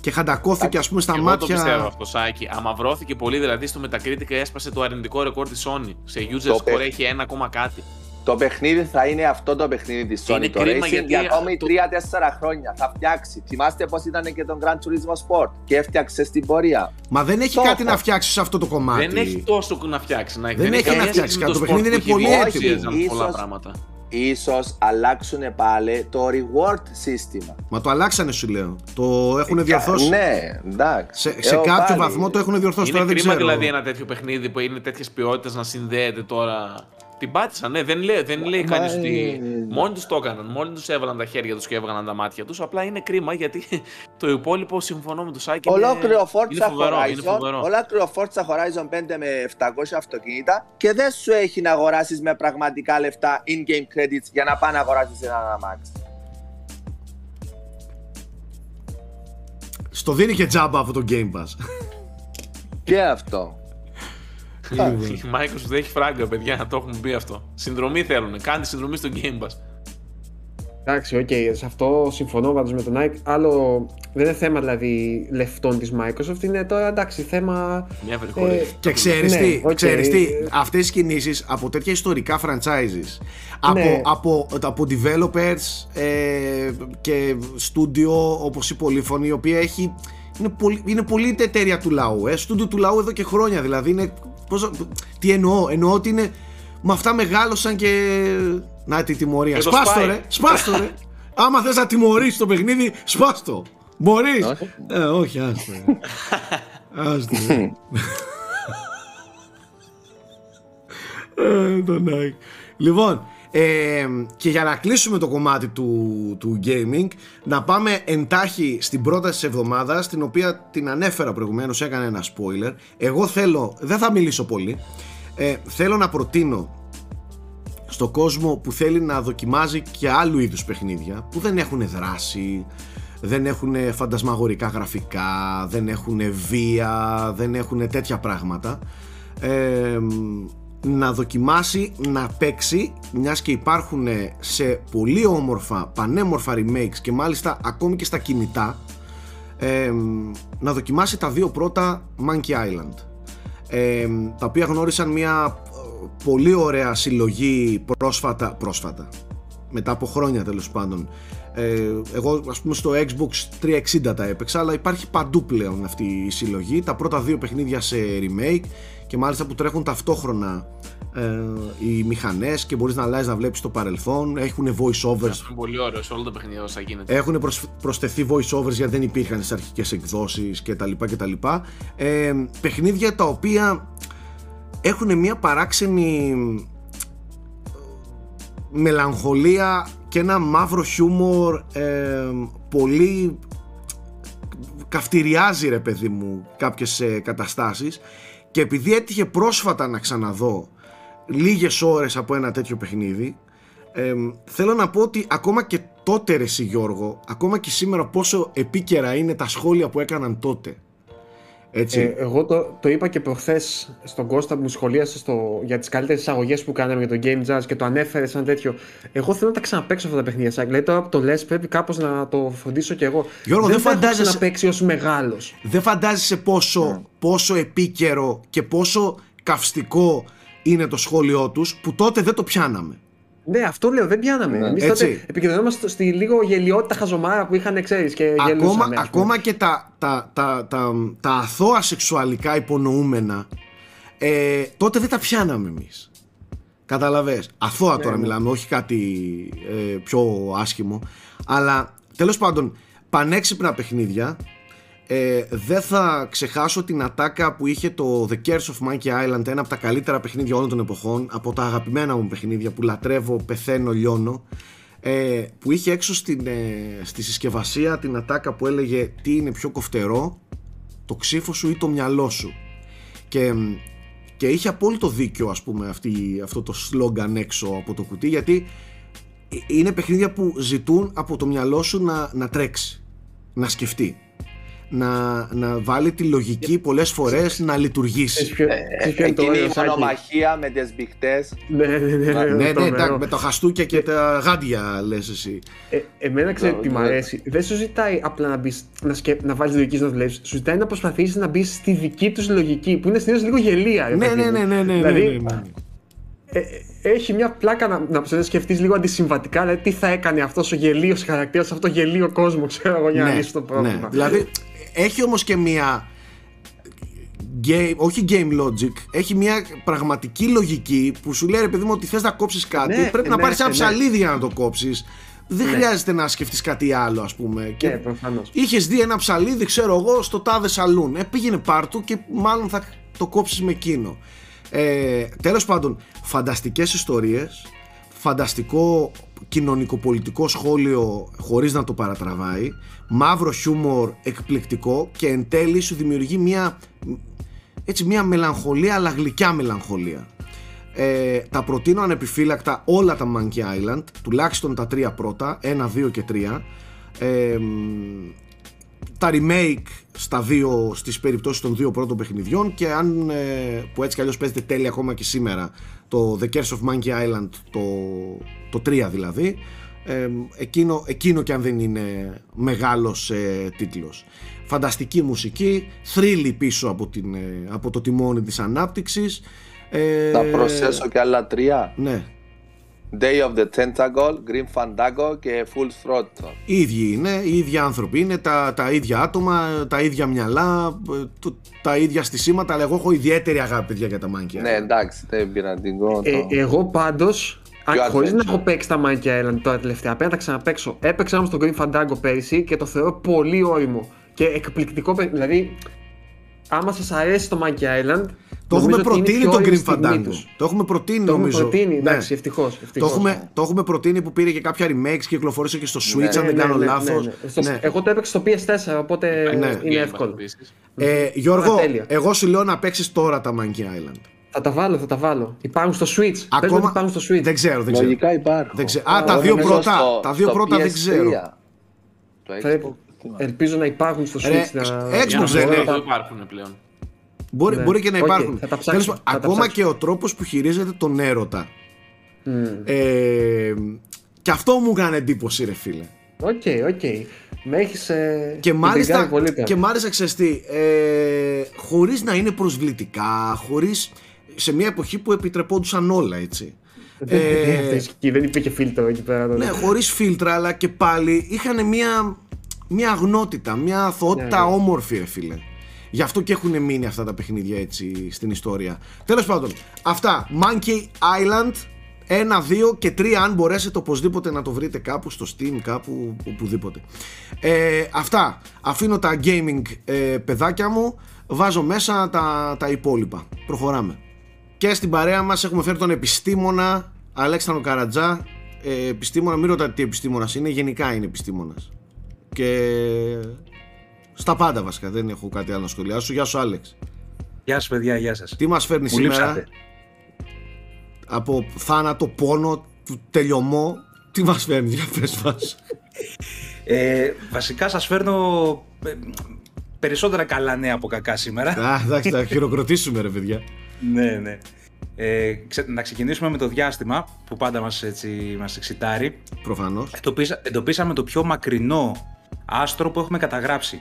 και χαντακώθηκε ας πούμε στα Εγώ μάτια. το πιστεύω αυτό, Σάκη. Αμαυρώθηκε πολύ, δηλαδή στο Metacritic έσπασε το αρνητικό ρεκόρ της Sony. Σε user Το score πε- έχει ένα ακόμα κάτι. Το παιχνίδι θα είναι αυτό το παιχνίδι της Sony. Είναι το κρίμα Racing γιατί για ακόμη το- 3-4 χρόνια. Θα φτιάξει. Θυμάστε πως ήταν και τον Gran Turismo Sport και έφτιαξε στην πορεία. Μα δεν έχει Το κάτι έχω. να φτιάξει σε αυτό το κομμάτι. Δεν έχει τόσο να φτιάξει. Να, Δεν έχει καμία να φτιάξει σχέση με κάτι. Το sport παιχνίδι που είναι έχει πολύ βγει. έτοιμο. Ίσως πολλά Ίσως- πράγματα. Ίσως αλλάξουν πάλι το reward σύστημα. Μα το αλλάξανε σου λέω. Το έχουν διορθώσει. Ναι, εντάξει. Σε, σε Εγώ κάποιο πάλι- βαθμό το έχουν διορθώσει. Είναι Τώρα δεν κρίμα ξέρω. δηλαδή ένα τέτοιο παιχνίδι που είναι τέτοιες ποιότητες να συνδέεται τώρα. Την πάτησαν, ναι. Δεν λέει, δεν λέει Μα, κανείς ε, ότι ε, μόνοι τους το έκαναν. Μόνοι τους έβαλαν τα χέρια τους και έβγαλαν τα μάτια τους. Απλά είναι κρίμα γιατί το υπόλοιπο συμφωνώ με το Σάκη. είναι- Ολόκληρο είναι Forza φοβερό, είναι Horizon, φοβερό. ολόκληρο Forza Horizon 5 με 700 αυτοκίνητα και δεν σου έχει να αγοράσεις με πραγματικά λεφτά in-game credits για να πάνε να αγοράσεις ένα αμάξι. Στο δίνει και τζάμπα από το Game Pass. Και αυτό. Η Microsoft έχει φράγκα, παιδιά, το έχουμε πει αυτό. Συνδρομή θέλουν. Κάντε συνδρομή στο Game Pass. Εντάξει, οκ, σε αυτό συμφωνώ πάντως με τον Nike. Άλλο δεν είναι θέμα δηλαδή λεφτών της Microsoft, είναι τώρα εντάξει θέμα. Μια βρυχωρή. Ε, Και ξέρεις Ναι, τι, οκ. ξέρεις τι, αυτές οι κινήσεις από τέτοια ιστορικά franchises, από, Ναι. από, από developers ε, και studio όπως η Πολύφωνη, η οποία έχει, είναι πολύ, είναι πολύ εταιρεία του λαού, ε, studio του λαού εδώ και χρόνια, δηλαδή είναι, πώς, τι εννοώ, εννοώ ότι είναι, με αυτά μεγάλωσαν και, να τη τιμωρία, Και το σπάστο σπάει. ρε, σπάστο ρε, άμα θες να τιμωρήσεις το παιχνίδι, σπάστο, μπορείς, Όχι. ε, όχι, άστο, ρε. άστο, ρε. Ε, τον Nike. Λοιπόν, ε, και για να κλείσουμε το κομμάτι του, του gaming, να πάμε εντάχει στην πρόταση της εβδομάδας, την οποία την ανέφερα προηγουμένως, έκανε ένα spoiler. Εγώ θέλω, δεν θα μιλήσω πολύ, ε, θέλω να προτείνω στο κόσμο που θέλει να δοκιμάζει και άλλου είδους παιχνίδια που δεν έχουν δράση, δεν έχουν φαντασμαγορικά γραφικά, δεν έχουν βία, δεν έχουν τέτοια πράγματα ε, να δοκιμάσει να παίξει μιας και υπάρχουν σε πολύ όμορφα πανέμορφα remakes και μάλιστα ακόμη και στα κινητά ε, να δοκιμάσει τα δύο πρώτα Monkey Island ε, τα οποία γνώρισαν μια ε, πολύ ωραία συλλογή πρόσφατα, πρόσφατα μετά από χρόνια τέλος πάντων. Ε, εγώ ας πούμε στο Xbox 360 τα έπαιξα αλλά υπάρχει παντού πλέον αυτή η συλλογή. Τα πρώτα δύο παιχνίδια σε remake και μάλιστα που τρέχουν ταυτόχρονα ε, οι μηχανές και μπορείς να αλλάζεις να βλέπεις το παρελθόν έχουν voice overs Είναι πολύ ωραίο σε όλο το παιχνίδι όσα γίνεται. έχουν προσ- προσθεθεί voice overs γιατί δεν υπήρχαν στις αρχικές εκδόσεις κτλ. κτλ. Ε, παιχνίδια τα οποία έχουν μια παράξενη μελαγχολία και ένα μαύρο χιούμορ ε, πολύ καυτηριάζει ρε παιδί μου κάποιες ε, καταστάσεις και επειδή έτυχε πρόσφατα να ξαναδώ λίγες ώρες από ένα τέτοιο παιχνίδι ε, θέλω να πω ότι ακόμα και τότε ρε εσύ Γιώργο ακόμα και σήμερα πόσο επίκαιρα είναι τα σχόλια που έκαναν τότε έτσι Ε, εγώ το, το είπα και προχθές στον Κώστα που μου σχολίασε στο, για τις καλύτερες εισαγωγές που κάναμε για το Game Jazz και το ανέφερες σαν τέτοιο. Εγώ θέλω να τα ξαναπέξω αυτά τα παιχνίδια. Σαν, δηλαδή τώρα που το λες, πρέπει κάπως να το φροντίσω κι εγώ. Γιώργο, δεν θα έχω φαντάζεσαι- ξαναπαίξει ως μεγάλος. δεν φαντάζεσαι πόσο, πόσο επίκαιρο και πόσο καυστικό είναι το σχόλιο τους που τότε δεν το πιάναμε Ναι, αυτό λέω, δεν πιάναμε. Ναι. Εμείς Έτσι. τότε επικεντρωνόμαστε στη λίγο γελιότητα χαζομάρα που είχαν, ξέρεις, και ακόμα, γελούσαμε. ας πούμε. ακόμα και τα, τα, τα, τα, τα αθώα σεξουαλικά υπονοούμενα ε, τότε δεν τα πιάναμε εμείς Καταλαβες Αθώα τώρα ναι. μιλάμε όχι κάτι ε, πιο άσχημο Αλλά τέλος πάντων Πανέξυπνα παιχνίδια ε, δεν θα ξεχάσω την ατάκα που είχε το The Curse of Monkey Island ένα από τα καλύτερα παιχνίδια όλων των εποχών από τα αγαπημένα μου παιχνίδια που λατρεύω, πεθαίνω, λιώνω ε, που είχε έξω στην, ε, στη συσκευασία την ατάκα που έλεγε τι είναι πιο κοφτερό το ξίφος σου ή το μυαλό σου και, και είχε απόλυτο δίκιο ας πούμε αυτή, αυτό το σλόγκαν έξω από το κουτί γιατί ε, είναι παιχνίδια που ζητούν από το μυαλό σου να, να τρέξει να σκεφτεί να, να βάλει τη λογική πολλές φορές να Ξέρεις λειτουργήσει ποιο- ξέρεις ποιο είναι το Εκείνη η ωραίο, Σάκη; μονομαχία με τις μπιχτές. Ναι, ναι, ναι, ναι, ναι, ναι, τρομερό. εντάξει, με τα χαστούκια και τα γάντια λες εσύ Ε, εμένα ξέρει Ναι, τι μου ναι. αρέσει. Δεν σου ζητάει απλά να, μπεις, να, σκε... να βάλεις λογική να δουλεύεις. Σου ζητάει να προσπαθήσεις να μπεις στη δική τους λογική που είναι συνήθως λίγο γελία. ρε ναι, παιδί ναι, μου. ναι, ναι, ναι, Δηλαδή, ναι, ναι, ναι. ε, ε, έχει μια πλάκα να, να, να σκεφτείς λίγο αντισυμβατικά. Δηλαδή, τι θα έκανε αυτός ο γελίος χαρακτήρας σε αυτό το γελίο κόσμο, ξέρω εγώ, για να λύσει το πρόβλημα. Ναι. Δηλαδή έχει όμως και μια game, όχι game logic, έχει μια πραγματική λογική που σου λέει ρε παιδί μου ότι θες να κόψεις κάτι, Ναι, πρέπει να ναι, πάρεις ένα ναι. ψαλίδι για να το κόψεις. Δεν Ναι. χρειάζεται να σκεφτείς κάτι άλλο ας πούμε. Και Ναι, προφανώς. είχες δει ένα ψαλίδι ξέρω εγώ στο τάδε σαλούν. Ε, πήγαινε πάρ' του και μάλλον θα το κόψεις με εκείνο. Ε, τέλος πάντων, φανταστικές ιστορίες, φανταστικό κοινωνικοπολιτικό σχόλιο χωρίς να το παρατραβάει, μαύρο χιούμορ εκπληκτικό και εν τέλει σου δημιουργεί μια, έτσι, μια μελαγχολία αλλά γλυκιά μελαγχολία. Ε, τα προτείνω ανεπιφύλακτα όλα τα Monkey Island, τουλάχιστον τα τρία πρώτα, ένα, δύο και τρία. Ε, μ, τα remake στα δύο, στις περιπτώσεις των δύο πρώτων παιχνιδιών και αν ε, που έτσι κι αλλιώς παίζεται τέλεια ακόμα και σήμερα το The Curse of Monkey Island το, το 3 δηλαδή ε, εκείνο, εκείνο και αν δεν είναι μεγάλος ε, τίτλος φανταστική μουσική θρύλη πίσω από, την, ε, από το τιμόνι της ανάπτυξης ε, Θα προσθέσω και άλλα τρία. ναι Day of the Tentacle, Green Fandango και Full Throttle. οι ίδιοι είναι, οι ίδιοι άνθρωποι είναι, τα, τα ίδια άτομα, τα ίδια μυαλά, ε, το- τα ίδια στισίματα, αλλά εγώ έχω ιδιαίτερη αγάπη παιδιά, για τα Monkey Ναι, Island. εντάξει, δεν πήρα την κόμμα. Ε, εγώ πάντως, Πιο χωρίς να adventure. έχω παίξει τα Monkey Island τώρα τελευταία, πρέπει να τα ξαναπαίξω. Έπαιξα όμως το Green Fandango πέρυσι και το θεωρώ πολύ όριμο και εκπληκτικό. παιχνίδι. Δηλαδή, άμα σας αρέσει το Monkey Island. Το έχουμε νομίζω ότι είναι προτείνει η πιο το όριμη Green στιγμή Fandango. τους. Το έχουμε προτείνει Το έχουμε νομίζω. προτείνει, Ναι. εντάξει, ευτυχώς. Το έχουμε, το έχουμε προτείνει που πήρε και κάποια remakes και κυκλοφορήσε και στο Switch, Ναι, αν δεν Ναι, κάνω ναι, λάθος. ναι, ναι. Στο- Ναι. Εγώ το έπαιξα στο PS4, οπότε Ναι. είναι Game Pass εύκολο. επίσης. Ε, Γιώργο, Ωραία, τέλεια. εγώ σου λέω να παίξεις τώρα τα Monkey Island. Θα τα βάλω, θα τα βάλω. Υπάρχουν στο Switch. Πες μου Ακόμα ότι υπάρχουν στο Switch. Δεν ξέρω, δεν ξέρω. Λογικά υπάρχουν. Δεν ξέρω. Α, τα Εγώ δύο νομίζω πρώτα, στο- τα δύο στο πρώτα δεν PS3. ξέρω. Το Θα- Xbox. τι μάλλον. Ελπίζω να υπάρχουν στο Ρε, Switch. να... Xbox Για να δεν μπορώ είναι. να το υπάρχουν πλέον. Μπορεί, Ναι. μπορεί και να Οκ, υπάρχουν. θα τα ψάξω, Τέλος πάντων, θα τα ακόμα ψάξω. και ο τρόπος που χειρίζεται τον έρωτα. Μμ. Ε, και αυτό μου έκανε εντύπωση ρε φίλε. Οκ, οκ. Με έχεις. Ε, Και μάλιστα, πολύ τώρα. και μ' άρεσε ξέρεις τι, ε, χωρίς να είναι προσβλητικά, χωρίς σε μια εποχή που επιτρεπόντουσαν όλα έτσι. Δεν, Ε, δεν ισχύει, δεν υπήρχε φίλτρο εκεί πέρα. τότε. ναι, χωρίς φίλτρα αλλά και πάλι είχαν μια, μια αγνότητα, μια αθωότητα Ναι, ναι. όμορφη ρε φίλε. Γι' αυτό και έχουν μείνει αυτά τα παιχνίδια έτσι στην ιστορία. Τέλος πάντων, αυτά. Monkey Island, 1, 2 και 3 αν μπορέσετε οπωσδήποτε να το βρείτε κάπου στο Steam, κάπου οπουδήποτε. Ε, αυτά. Αφήνω τα gaming ε, παιδάκια μου, βάζω μέσα τα, τα υπόλοιπα. Προχωράμε. Και στην παρέα μας έχουμε φέρει τον επιστήμονα Αλέξανδρο Καρατζά. Ε, επιστήμονα, μην ρωτάτε τι επιστήμονας είναι, γενικά είναι επιστήμονας. Και στα πάντα βασικά, δεν έχω κάτι άλλο να σχολιάσω. Γεια σου Άλεξ. Γεια σας παιδιά, γεια σας. Τι μας φέρνεις Μου σήμερα; λείψατε. από θάνατο, πόνο, τελειωμό. Τι μας φέρνεις, για πες μας; Ε, βασικά σας φέρνω ε, περισσότερα καλά νέα από κακά σήμερα. Α, εντάξει, θα χειροκροτήσουμε ρε παιδιά. Ναι, ναι. Ε, ξε- να ξεκινήσουμε με το διάστημα που πάντα μας, έτσι, μας εξητάρει. Προφανώς. Εντοπίσα, εντοπίσαμε το πιο μακρινό άστρο που έχουμε καταγράψει.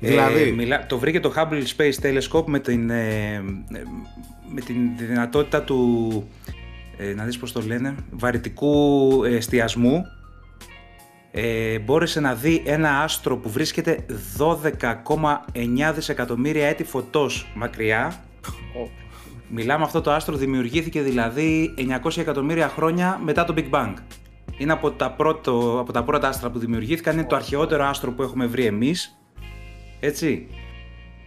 Δηλαδή; Ε, μιλά, το βρήκε το Hubble Space Telescope με την, ε, ε, με την δυνατότητα του, ε, να δεις πώς το λένε, βαρυτικού εστιασμού. Ε, μπόρεσε να δει ένα άστρο που βρίσκεται 12,9 δισεκατομμύρια έτη φωτός μακριά. Μιλάμε αυτό το άστρο δημιουργήθηκε δηλαδή 900 εκατομμύρια χρόνια μετά το Big Bang. Είναι από τα, πρώτο, από τα πρώτα άστρα που δημιουργήθηκαν, είναι το αρχαιότερο άστρο που έχουμε βρει εμείς. Έτσι.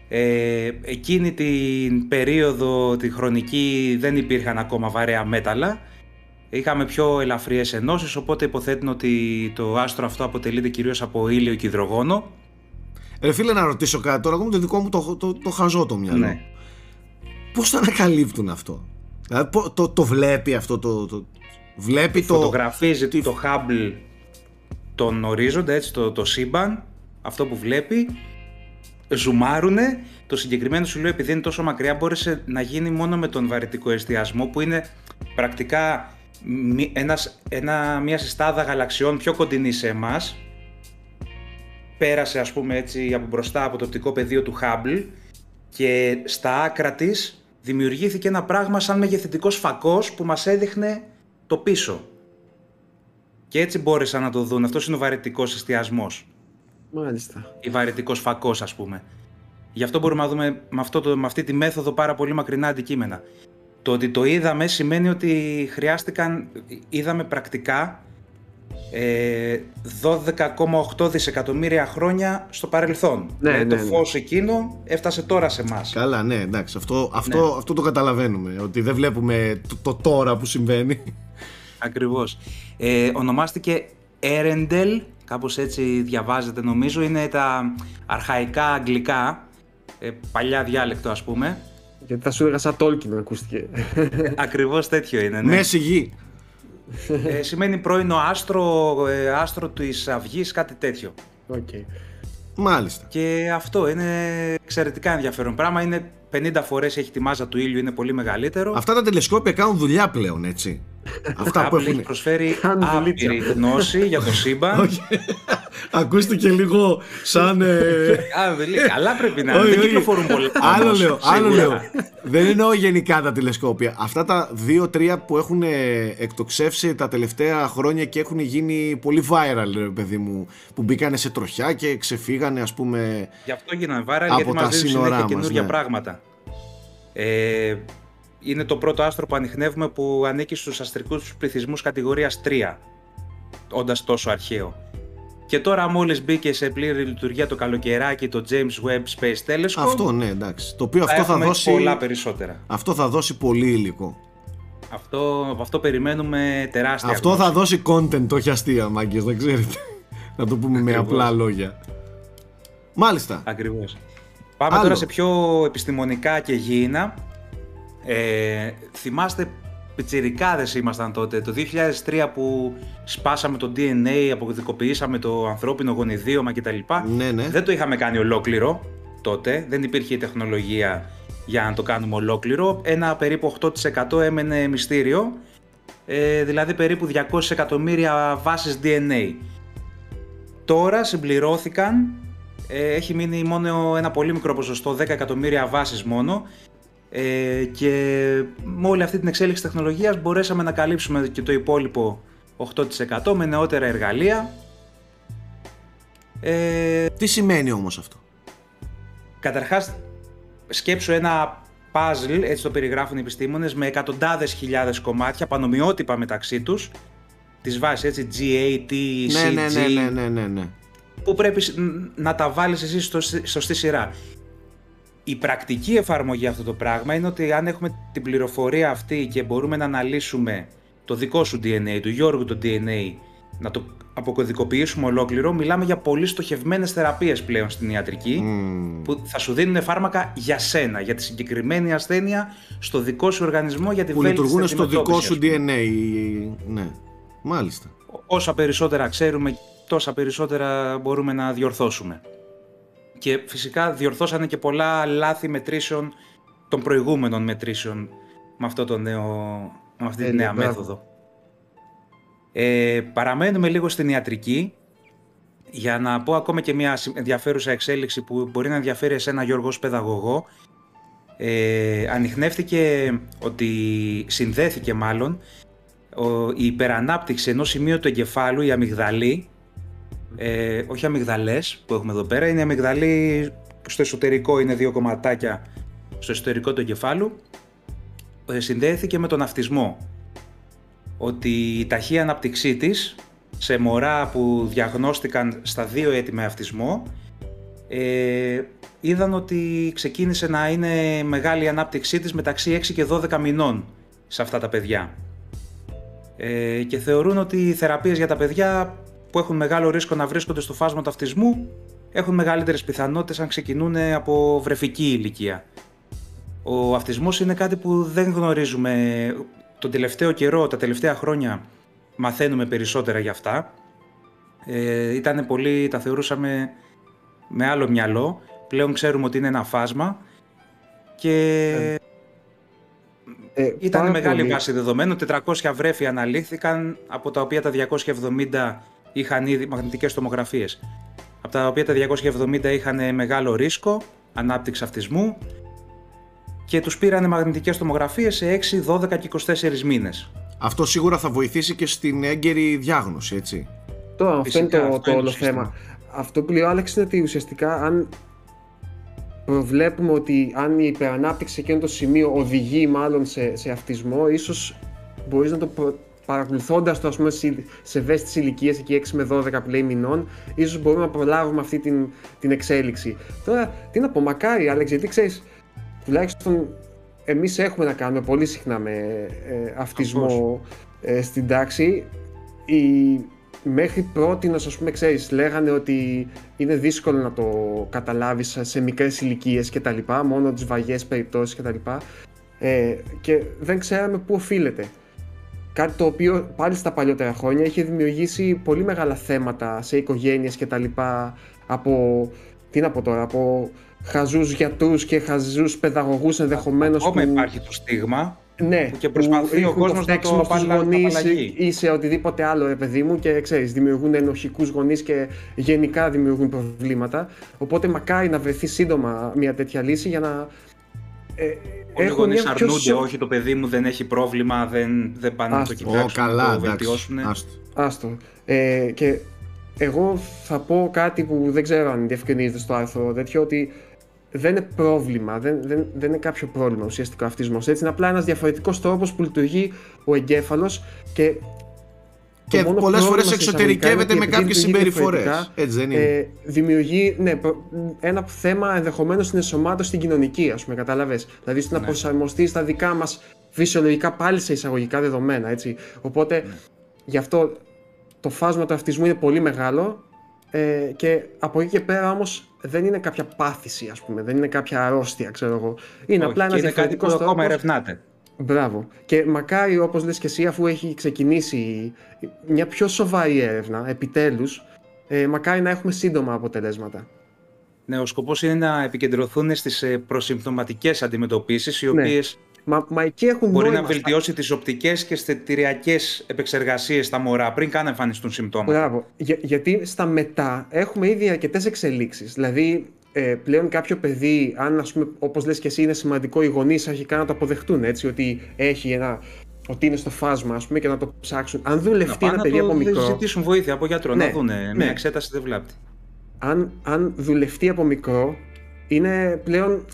Ε, εκείνη την περίοδο, τη χρονική, δεν υπήρχαν ακόμα βαρέα μέταλλα. Είχαμε πιο ελαφριές ενώσεις, οπότε υποθέτουν ότι το άστρο αυτό αποτελείται κυρίως από ήλιο και υδρογόνο. Ρε φίλε να ρωτήσω κάτι τώρα, εγώ με το δικό μου το, το, το χαζό το μυαλό. Ναι. Πώς το ανακαλύπτουν αυτό; Δηλαδή, πο- το, το βλέπει αυτό το... το βλέπει το... Φωτογραφίζει το Hubble τον ορίζοντα, έτσι, το, το σύμπαν, αυτό που βλέπει, ζουμάρουνε, το συγκεκριμένο σου λέω επειδή είναι τόσο μακριά μπόρεσε να γίνει μόνο με τον βαρυτικό εστιασμό που είναι πρακτικά μη- ένας, ένα, μια συστάδα γαλαξιών πιο κοντινή σε εμάς πέρασε ας πούμε έτσι από μπροστά από το οπτικό πεδίο του Hubble και στα άκρα της δημιουργήθηκε ένα πράγμα σαν μεγεθυντικός φακός που μας έδειχνε το πίσω. Και έτσι μπόρεσαν να το δουν. Αυτός είναι ο βαρυτικός εστιασμός. Μάλιστα. Ή βαρυτικός φακός ας πούμε. Γι' αυτό μπορούμε να δούμε με, αυτό το, με αυτή τη μέθοδο πάρα πολύ μακρινά αντικείμενα. Το ότι το είδαμε σημαίνει ότι χρειάστηκαν, είδαμε πρακτικά ε, 12,8 δισεκατομμύρια χρόνια στο παρελθόν. Ναι, Δηλαδή, ναι, το ναι. φως εκείνο έφτασε τώρα σε εμάς. Καλά, ναι, εντάξει, αυτό, αυτό, Ναι. αυτό το καταλαβαίνουμε. Ότι δεν βλέπουμε το, το τώρα που συμβαίνει. Ακριβώς. Ε, ονομάστηκε Earendel, κάπως έτσι διαβάζεται νομίζω, είναι τα αρχαϊκά αγγλικά, ε, παλιά διάλεκτο ας πούμε. Γιατί θα σου έλεγα σαν Tolkien ακούστηκε. Ακριβώς τέτοιο είναι, ναι. Μέση γη. Ε, σημαίνει πρώην άστρο, ε, άστρο της αυγής, κάτι τέτοιο. Οκ. Μάλιστα. Και αυτό είναι εξαιρετικά ενδιαφέρον πράγμα. Είναι 50 φορές έχει τη μάζα του ήλιου, είναι πολύ μεγαλύτερο. Αυτά τα τηλεσκόπια κάνουν δουλειά πλέον, έτσι. Αυτά που Apple έχει έχουν. προσφέρει Κάνουν δουλίτσα. άπειρη γνώση για το σύμπαν. Όχι. Ακούστηκε λίγο σαν. ε, Α, δεν λέει, καλά πρέπει να είναι. όχι, Δεν όχι. κυκλοφορούν πολλά. Άλλο όμως, λέω, άλλο σίγουρα. λέω. Δεν εννοώ γενικά τα τηλεσκόπια. Αυτά τα δύο-τρία που έχουν ε, εκτοξεύσει τα τελευταία χρόνια και έχουν γίνει πολύ viral, ρε παιδί μου, που μπήκανε σε τροχιά και ξεφύγανε, ας πούμε. Γι' αυτό γίνανε viral, Από γιατί τα μας δίνουν σύνορά συνέχεια μας, καινούργια ναι. πράγματα. Ε, είναι το πρώτο άστρο που ανοιχνεύουμε που ανήκει στους αστρικούς πληθυσμούς κατηγορίας 3, όντας τόσο αρχαίο. Και τώρα μόλις μπήκε σε πλήρη λειτουργία το καλοκαιράκι το James Webb Space Telescope, Αυτό, ναι, εντάξει. Το οποίο θα αυτό θα έχουμε δώσει. πολλά περισσότερα. Αυτό θα δώσει πολύ υλικό. Αυτό, από αυτό περιμένουμε τεράστια Αυτό γνώση. θα δώσει content, όχι αστεία, μάγκες, να ξέρετε. να το πούμε με Ακριβώς. απλά λόγια. Μάλιστα. Ακριβώς. Πάμε Άλλο. τώρα σε πιο επιστημονικά και γήινα. Ε, θυμάστε, πιτσιρικάδες ήμασταν τότε, το 2003 που σπάσαμε το DNA, αποκωδικοποιήσαμε το ανθρώπινο γονιδίωμα κτλ. Ναι, ναι. Δεν το είχαμε κάνει ολόκληρο τότε, δεν υπήρχε η τεχνολογία για να το κάνουμε ολόκληρο. Ένα περίπου 8% έμενε μυστήριο, ε, δηλαδή περίπου 200 εκατομμύρια βάσεις DNA. Τώρα συμπληρώθηκαν, ε, έχει μείνει μόνο ένα πολύ μικρό ποσοστό, 10 εκατομμύρια βάσεις μόνο ε, και με όλη αυτή την εξέλιξη τεχνολογίας μπορέσαμε να καλύψουμε και το υπόλοιπο 8% με νεότερα εργαλεία. Ε, Τι σημαίνει όμως αυτό; καταρχάς σκέψου ένα puzzle, έτσι το περιγράφουν οι επιστήμονες, με εκατοντάδες χιλιάδες κομμάτια, πανομοιότυπα μεταξύ τους, τις βάσεις έτσι, G, A, T, C, ναι, ναι, G, ναι, ναι, ναι, ναι, ναι. Που πρέπει σ- να τα βάλεις εσύ στο, σωστή σειρά. Η πρακτική εφαρμογή αυτό το πράγμα είναι ότι αν έχουμε την πληροφορία αυτή και μπορούμε να αναλύσουμε το δικό σου DNA, του Γιώργου το DNA, να το αποκωδικοποιήσουμε ολόκληρο, μιλάμε για πολύ στοχευμένες θεραπείες πλέον στην ιατρική, Μμμ. που θα σου δίνουν φάρμακα για σένα, για τη συγκεκριμένη ασθένεια, στο δικό σου οργανισμό, για τη Που βέλτιστη λειτουργούν στο δικό αντιμετώπιση, σου ας πούμε. DNA. Ναι, μάλιστα. όσα περισσότερα ξέρουμε, τόσα περισσότερα μπορούμε να διορθώσουμε. Και φυσικά διορθώσανε και πολλά λάθη μετρήσεων των προηγούμενων μετρήσεων με, αυτό το νέο, με αυτή τη Τέλεια, νέα μπράβο. μέθοδο. Ε, παραμένουμε λίγο στην ιατρική για να πω ακόμα και μια συμ- ενδιαφέρουσα εξέλιξη που μπορεί να ενδιαφέρει εσένα Γιώργος ως παιδαγωγό. Ε, ανοιχνεύτηκε ότι συνδέθηκε μάλλον ο- η υπερανάπτυξη ενός σημείου του εγκεφάλου, η αμυγδαλή, ε, όχι αμυγδαλές που έχουμε εδώ πέρα, είναι η αμυγδαλή που στο εσωτερικό είναι δύο κομματάκια στο εσωτερικό του εγκεφάλου, ε, συνδέθηκε με τον αυτισμό. Ότι η ταχεία ανάπτυξή της σε μωρά που διαγνώστηκαν στα δύο έτη με αυτισμό ε, είδαν ότι ξεκίνησε να είναι μεγάλη η ανάπτυξή της μεταξύ 6 και 12 μηνών σε αυτά τα παιδιά. Ε, και θεωρούν ότι οι θεραπείες για τα παιδιά που έχουν μεγάλο ρίσκο να βρίσκονται στο φάσμα του αυτισμού έχουν μεγαλύτερες πιθανότητες αν ξεκινούν από βρεφική ηλικία. Ο αυτισμός είναι κάτι που δεν γνωρίζουμε τον τελευταίο καιρό, τα τελευταία χρόνια μαθαίνουμε περισσότερα για αυτά. Ε, ήτανε πολύ, τα θεωρούσαμε με άλλο μυαλό. Πλέον ξέρουμε ότι είναι ένα φάσμα και Ε, ήταν πάρα μεγάλη πολύ. βάση δεδομένων. 400 βρέφη αναλύθηκαν, από τα οποία τα 270 είχαν ήδη μαγνητικές τομογραφίες. Από τα οποία τα 270 είχαν μεγάλο ρίσκο ανάπτυξη αυτισμού και τους πήραν μαγνητικές τομογραφίες σε 6, 12 και 24 μήνες. Αυτό σίγουρα θα βοηθήσει και στην έγκαιρη διάγνωση, έτσι. Τώρα, αυτό Φυσικά, είναι το, αυτό το είναι όλο το σύστημα. θέμα. Αυτό που λέει ο Άλεξ είναι ότι ουσιαστικά αν προβλέπουμε ότι αν η υπερανάπτυξη σε εκείνο το σημείο οδηγεί μάλλον σε, σε αυτισμό, ίσως μπορείς να το προ... παρακολουθώντας το ας πούμε σε, σε ευαίσθητες ηλικίες εκεί 6 με 12 που λέει μηνών, ίσως μπορούμε να προλάβουμε αυτή την, την εξέλιξη. Τώρα, τι να πω, μακάρι Άλεξ, γιατί ξέρεις, τουλάχιστον εμείς έχουμε να κάνουμε πολύ συχνά με ε, αυτισμό ε, στην τάξη. Η, μέχρι πρώτη, ας πούμε, ξέρεις, λέγανε ότι είναι δύσκολο να το καταλάβεις σε μικρές ηλικίες και τα λοιπά, μόνο τις βαγιές περιπτώσεις και τα λοιπά. Ε, και δεν ξέραμε πού οφείλεται. Κάτι το οποίο πάλι στα παλιότερα χρόνια είχε δημιουργήσει πολύ μεγάλα θέματα σε οικογένειες και τα λοιπά από, τι να πω τώρα, από χαζούς γιατρούς και χαζούς παιδαγωγούς ενδεχομένως Ακόμα που... υπάρχει το στίγμα Ναι, και προσπαθεί ο ρίχνουν κόσμος να φταίξιμο το στους απαλλα- γονείς απαλλαγεί. ή σε οτιδήποτε άλλο, ρε παιδί μου, και ξέρεις, δημιουργούν ενοχικούς γονείς και γενικά δημιουργούν προβλήματα. Οπότε μακάρι να βρεθεί σύντομα μια τέτοια λύση για να ε, Όλοι οι έχουν γονείς μια πιο αρνούνται, σο- όχι το παιδί μου δεν έχει πρόβλημα, δεν, δεν πάνε να το Άστο. Ω, κοιτάξουν, καλά, να το εντάξει. βελτιώσουν. Άστο. Άστο. Ε, και εγώ θα πω κάτι που δεν ξέρω αν διευκρινίζεται στο άρθρο τέτοιο, ότι δεν είναι πρόβλημα, δεν, δεν, δεν είναι κάποιο πρόβλημα ουσιαστικά ο αυτισμός. Έτσι είναι απλά ένας διαφορετικός τρόπος που λειτουργεί ο εγκέφαλος και Και το μόνο πολλές πρόβλημα φορές σε εισαγωγικά εξωτερικεύεται είναι με ότι κάποιες επειδή λειτουργεί συμπεριφορές. διαφορετικά, Έτσι δεν είναι. ε, δημιουργεί ναι, προ- ένα θέμα ενδεχομένως στην ενσωμάτωση στην κοινωνική, ας πούμε, κατάλαβες. Δηλαδή στο να Ναι. προσαρμοστεί στα δικά μας φυσιολογικά πάλι σε εισαγωγικά δεδομένα. Έτσι. Οπότε γι' αυτό το φάσμα του αυτισμού είναι πολύ μεγάλο ε, και από εκεί και πέρα όμως δεν είναι κάποια πάθηση, ας πούμε, δεν είναι κάποια αρρώστια, ξέρω εγώ. Είναι Όχι, απλά ένας και είναι κάτι που διαφορετικό ακόμα τρόπος. ερευνάται. Μπράβο. Και μακάρι, όπως λες και εσύ, αφού έχει ξεκινήσει μια πιο σοβαρή έρευνα, επιτέλους, ε, μακάρι να έχουμε σύντομα αποτελέσματα. Ναι, ο σκοπός είναι να επικεντρωθούν στις ε, προσυμπτωματικές αντιμετωπίσεις, οι Ναι. οποίες Μα, μα εκεί έχουν μπορεί νόημα να βελτιώσει τις οπτικές και αισθητηριακές επεξεργασίες στα μωρά πριν καν εμφανιστούν συμπτώματα. Μπράβο. Για, γιατί στα μετά έχουμε ήδη αρκετές εξελίξεις. Δηλαδή, ε, πλέον κάποιο παιδί, αν ας πούμε, όπως λες και εσύ, είναι σημαντικό οι γονείς αρχικά να το αποδεχτούν, έτσι, ότι έχει ένα ότι είναι στο φάσμα, ας πούμε, και να το ψάξουν. Αν Να δουλευτεί πάνε ένα να παιδί από το μικρό, ζητήσουν βοήθεια από γιατρό, Ναι, να δούνε ναι. μια εξέταση δεν βλάπτει. αν, αν δουλευτεί από μικρό, είναι πλέον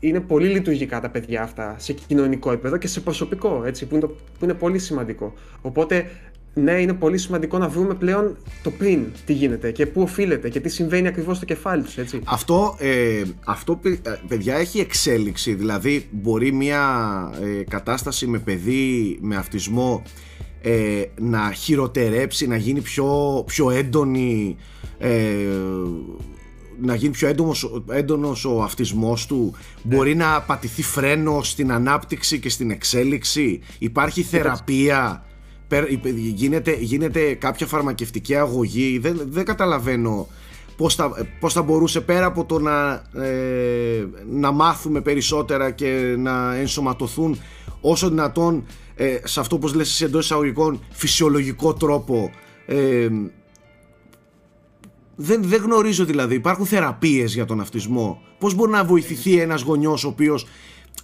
είναι πολύ λειτουργικά τα παιδιά αυτά σε κοινωνικό επίπεδο και σε προσωπικό, έτσι, που είναι, το, που είναι πολύ σημαντικό. Οπότε, ναι, είναι πολύ σημαντικό να βρούμε πλέον το πριν τι γίνεται και πού οφείλεται και τι συμβαίνει ακριβώς στο κεφάλι τους, έτσι. Αυτό, ε, αυτό παι- ε, παιδιά έχει εξέλιξη, δηλαδή μπορεί μια ε, κατάσταση με παιδί με αυτισμό ε, να χειροτερέψει, να γίνει πιο, πιο έντονη ε, να γίνει πιο έντονος, έντονος ο αυτισμός του. Μπορεί να πατηθεί φρένο στην ανάπτυξη και στην εξέλιξη. Υπάρχει θεραπεία. πε- γίνεται, γίνεται κάποια φαρμακευτική αγωγή δεν, δεν καταλαβαίνω πώς θα, πώς θα μπορούσε πέρα από το να, ε, να μάθουμε περισσότερα και να ενσωματωθούν όσο δυνατόν ε, σε αυτό όπως λες εσύ εντός εισαγωγικών φυσιολογικό τρόπο ε, δεν, δεν γνωρίζω δηλαδή. Υπάρχουν θεραπείες για τον αυτισμό. Πώς μπορεί να βοηθηθεί ένας γονιός ο οποίος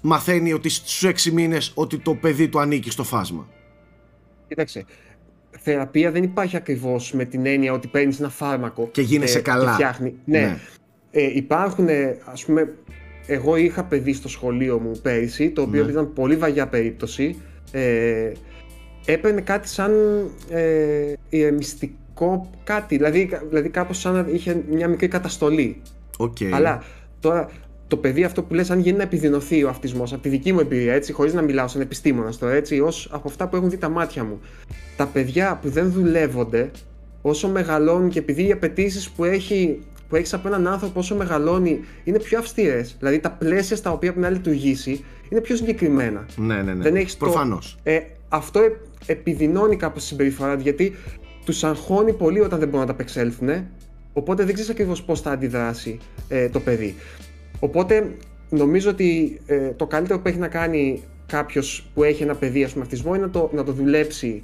μαθαίνει ότι στους έξι μήνες ότι το παιδί του ανήκει στο φάσμα; Κοίταξε, θεραπεία δεν υπάρχει ακριβώς με την έννοια ότι παίρνεις ένα φάρμακο Και γίνεσαι καλά. φτιάχνει. Ναι. Ναι. Ε, υπάρχουν, ε, ας πούμε, εγώ είχα παιδί στο σχολείο μου πέρυσι, το οποίο Ναι. ήταν πολύ βαγιά περίπτωση. Ε, έπαιρνε κάτι σαν ε, ηρεμιστικό κάτι, δηλαδή, δηλαδή κάπως σαν να είχε μια μικρή καταστολή. Οκ. Αλλά τώρα το παιδί αυτό που λες, αν γίνει να επιδεινωθεί ο αυτισμός, από τη δική μου εμπειρία, έτσι, χωρίς να μιλάω σαν επιστήμονας τώρα, έτσι, ως από αυτά που έχουν δει τα μάτια μου. Τα παιδιά που δεν δουλεύονται, όσο μεγαλώνουν και επειδή οι απαιτήσεις που έχει που έχεις από έναν άνθρωπο όσο μεγαλώνει είναι πιο αυστηρές. Δηλαδή τα πλαίσια στα οποία πρέπει να λειτουργήσει είναι πιο συγκεκριμένα. Ναι, ναι, ναι. Δεν έχεις το- Προφανώς. Ε, αυτό ε, επιδεινώνει κάπως τη συμπεριφορά του, γιατί τους αγχώνει πολύ όταν δεν μπορούν να τα απεξέλθουν, οπότε δεν ξέρεις ακριβώς πώς θα αντιδράσει ε, το παιδί. Οπότε νομίζω ότι ε, το καλύτερο που έχει να κάνει κάποιος που έχει ένα παιδί ας πούμε, αυτισμό είναι να το, να το δουλέψει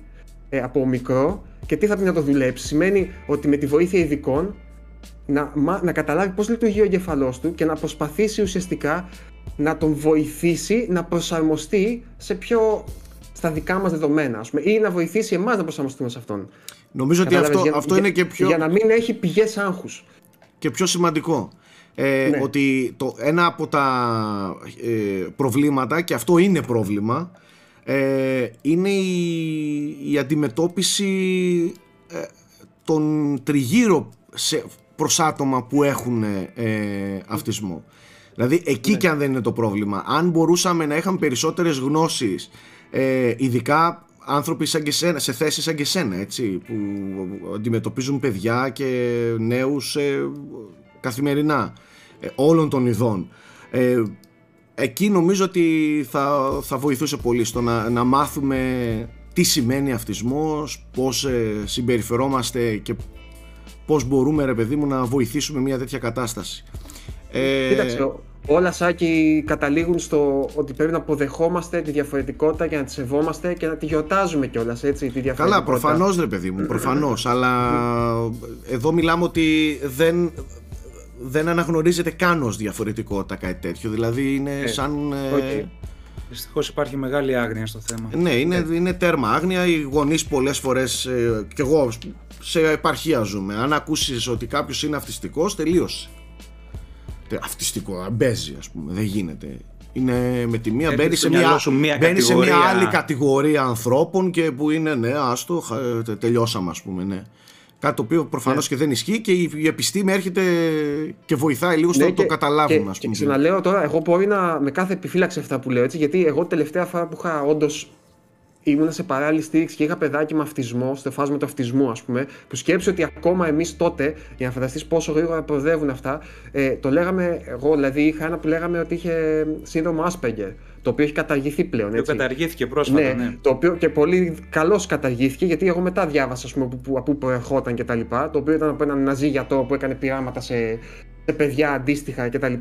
ε, από μικρό και τι θα πει να το δουλέψει; Σημαίνει ότι με τη βοήθεια ειδικών να, μα- να καταλάβει πώς λειτουργεί ο εγκεφαλός του και να προσπαθήσει ουσιαστικά να τον βοηθήσει να προσαρμοστεί σε πιο στα δικά μας δεδομένα ας πούμε, ή να βοηθήσει εμάς να προσαρμοστούμε σε αυτόν. Νομίζω ότι Κατάλαβες, αυτό, για- αυτό για- είναι και πιο, Για να μην έχει πηγές άγχους. και πιο σημαντικό. Ε, Ναι. Ότι το, ένα από τα ε, προβλήματα, και αυτό είναι πρόβλημα, ε, είναι η, η αντιμετώπιση ε, των τριγύρω σε, προς άτομα που έχουν ε, αυτισμό. Δηλαδή εκεί και αν δεν είναι το πρόβλημα, αν μπορούσαμε να είχαμε περισσότερες γνώσεις, ε, ειδικά άνθρωποι σαν και σένα, σε θέσεις σαν και σένα, έτσι, που αντιμετωπίζουν παιδιά και νέους ε, καθημερινά, ε, όλων των ειδών. Ε, εκεί νομίζω ότι θα, θα βοηθούσε πολύ στο να, να μάθουμε τι σημαίνει αυτισμός, πώς ε, συμπεριφερόμαστε και πώς μπορούμε ρε παιδί μου να βοηθήσουμε μια τέτοια κατάσταση. Ε, Κοίταξε, όλα Σάκη καταλήγουν στο ότι πρέπει να αποδεχόμαστε τη διαφορετικότητα και να τη σεβόμαστε και να τη γιορτάζουμε κιόλας έτσι. Τη διαφορετικότητα. Καλά, προφανώς ρε παιδί μου, προφανώς, αλλά εδώ μιλάμε ότι δεν, δεν αναγνωρίζεται καν ως διαφορετικότητα κάτι τέτοιο, δηλαδή είναι σαν... ε, οκ. Δυστυχώς υπάρχει μεγάλη άγνοια στο θέμα. Ναι, είναι, είναι τέρμα άγνοια. Οι γονείς πολλές φορές, ε, κι εγώ σε επαρχία ζούμε. Αν ακούσεις ότι κάποιος είναι αυτιστικός, τελείωσε. Τε- Αυτιστικό, μπέζει, ας πούμε. Δεν γίνεται. Είναι με τη μία, Έρχεται μπαίνει στο σε, μια, μυαλό σου μία μπαίνει σε μια κατηγορία. άλλη κατηγορία ανθρώπων και που είναι, ναι, άστο, χα- τε- τελειώσαμε, ας πούμε, ναι. Κάτι το οποίο προφανώς και δεν ισχύει και η, η επιστήμη έρχεται και βοηθάει λίγο στο Ναι, να το και- καταλάβουν, και, ας και πούμε. ξαναλέω τώρα, εγώ μπορεί να με κάθε επιφύλαξη αυτά που λέω έτσι, γιατί εγώ τελευταία φορά που είχα όντως ήμουν σε παράλληλη στήριξη και είχα παιδάκι με αυτισμό, στο φάσμα του αυτισμού, ας πούμε, που σκέψου ότι ακόμα εμείς τότε, για να φανταστείς πόσο γρήγορα προοδεύουν αυτά, ε, το λέγαμε, εγώ δηλαδή είχα ένα που λέγαμε ότι είχε σύνδρομο Asperger, το οποίο έχει καταργηθεί πλέον. Το Έτσι. καταργήθηκε πρόσφατα, Ναι, ναι. το οποίο και πολύ καλώς καταργήθηκε, γιατί εγώ μετά διάβασα ας πούμε, από πού- από πού προερχόταν κτλ. Το οποίο ήταν από έναν ναζί γιατρό που έκανε πειράματα σε, σε παιδιά αντίστοιχα κτλ.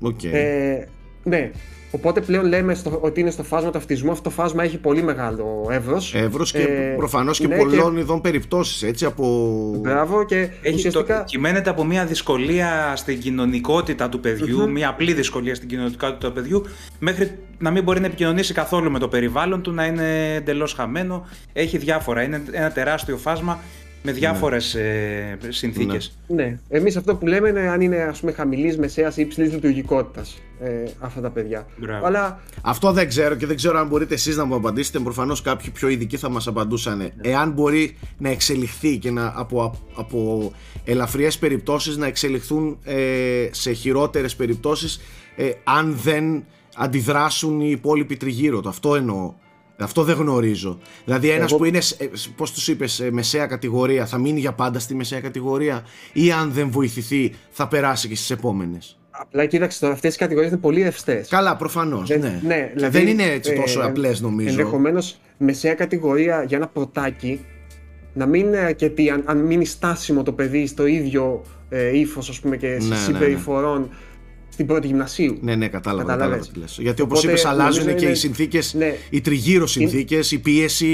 Οκ. Ε, ναι. Οπότε πλέον λέμε στο, ότι είναι στο φάσμα του αυτισμού. Αυτό το φάσμα έχει πολύ μεγάλο εύρος. Εύρος και ε, προφανώς και ναι, πολλών ειδών περιπτώσεις έτσι από Μπράβο και Έχει ουσιαστικά. το, κυμαίνεται από μια δυσκολία στην κοινωνικότητα του παιδιου μια απλή δυσκολία στην κοινωνικότητα του παιδιού, μέχρι να μην μπορεί να επικοινωνήσει καθόλου με το περιβάλλον του, να είναι εντελώς χαμένο. Έχει διάφορα. Είναι ένα τεράστιο φάσμα με διάφορες ε, συνθήκες. Ναι. Εμείς αυτό που λέμε είναι αν είναι ας πούμε χαμηλής, μεσαίας ή υψηλής λειτουργικότητας ε, αυτά τα παιδιά. Μπράβο. Αλλά Αυτό δεν ξέρω και δεν ξέρω αν μπορείτε εσείς να μου απαντήσετε. Προφανώς κάποιοι πιο ειδικοί θα μας απαντούσαν. Εάν μπορεί να εξελιχθεί και να, από, από ελαφριές περιπτώσεις να εξελιχθούν ε, σε χειρότερες περιπτώσεις ε, αν δεν αντιδράσουν οι υπόλοιποι τριγύρω του. Αυτό εννοώ. Αυτό δεν γνωρίζω. Δηλαδή ένας Εγώ- που είναι, ε, πώς τους είπες, ε, μεσαία κατηγορία θα μείνει για πάντα στη μεσαία κατηγορία ή αν δεν βοηθηθεί θα περάσει και στις επόμενες; απλά κοίταξε τώρα, αυτές οι κατηγορίες είναι πολύ ρευστέ. Καλά, προφανώς, Δεν- ναι. ναι, Και δηλαδή, δεν είναι έτσι ε, τόσο απλές νομίζω. Ενδεχομένως μεσαία κατηγορία για ένα πρωτάκι να μην είναι αρκετή αν, αν μείνει στάσιμο το παιδί στο ίδιο ε, ύφος πούμε και Ναι, ναι, ναι. Συμπεριφορών στην πρώτη γυμνασίου. Ναι, ναι, κατάλαβα, Καταλάβες. κατάλαβα τι λες. Γιατί όπως Οπότε, είπες αλλάζουν νομίζω και είναι- οι συνθήκες, Ναι. οι τριγύρω συνθήκες, η πίεση,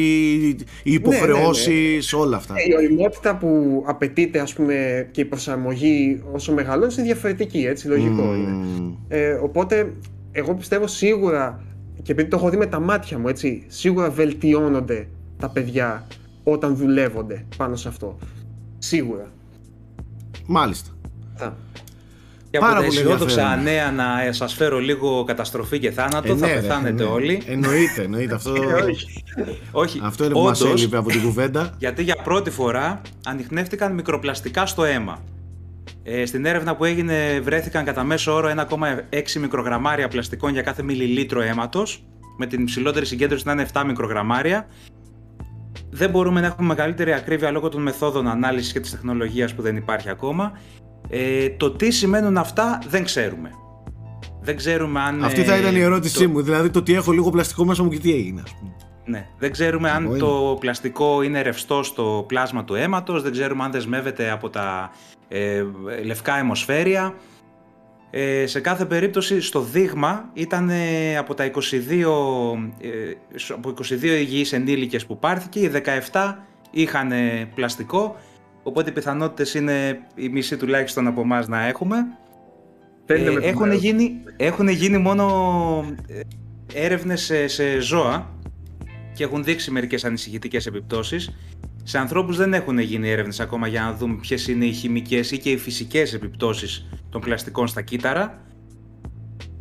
οι υποχρεώσεις, όλα αυτά. Ε, Η οριμότητα που απαιτείται ας πούμε και η προσαρμογή όσο μεγαλώνει είναι διαφορετική, έτσι, λογικό Μμμ. είναι. Ε, οπότε εγώ πιστεύω σίγουρα και επειδή το έχω δει με τα μάτια μου, έτσι, σίγουρα βελτιώνονται τα παιδιά όταν δουλεύονται πάνω σε αυτό. Σίγουρα. Μάλιστα. Θα. Και από Πάρα τα πολύ αισιόδοξα ενδιαφέρον. νέα να σας φέρω λίγο καταστροφή και θάνατο, Ε, θα ναι, ρε, πεθάνετε ναι. όλοι. Εννοείται, εννοείται. Αυτό, Όχι, αυτό είναι που μας όντως, έλειπε από την κουβέντα. γιατί για πρώτη φορά ανοιχνεύτηκαν μικροπλαστικά στο αίμα. Ε, στην έρευνα που έγινε βρέθηκαν κατά μέσο όρο 1,6 μικρογραμμάρια πλαστικών για κάθε μιλιλίτρο αίματος, με την υψηλότερη συγκέντρωση να είναι 7 μικρογραμμάρια. Δεν μπορούμε να έχουμε μεγαλύτερη ακρίβεια λόγω των μεθόδων ανάλυσης και της τεχνολογίας που δεν υπάρχει ακόμα. Ε, το τι σημαίνουν αυτά δεν ξέρουμε. Δεν ξέρουμε αν... Αυτή θα ε, ήταν η ερώτησή το- μου. Δηλαδή το ότι έχω λίγο πλαστικό μέσα μου και τι έγινε. ας πούμε. ναι, δεν ξέρουμε αν Εγώ είμαι. το πλαστικό είναι ρευστό στο πλάσμα του αίματος, δεν ξέρουμε αν δεσμεύεται από τα ε, λευκά αιμοσφαίρια. Ε, σε κάθε περίπτωση στο δείγμα ήταν ε, από τα 22, ε, σ- από 22 υγιείς ενήλικες που πάρθηκε, οι 17 είχαν ε, πλαστικό, οπότε οι πιθανότητες είναι η μισή τουλάχιστον από εμάς να έχουμε. Φαίνεται Ε, με το έχουν, μέρος. γίνει, έχουν γίνει μόνο ε, έρευνες σε, σε ζώα και έχουν δείξει μερικές ανησυχητικές επιπτώσεις. Σε ανθρώπους δεν έχουν γίνει έρευνες ακόμα για να δούμε ποιες είναι οι χημικές ή και οι φυσικές επιπτώσεις των πλαστικών στα κύτταρα.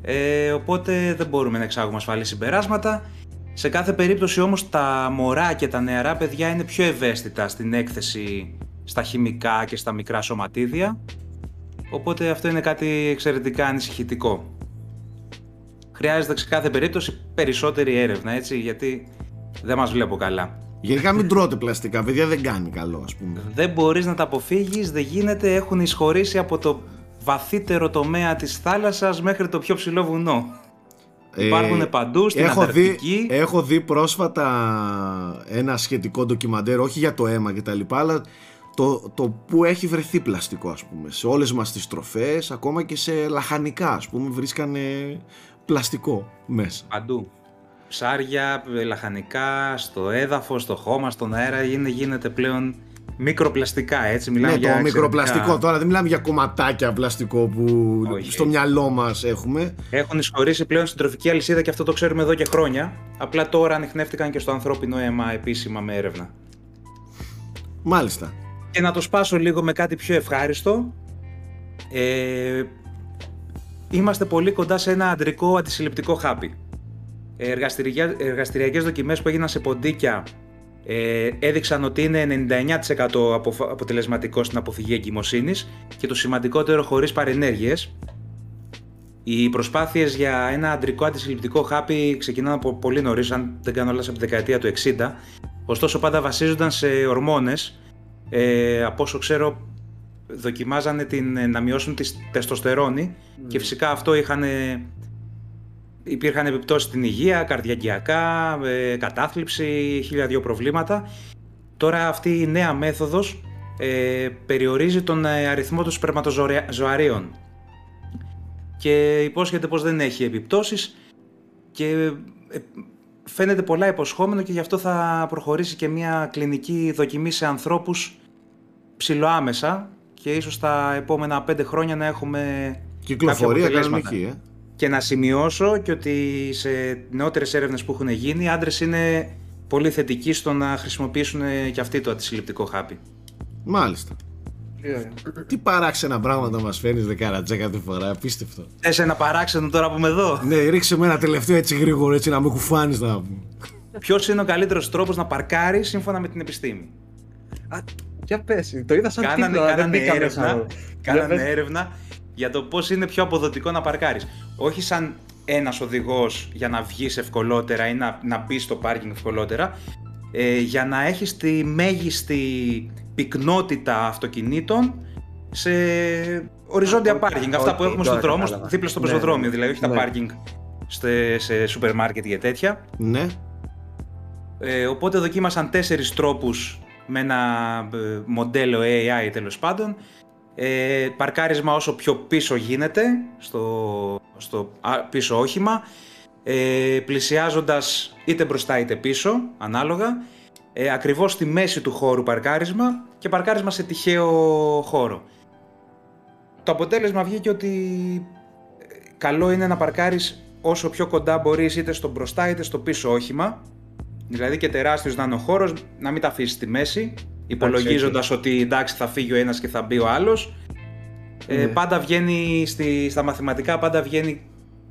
Ε, οπότε δεν μπορούμε να εξάγουμε ασφαλή συμπεράσματα. Σε κάθε περίπτωση όμως τα μωρά και τα νεαρά παιδιά είναι πιο ευαίσθητα στην έκθεση στα χημικά και στα μικρά σωματίδια. Οπότε αυτό είναι κάτι εξαιρετικά ανησυχητικό. Χρειάζεται σε κάθε περίπτωση περισσότερη έρευνα, έτσι, γιατί δεν μας βλέπω καλά. Γενικά μην τρώτε πλαστικά, παιδιά δεν κάνει καλό ας πούμε. Δεν μπορείς να τα αποφύγεις, δεν γίνεται, έχουν εισχωρήσει από το βαθύτερο τομέα της θάλασσας μέχρι το πιο ψηλό βουνό. Υπάρχουν παντού, στην έχω Ανταρκτική. Δει, έχω δει πρόσφατα ένα σχετικό ντοκιμαντέρ, όχι για το αίμα και τα λοιπά, αλλά το, το που έχει βρεθεί πλαστικό ας πούμε. Σε όλες μας τις τροφές, ακόμα και σε λαχανικά ας πούμε, βρίσκανε πλαστικό μέσα. Παντού. Ψάρια, λαχανικά, στο έδαφος, στο χώμα, στον αέρα είναι, γίνεται πλέον μικροπλαστικά, έτσι μιλάμε ναι, για το εξαιρετικά- μικροπλαστικό. Τώρα δεν μιλάμε για κομματάκια πλαστικό που Όχι, στο όχι. μυαλό μας έχουμε. Έχουν εισχωρήσει πλέον στην τροφική αλυσίδα και αυτό το ξέρουμε εδώ και χρόνια. Απλά τώρα ανοιχνεύτηκαν και στο ανθρώπινο αίμα επίσημα με έρευνα. Μάλιστα. Και να το σπάσω λίγο με κάτι πιο ευχάριστο. Ε, είμαστε πολύ κοντά σε ένα αντρικό αντισυλληπτικό χάπι. Εργαστηρια, εργαστηριακές δοκιμές που έγιναν σε ποντίκια ε, έδειξαν ότι είναι 99% απο- αποτελεσματικό στην αποφυγή εγκυμοσύνης και το σημαντικότερο χωρίς παρενέργειες. Οι προσπάθειες για ένα αντρικό αντισυλληπτικό χάπι ξεκινάνε από πολύ νωρίς, αν δεν κάνω λάθος από τη δεκαετία του 60. Ωστόσο πάντα βασίζονταν σε ορμόνες ε, από όσο ξέρω δοκιμάζανε την, ε, να μειώσουν τη τεστοστερόνη και φυσικά αυτό είχαν, ε, υπήρχαν επιπτώσεις στην υγεία, καρδιαγγειακά, ε, κατάθλιψη, χίλια δυο προβλήματα. Τώρα αυτή η νέα μέθοδος ε, περιορίζει τον ε, αριθμό των σπερματοζωαρίων και υπόσχεται πως δεν έχει επιπτώσεις και ε, φαίνεται πολλά υποσχόμενο και γι' αυτό θα προχωρήσει και μια κλινική δοκιμή σε ανθρώπους ψηλοάμεσα και ίσως τα επόμενα πέντε χρόνια να έχουμε Κυκλοφορία κάποια αποτελέσματα. κανονική, ε. Και να σημειώσω και ότι σε νεότερες έρευνες που έχουν γίνει, οι άντρες είναι πολύ θετικοί στο να χρησιμοποιήσουν και αυτοί το αντισυλληπτικό χάπι. Μάλιστα. Τι ωραία. Τι παράξενα πράγματα μας φέρνεις δεκαρατζέ κάθε φορά, απίστευτο. Θες ένα παράξενο τώρα που είμαι εδώ; Ναι, ρίξε με ένα τελευταίο έτσι γρήγορο, έτσι να με κουφάνεις να πούμε. Ποιος είναι ο καλύτερος τρόπος να παρκάρεις σύμφωνα με την επιστήμη; Α, για πες, το είδα σαν Κάνανε, τίτλο, αλλά δεν κάνανε μπήκα έρευνα, μέσα. κάνανε Για πες. έρευνα για το πώς είναι πιο αποδοτικό να παρκάρεις. Όχι σαν ένας οδηγός για να βγεις ευκολότερα ή να, να μπεις στο πάρκινγκ ευκολότερα, ε, για να έχεις τη μέγιστη πυκνότητα αυτοκινήτων σε οριζόντια οκ, πάρκινγκ. Αυτά που οκ, έχουμε στον τώρα δρόμο, κατάλαβα. δίπλα στο Ναι, πεζοδρόμιο, ναι. δηλαδή όχι τα Ναι. πάρκινγκ σε, σε σούπερ μάρκετ και τέτοια. Ναι. Ε, οπότε δοκίμασαν τέσσερις τρόπους με ένα ε, μοντέλο AI τέλος πάντων. Ε, παρκάρισμα όσο πιο πίσω γίνεται στο, στο α, πίσω όχημα. Ε, πλησιάζοντας είτε μπροστά είτε πίσω, ανάλογα. Ε, ακριβώς στη μέση του χώρου παρκάρισμα και παρκάρισμα σε τυχαίο χώρο. Το αποτέλεσμα βγήκε ότι ε, καλό είναι να παρκάρεις όσο πιο κοντά μπορείς είτε στο μπροστά είτε στο πίσω όχημα. Δηλαδή και τεράστιος να είναι ο χώρος, να μην τα αφήσεις στη μέση, υπολογίζοντας ότι εντάξει θα φύγει ο ένας και θα μπει ο άλλος. Ε, Ναι. πάντα βγαίνει, στη, στα μαθηματικά πάντα βγαίνει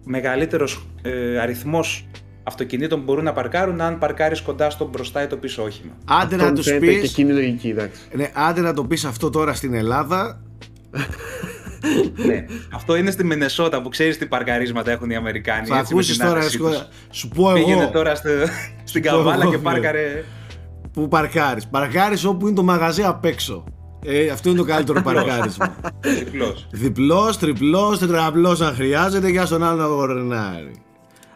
μεγαλύτερος ε, αριθμός αυτοκινήτων που μπορούν να παρκάρουν αν παρκάρεις κοντά στο μπροστά ή το πίσω όχημα. Άντε Αυτό να μου τους φαίνεται πει. και εκείνη η λογική, εντάξει. Ναι, άντε να το πεις αυτό τώρα στην Ελλάδα. ναι. Αυτό είναι στη Μενεσότα που ξέρεις τι παρκαρίσματα έχουν οι Αμερικάνοι. Θα έτσι, με ακούσεις την τώρα, άταξή σου, τους. σου πω Πήγαινε εγώ τώρα στο, στην πω καβάλα εγώ, και ναι. πάρκαρε που παρκάρεις; Παρκάρεις όπου είναι το μαγαζί απ' έξω. Ε, αυτό είναι το καλύτερο παρκάρισμα. διπλός. Διπλός, τριπλός, τετραπλός αν χρειάζεται για στον άλλο να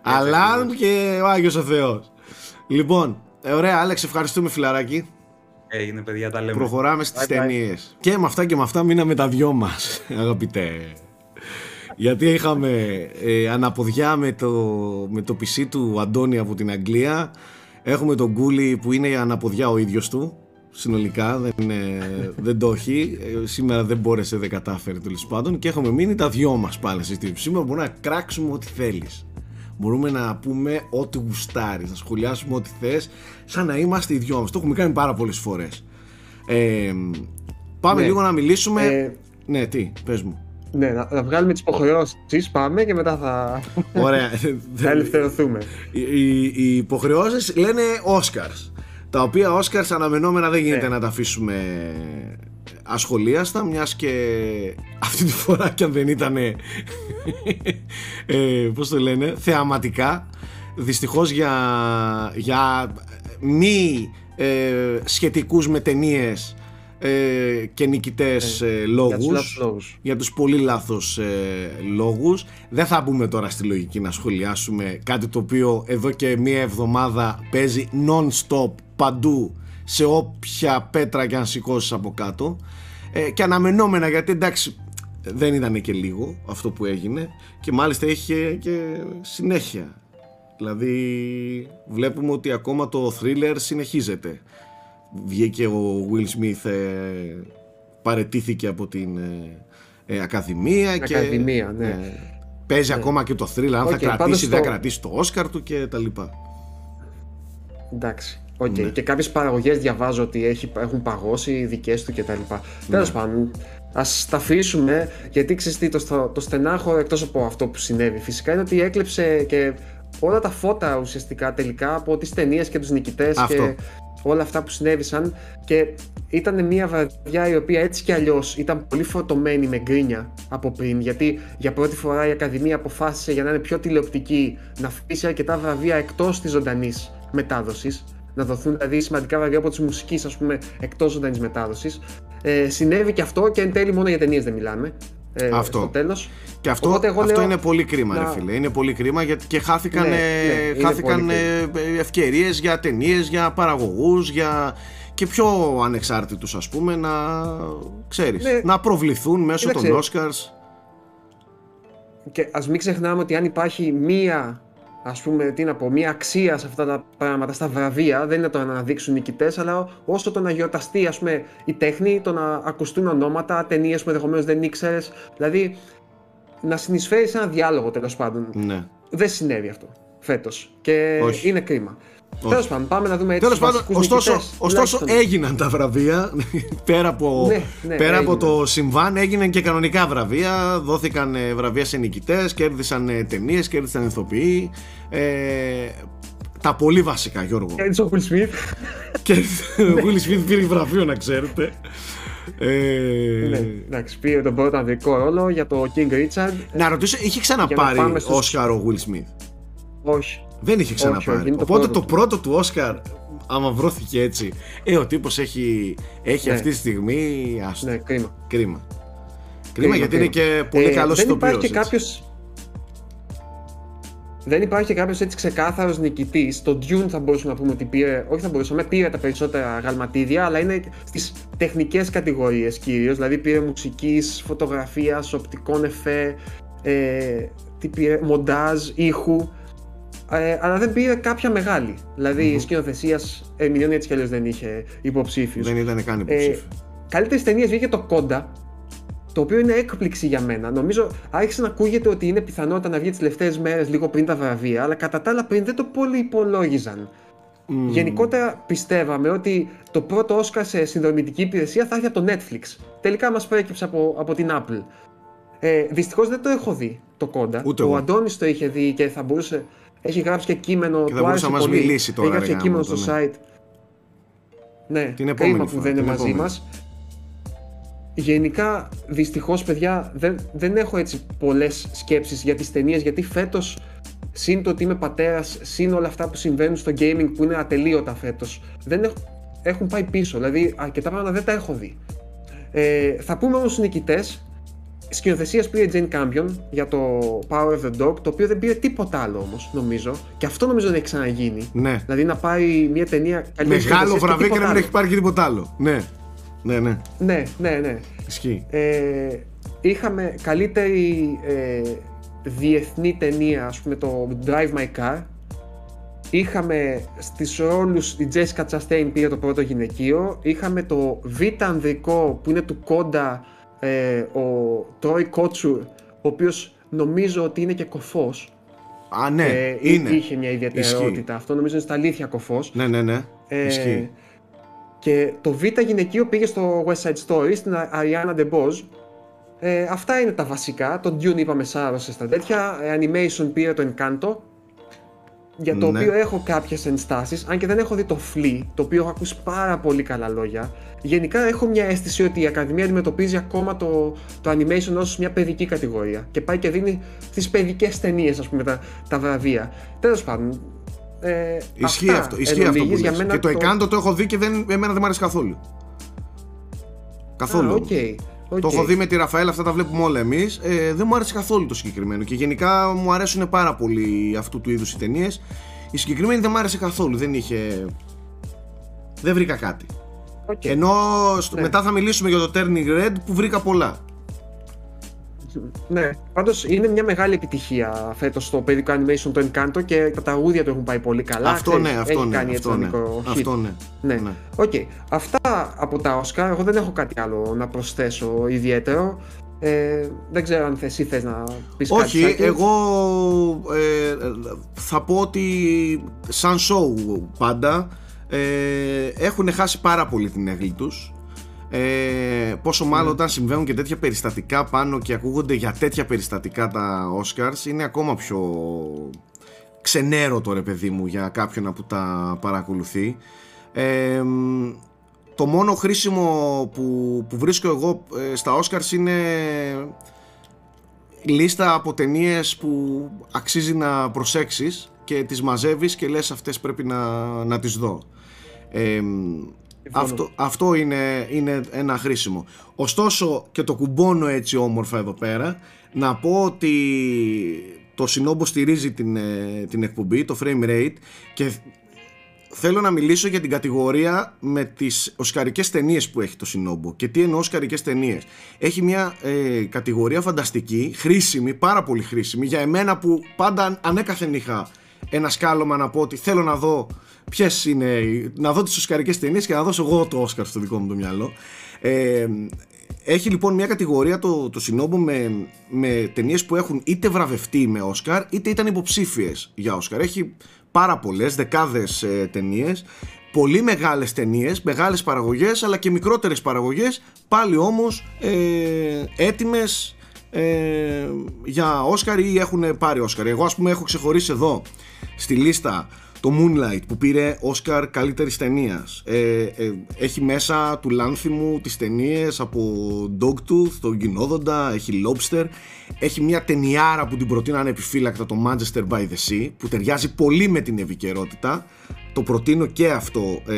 γορνάρει. Αλάρμ και ο Άγιος ο Θεός. Λοιπόν, ε, ωραία, Άλεξ, ευχαριστούμε φιλαράκι. Έγινε παιδιά, τα λέμε. Προχωράμε στις Bye bye. ταινίες. Και με αυτά και με αυτά μείναμε τα δυο μας, αγαπητέ. Γιατί είχαμε ε, αναποδιά με το, με το PC του Αντώνη από την Αγγλία. Έχουμε τον Γκούλι που είναι αναποδιά ο ίδιος του. Συνολικά δεν, είναι- δεν το έχει. Ε, σήμερα δεν μπόρεσε, δεν κατάφερε τέλος πάντων. Και έχουμε μείνει τα δυο μας πάλι στη Σήμερα μπορούμε να κράξουμε ό,τι θέλεις. Μπορούμε να πούμε ό,τι γουστάρεις, να σχολιάσουμε ό,τι θες, σαν να είμαστε οι δυο μας. Το έχουμε κάνει πάρα πολλές φορές. Ε, πάμε Ναι. λίγο να μιλήσουμε. Ε, Ναι, τι, πες μου. ναι, να, να βγάλουμε τις υποχρεώσεις, πάμε και μετά θα, Ωραία. θα ελευθερωθούμε. οι, οι, οι υποχρεώσεις λένε Oscars. Τα οποία Oscars αναμενόμενα δεν γίνεται Ναι. να τα αφήσουμε ασχολίαστα μιας και αυτή τη φορά κι αν δεν ήταν ε, πώς το λένε θεαματικά δυστυχώς για, για μη ε, σχετικούς με ταινίες ε, και νικητές ε, Για τους λόγους λάθος λόγους. για τους πολύ λάθος ε, λόγους. Δεν θα μπούμε τώρα στη λογική να σχολιάσουμε κάτι το οποίο εδώ και μία εβδομάδα παίζει non-stop παντού σε όποια πέτρα και αν σηκώσεις από κάτω ε, και αναμενόμενα γιατί εντάξει δεν ήταν και λίγο αυτό που έγινε και μάλιστα είχε και συνέχεια. Δηλαδή βλέπουμε ότι ακόμα το thriller συνεχίζεται. Βγήκε ο Will Smith ε, παρετήθηκε από την ε, ε, Ακαδημία και Ακαδημία, ναι. ε, παίζει ακόμα και το thriller. Αν Οκ, θα κρατήσει πάντως δεν θα το- κρατήσει το Oscar του και τα λοιπά. Εντάξει. Οκ. Ναι. Και κάποιες παραγωγές διαβάζω ότι έχει, έχουν παγώσει οι δικές του κτλ. Ναι. Τέλος πάντων, ας τα αφήσουμε γιατί ξέρεις τι, το, στο- το στενάχωρο εκτός από αυτό που συνέβη φυσικά είναι ότι έκλεψε και όλα τα φώτα ουσιαστικά τελικά από τις ταινίες και τους νικητές Αυτό. και όλα αυτά που συνέβησαν. Και ήταν μια βραδιά η οποία έτσι κι αλλιώς ήταν πολύ φορτωμένη με γκρίνια από πριν. Γιατί για πρώτη φορά η Ακαδημία αποφάσισε για να είναι πιο τηλεοπτική να αφήσει αρκετά βραβεία εκτός της ζωντανής μετάδοσης. Να δοθούν δηλαδή σημαντικά βραβεία από της μουσικής, ας πούμε, εκτός ζωντανή μετάδοσης. Ε, συνέβη και αυτό και εν τέλει μόνο για ταινίες δεν μιλάμε. Ε, Αυτό. Στο τέλος. και αυτό, Οπότε εγώ αυτό λέω είναι πολύ κρίμα να- ρε φίλε είναι πολύ κρίμα γιατί και χάθηκαν, Ναι, ε, ναι, είναι χάθηκαν πολύ ε, ευκαιρίες για ταινίες, για παραγωγούς για και πιο ανεξάρτητους ας πούμε να ξέρεις Ναι. να προβληθούν μέσω των Κοίταξε. Oscars Και ας μην ξεχνάμε ότι αν υπάρχει μία, ας πούμε, τι να πω, μία αξία σε αυτά τα πράγματα, στα βραβεία, δεν είναι το να αναδείξουν νικητές, αλλά όσο το να γιορταστεί, ας πούμε, η τέχνη, το να ακουστούν ονόματα, ταινίες που ενδεχομένως δεν ήξερες. Δηλαδή, να συνεισφέρεις σε ένα διάλογο τέλος πάντων. ναι. Δεν συνέβη αυτό. φέτος και Όχι. είναι κρίμα. Όχι. Τέλος πάντων, πάμε να δούμε έτσι Τέλος τους πάντων, βασικούς ωστόσο, νικητές, ωστόσο τουλάχιστον. έγιναν τα βραβεία. πέρα από, Ναι, ναι, πέρα από έγιναν. το συμβάν, έγιναν και κανονικά βραβεία. Δόθηκαν ε, βραβεία σε νικητές, κέρδισαν ταινίες, κέρδισαν ηθοποιοί. Ε, τα πολύ βασικά, Γιώργο. Κέρδισε ο Will Smith. και ο Will Smith πήρε βραβείο, να ξέρετε. Ε, ναι, εντάξει, πήρε τον πρώτο ανδρικό ρόλο για το King Richard. Να ρωτήσω, είχε Για να ξαναπάρει πάμε στους- Όσκαρ ο Will Smith; Όχι. Δεν είχε όχι, ξαναπάρει. είναι το Οπότε πρώτο το του. πρώτο του Όσκαρ, άμα βρώθηκε έτσι, ε, ο τύπος έχει, έχει Ναι. αυτή τη στιγμή άστο. Ναι, κρίμα. Κρίμα. Κρίμα γιατί είναι και πολύ Ε, καλός δεν ηθοποιός. υπάρχει και έτσι. κάποιος δεν υπάρχει και κάποιος έτσι ξεκάθαρος νικητής. Το Dune θα μπορούσαμε να πούμε ότι πήρε, όχι θα μπορούσαμε, πήρε τα περισσότερα γαλματίδια, αλλά είναι στις τεχνικές κατηγορίες κυρίως. Δηλαδή πήρε μουσικής, φωτογραφίας, οπτικών εφέ, ε, τι πήρε, μοντάζ, ήχου. Ε, αλλά δεν πήρε κάποια μεγάλη. Δηλαδή mm-hmm. σκηνοθεσίας ερμηνεών έτσι κι αλλιώς δεν είχε υποψήφιου. Δεν ήταν καν Ε, υποψήφιος. Καλύτερη ταινία βγήκε το Κόντα, το οποίο είναι έκπληξη για μένα. Νομίζω άρχισε να ακούγεται ότι είναι πιθανότητα να βγει τις τελευταίες μέρες λίγο πριν τα βραβεία, αλλά κατά τα άλλα πριν δεν το πολύ υπολόγιζαν. Μμμ. Γενικότερα πιστεύαμε ότι το πρώτο Όσκαρ σε συνδρομητική υπηρεσία θα έρθει από το Netflix. Τελικά μας προέκυψε από, από την Apple. Ε, Δυστυχώς δεν το έχω δει το Κόντα. Ούτε ο εγώ. Αντώνης το είχε δει και θα μπορούσε. Έχει γράψει και κείμενο. Και θα του μπορούσε άρεσε να μας πολύ. μιλήσει τώρα, Έχει γράψει ρε και κείμενο γάμο στο το, ναι. site. Ναι, Την επόμενη κρίμα που φορά, δεν είναι την μαζί επόμενη. μας. Γενικά, δυστυχώς παιδιά, δεν, δεν έχω έτσι πολλές σκέψεις για τις ταινίες γιατί φέτος, συν το ότι είμαι πατέρας, συν όλα αυτά που συμβαίνουν στο gaming που είναι ατελείωτα φέτος, δεν έχ- έχουν πάει πίσω, δηλαδή αρκετά πράγματα δεν τα έχω δει. Ε, θα πούμε όμως τους νικητές, Σκηνοθεσίας πήρε Jane Campion για το Power of the Dog, το οποίο δεν πήρε τίποτα άλλο όμως, νομίζω. Και αυτό νομίζω δεν έχει ξαναγίνει. Ναι. Δηλαδή να πάρει μια ταινία καλύτερη Μεγάλο σκηνοθεσίας βραβείο και τίποτα να μην άλλο. έχει πάρει και τίποτα άλλο. Ναι. Ναι, ναι. Ναι, ναι, ναι. Ισχύει. Ε, είχαμε καλύτερη ε, διεθνή ταινία, ας πούμε το Drive My Car. Είχαμε στις ρόλους η Jessica Chastain πήρε το πρώτο γυναικείο. Είχαμε το Β' ανδρικό που είναι του Κόντα ε, ο Troy Kotsur, ο οποίος νομίζω ότι είναι και κοφός. Α, ναι. Ε, είναι. Είχε μια ιδιαιτερότητα. Αυτό νομίζω είναι στα αλήθεια κοφός. Ναι, ναι, ναι. Ε, Ισχύει. Και το Β γυναικείο πήγε στο West Side Story, στην Ariana DeBose. Ε, αυτά είναι τα βασικά. Το Dune είπαμε σάρωσε στα τέτοια. Ε, animation πήρε το Encanto. Για το Ναι. οποίο έχω κάποιες ενστάσεις, αν και δεν έχω δει το Flea, το οποίο έχω ακούσει πάρα πολύ καλά λόγια. Γενικά έχω μια αίσθηση ότι η Ακαδημία αντιμετωπίζει ακόμα το, το animation ως μια παιδική κατηγορία και πάει και δίνει στις παιδικές ταινίες ας πούμε τα, τα βραβεία. Τέλος πάντων, ε, Ισχύει αυτά αυτό. Ισχύει εν αυτό που ολίγοις. λες. Και το Encanto το έχω δει και δεν, εμένα δεν μου αρέσει καθόλου. Καθόλου. Α, όμως. Ok, ok. Το έχω δει με τη Ραφαέλ, αυτά τα βλέπουμε όλα εμείς. Ε, δεν μου άρεσε καθόλου το συγκεκριμένο. Και γενικά μου αρέσουν πάρα πολύ αυτού του είδους οι ταινίες. Η συγκεκριμένη δεν μου άρεσε καθόλου. Δεν είχε. Δεν βρήκα κάτι. Οκ. Ενώ στο- Ναι. μετά θα μιλήσουμε για το Turning Red που βρήκα πολλά. Ναι, πάντως είναι μια μεγάλη επιτυχία φέτος το παιδικό animation το Encanto και τα τραγούδια του έχουν πάει πολύ καλά. αυτό ξέρεις, ναι, αυτό έχει ναι. κάνει έτσι Αυτό ένα ναι. μικρό hit. Αυτό ναι. Ναι. ναι. Οκ. Αυτά από τα Oscar. Εγώ δεν έχω κάτι άλλο να προσθέσω ιδιαίτερο. Ε, δεν ξέρω αν εσύ θες να πεις κάτι. Όχι, Σάκη. εγώ ε, θα πω ότι σαν show πάντα ε, έχουν χάσει πάρα πολύ την αίγλη τους ε, πόσο μάλλον Ναι. όταν συμβαίνουν και τέτοια περιστατικά πάνω και ακούγονται για τέτοια περιστατικά τα Oscars είναι ακόμα πιο ξενέρωτο ρε παιδί μου για κάποιον που τα παρακολουθεί ε, το μόνο χρήσιμο που, που βρίσκω εγώ ε, στα Oscars είναι λίστα από ταινίες που αξίζει να προσέξεις και τις μαζεύεις και λες αυτές πρέπει να, να τις δω. Ε, αυτό, αυτό είναι, είναι ένα χρήσιμο. Ωστόσο και το κουμπώνω έτσι όμορφα εδώ πέρα να πω ότι το Συνόμπο στηρίζει την, ε, την εκπομπή, το frame rate και θέλω να μιλήσω για την κατηγορία με τις οσκαρικές ταινίες που έχει το Συνόμπο. Και τι εννοώ οσκαρικές ταινίες. Έχει μια ε, κατηγορία φανταστική, χρήσιμη, πάρα πολύ χρήσιμη, για εμένα που πάντα ανέκαθεν είχα ένα σκάλωμα να πω ότι θέλω να δω ποιες είναι, οι- να δω τις οσκαρικές ταινίες και να δώσω εγώ το Όσκαρ στο δικό μου το μυαλό. Ε, έχει λοιπόν μια κατηγορία το, το Σινόμπο με, με ταινίες που έχουν είτε βραβευτεί με Όσκαρ είτε ήταν υποψήφιες για Όσκαρ. Έχει πάρα πολλές, δεκάδες ε, ταινίες. Πολύ μεγάλες ταινίες, μεγάλες παραγωγές, αλλά και μικρότερες παραγωγές, πάλι όμως ε, έτοιμες ε, για Όσκαρ ή έχουν πάρει Όσκαρ. Εγώ, ας πούμε, έχω ξεχωρίσει εδώ στη λίστα το Moonlight που πήρε Oscar καλύτερης ταινίας. Ε, ε, έχει μέσα του Λάνθιμου τις ταινίες από Dogtooth, τον Γινόδοντα, έχει Lobster. Έχει μια ταινιάρα που την προτείνανε επιφύλακτα το Manchester by the Sea που ταιριάζει πολύ με την επικαιρότητα. Το προτείνω και αυτό ε,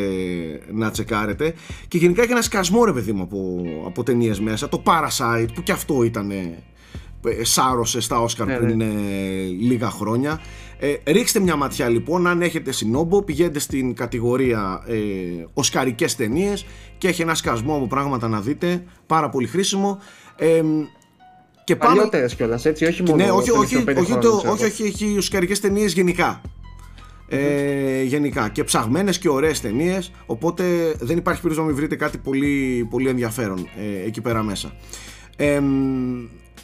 να τσεκάρετε. Και γενικά έχει ένα σκασμό ρε παιδί μου από, από ταινίες μέσα. Το Parasite που και αυτό ήταν ε, σάρωσε στα Όσκαρ ναι, πριν ναι. λίγα χρόνια. Ε, ρίξτε μια ματιά λοιπόν, αν έχετε συνόμπο, πηγαίνετε στην κατηγορία ε, Οσκαρικές ταινίες και έχει ένα σκασμό από πράγματα να δείτε, πάρα πολύ χρήσιμο. Ε, και πάμε... Παλιότερες κιόλας, έτσι, όχι μόνο ναι, όχι, όχι, όχι, όχι, το, όχι, όχι, έχει Οσκαρικές ταινίες γενικά. Ε, γενικά και ψαγμένες και ωραίες ταινίες, οπότε δεν υπάρχει περίπτωση να μην βρείτε κάτι πολύ, πολύ ενδιαφέρον ε, εκεί πέρα μέσα. Ε,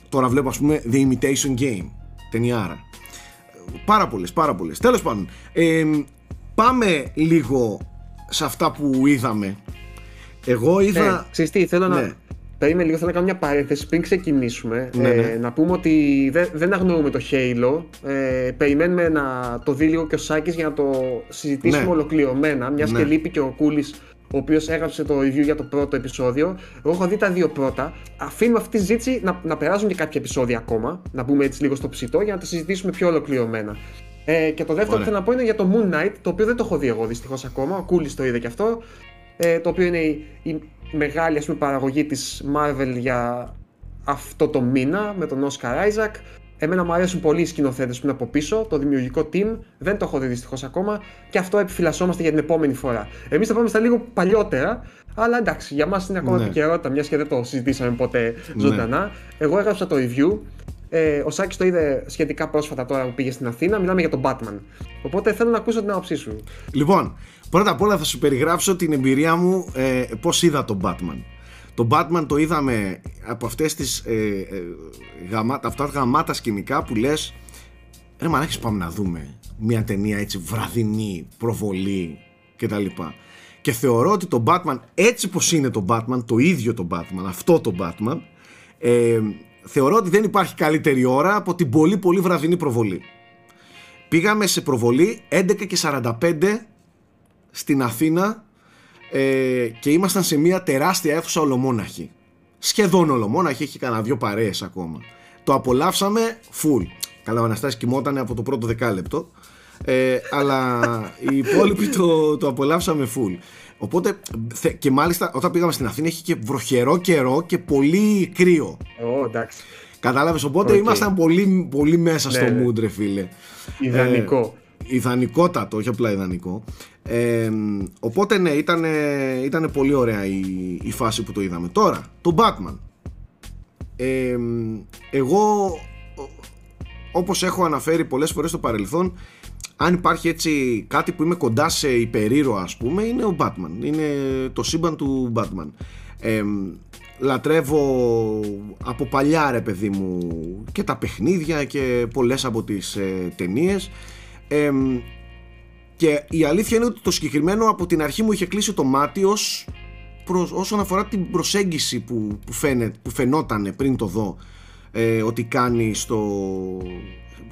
τώρα βλέπω ας πούμε The Imitation Game, ταινιάρα Πάρα πολλές, πάρα πολλές. Τέλος πάντων, ε, πάμε λίγο σε αυτά που είδαμε. Εγώ είδα. Ε, ξέρεις τι, θέλω να. Ναι. Περίμενε λίγο, θέλω να κάνω μια παρένθεση πριν ξεκινήσουμε. Ναι, ναι. Ε, να πούμε ότι δεν, δεν αγνοούμε το Halo. Ε, περιμένουμε να το δει λίγο και ο Σάκης για να το συζητήσουμε ναι. ολοκληρωμένα. Μιας και λείπει και ο Κούλης ο οποίος έγραψε το review για το πρώτο επεισόδιο. Εγώ έχω δει τα δύο πρώτα. Αφήνουμε αυτή τη συζήτηση να, να περάσουν και κάποια επεισόδια ακόμα, να μπούμε έτσι λίγο στο ψητό για να τα συζητήσουμε πιο ολοκληρωμένα. Ε, και το δεύτερο που θέλω να πω είναι για το Moon Knight, το οποίο δεν το έχω δει εγώ δυστυχώς ακόμα. Ο Κούλης το είδε και αυτό. Ε, το οποίο είναι η, η μεγάλη ας πούμε, παραγωγή της Marvel για αυτό το μήνα με τον Oscar Isaac. Εμένα μου αρέσουν πολύ οι σκηνοθέτες που είναι από πίσω, το δημιουργικό team. Δεν το έχω δει δυστυχώς ακόμα και αυτό επιφυλασσόμαστε για την επόμενη φορά. Εμείς θα πάμε στα λίγο παλιότερα, αλλά εντάξει, για μας είναι ακόμα ναι. επικαιρότητα, μιας και δεν το συζητήσαμε ποτέ ναι. ζωντανά. Εγώ έγραψα το review. Ε, ο Σάκης το είδε σχετικά πρόσφατα τώρα που πήγε στην Αθήνα. Μιλάμε για τον Batman. Οπότε θέλω να ακούσω την άποψή σου. Λοιπόν, πρώτα απ' όλα θα σου περιγράψω την εμπειρία μου ε, πώς είδα τον Batman. Το Batman το είδαμε από αυτές τις ε, ε, γαμάτα, αυτά τα γαμάτα σκηνικά που λες ρε μαλάκες πάμε να δούμε μια ταινία έτσι βραδινή, προβολή κτλ. Και θεωρώ ότι το Batman έτσι πως είναι το Batman, το ίδιο το Batman, αυτό το Batman ε, θεωρώ ότι δεν υπάρχει καλύτερη ώρα από την πολύ πολύ βραδινή προβολή. Πήγαμε σε προβολή 11 και 45 στην Αθήνα ε, και ήμασταν σε μια τεράστια αίθουσα ολομόναχη. Σχεδόν ολομόναχη, έχει κανένα δύο παρέες ακόμα. Το απολαύσαμε full. Καλά, ο Αναστάσης κοιμόταν από το πρώτο δεκάλεπτο. Ε, αλλά οι υπόλοιποι το, το απολαύσαμε full. Οπότε και μάλιστα όταν πήγαμε στην Αθήνα έχει και βροχερό καιρό και πολύ κρύο. Oh, εντάξει. Κατάλαβες, οπότε okay. ήμασταν πολύ, πολύ μέσα στο ναι, mood ρε φίλε. Ιδανικό. Ε, ιδανικότατο, όχι απλά ιδανικό. Ε, οπότε ναι, ήταν, ήταν πολύ ωραία η, η φάση που το είδαμε. Τώρα, το Batman. Ε, εγώ, όπως έχω αναφέρει πολλές φορές στο παρελθόν, αν υπάρχει έτσι κάτι που είμαι κοντά σε υπερήρωα ας πούμε, είναι ο Batman. Είναι το σύμπαν του Batman. Ε, λατρεύω από παλιά ρε παιδί μου και τα παιχνίδια και πολλές από τις ε, ταινίες. Και η αλήθεια είναι ότι το συγκεκριμένο από την αρχή μου είχε κλείσει το μάτι ως όσον αφορά την προσέγγιση που, που, φαίνε, που φαινόταν πριν το δω ε, ότι κάνει στο,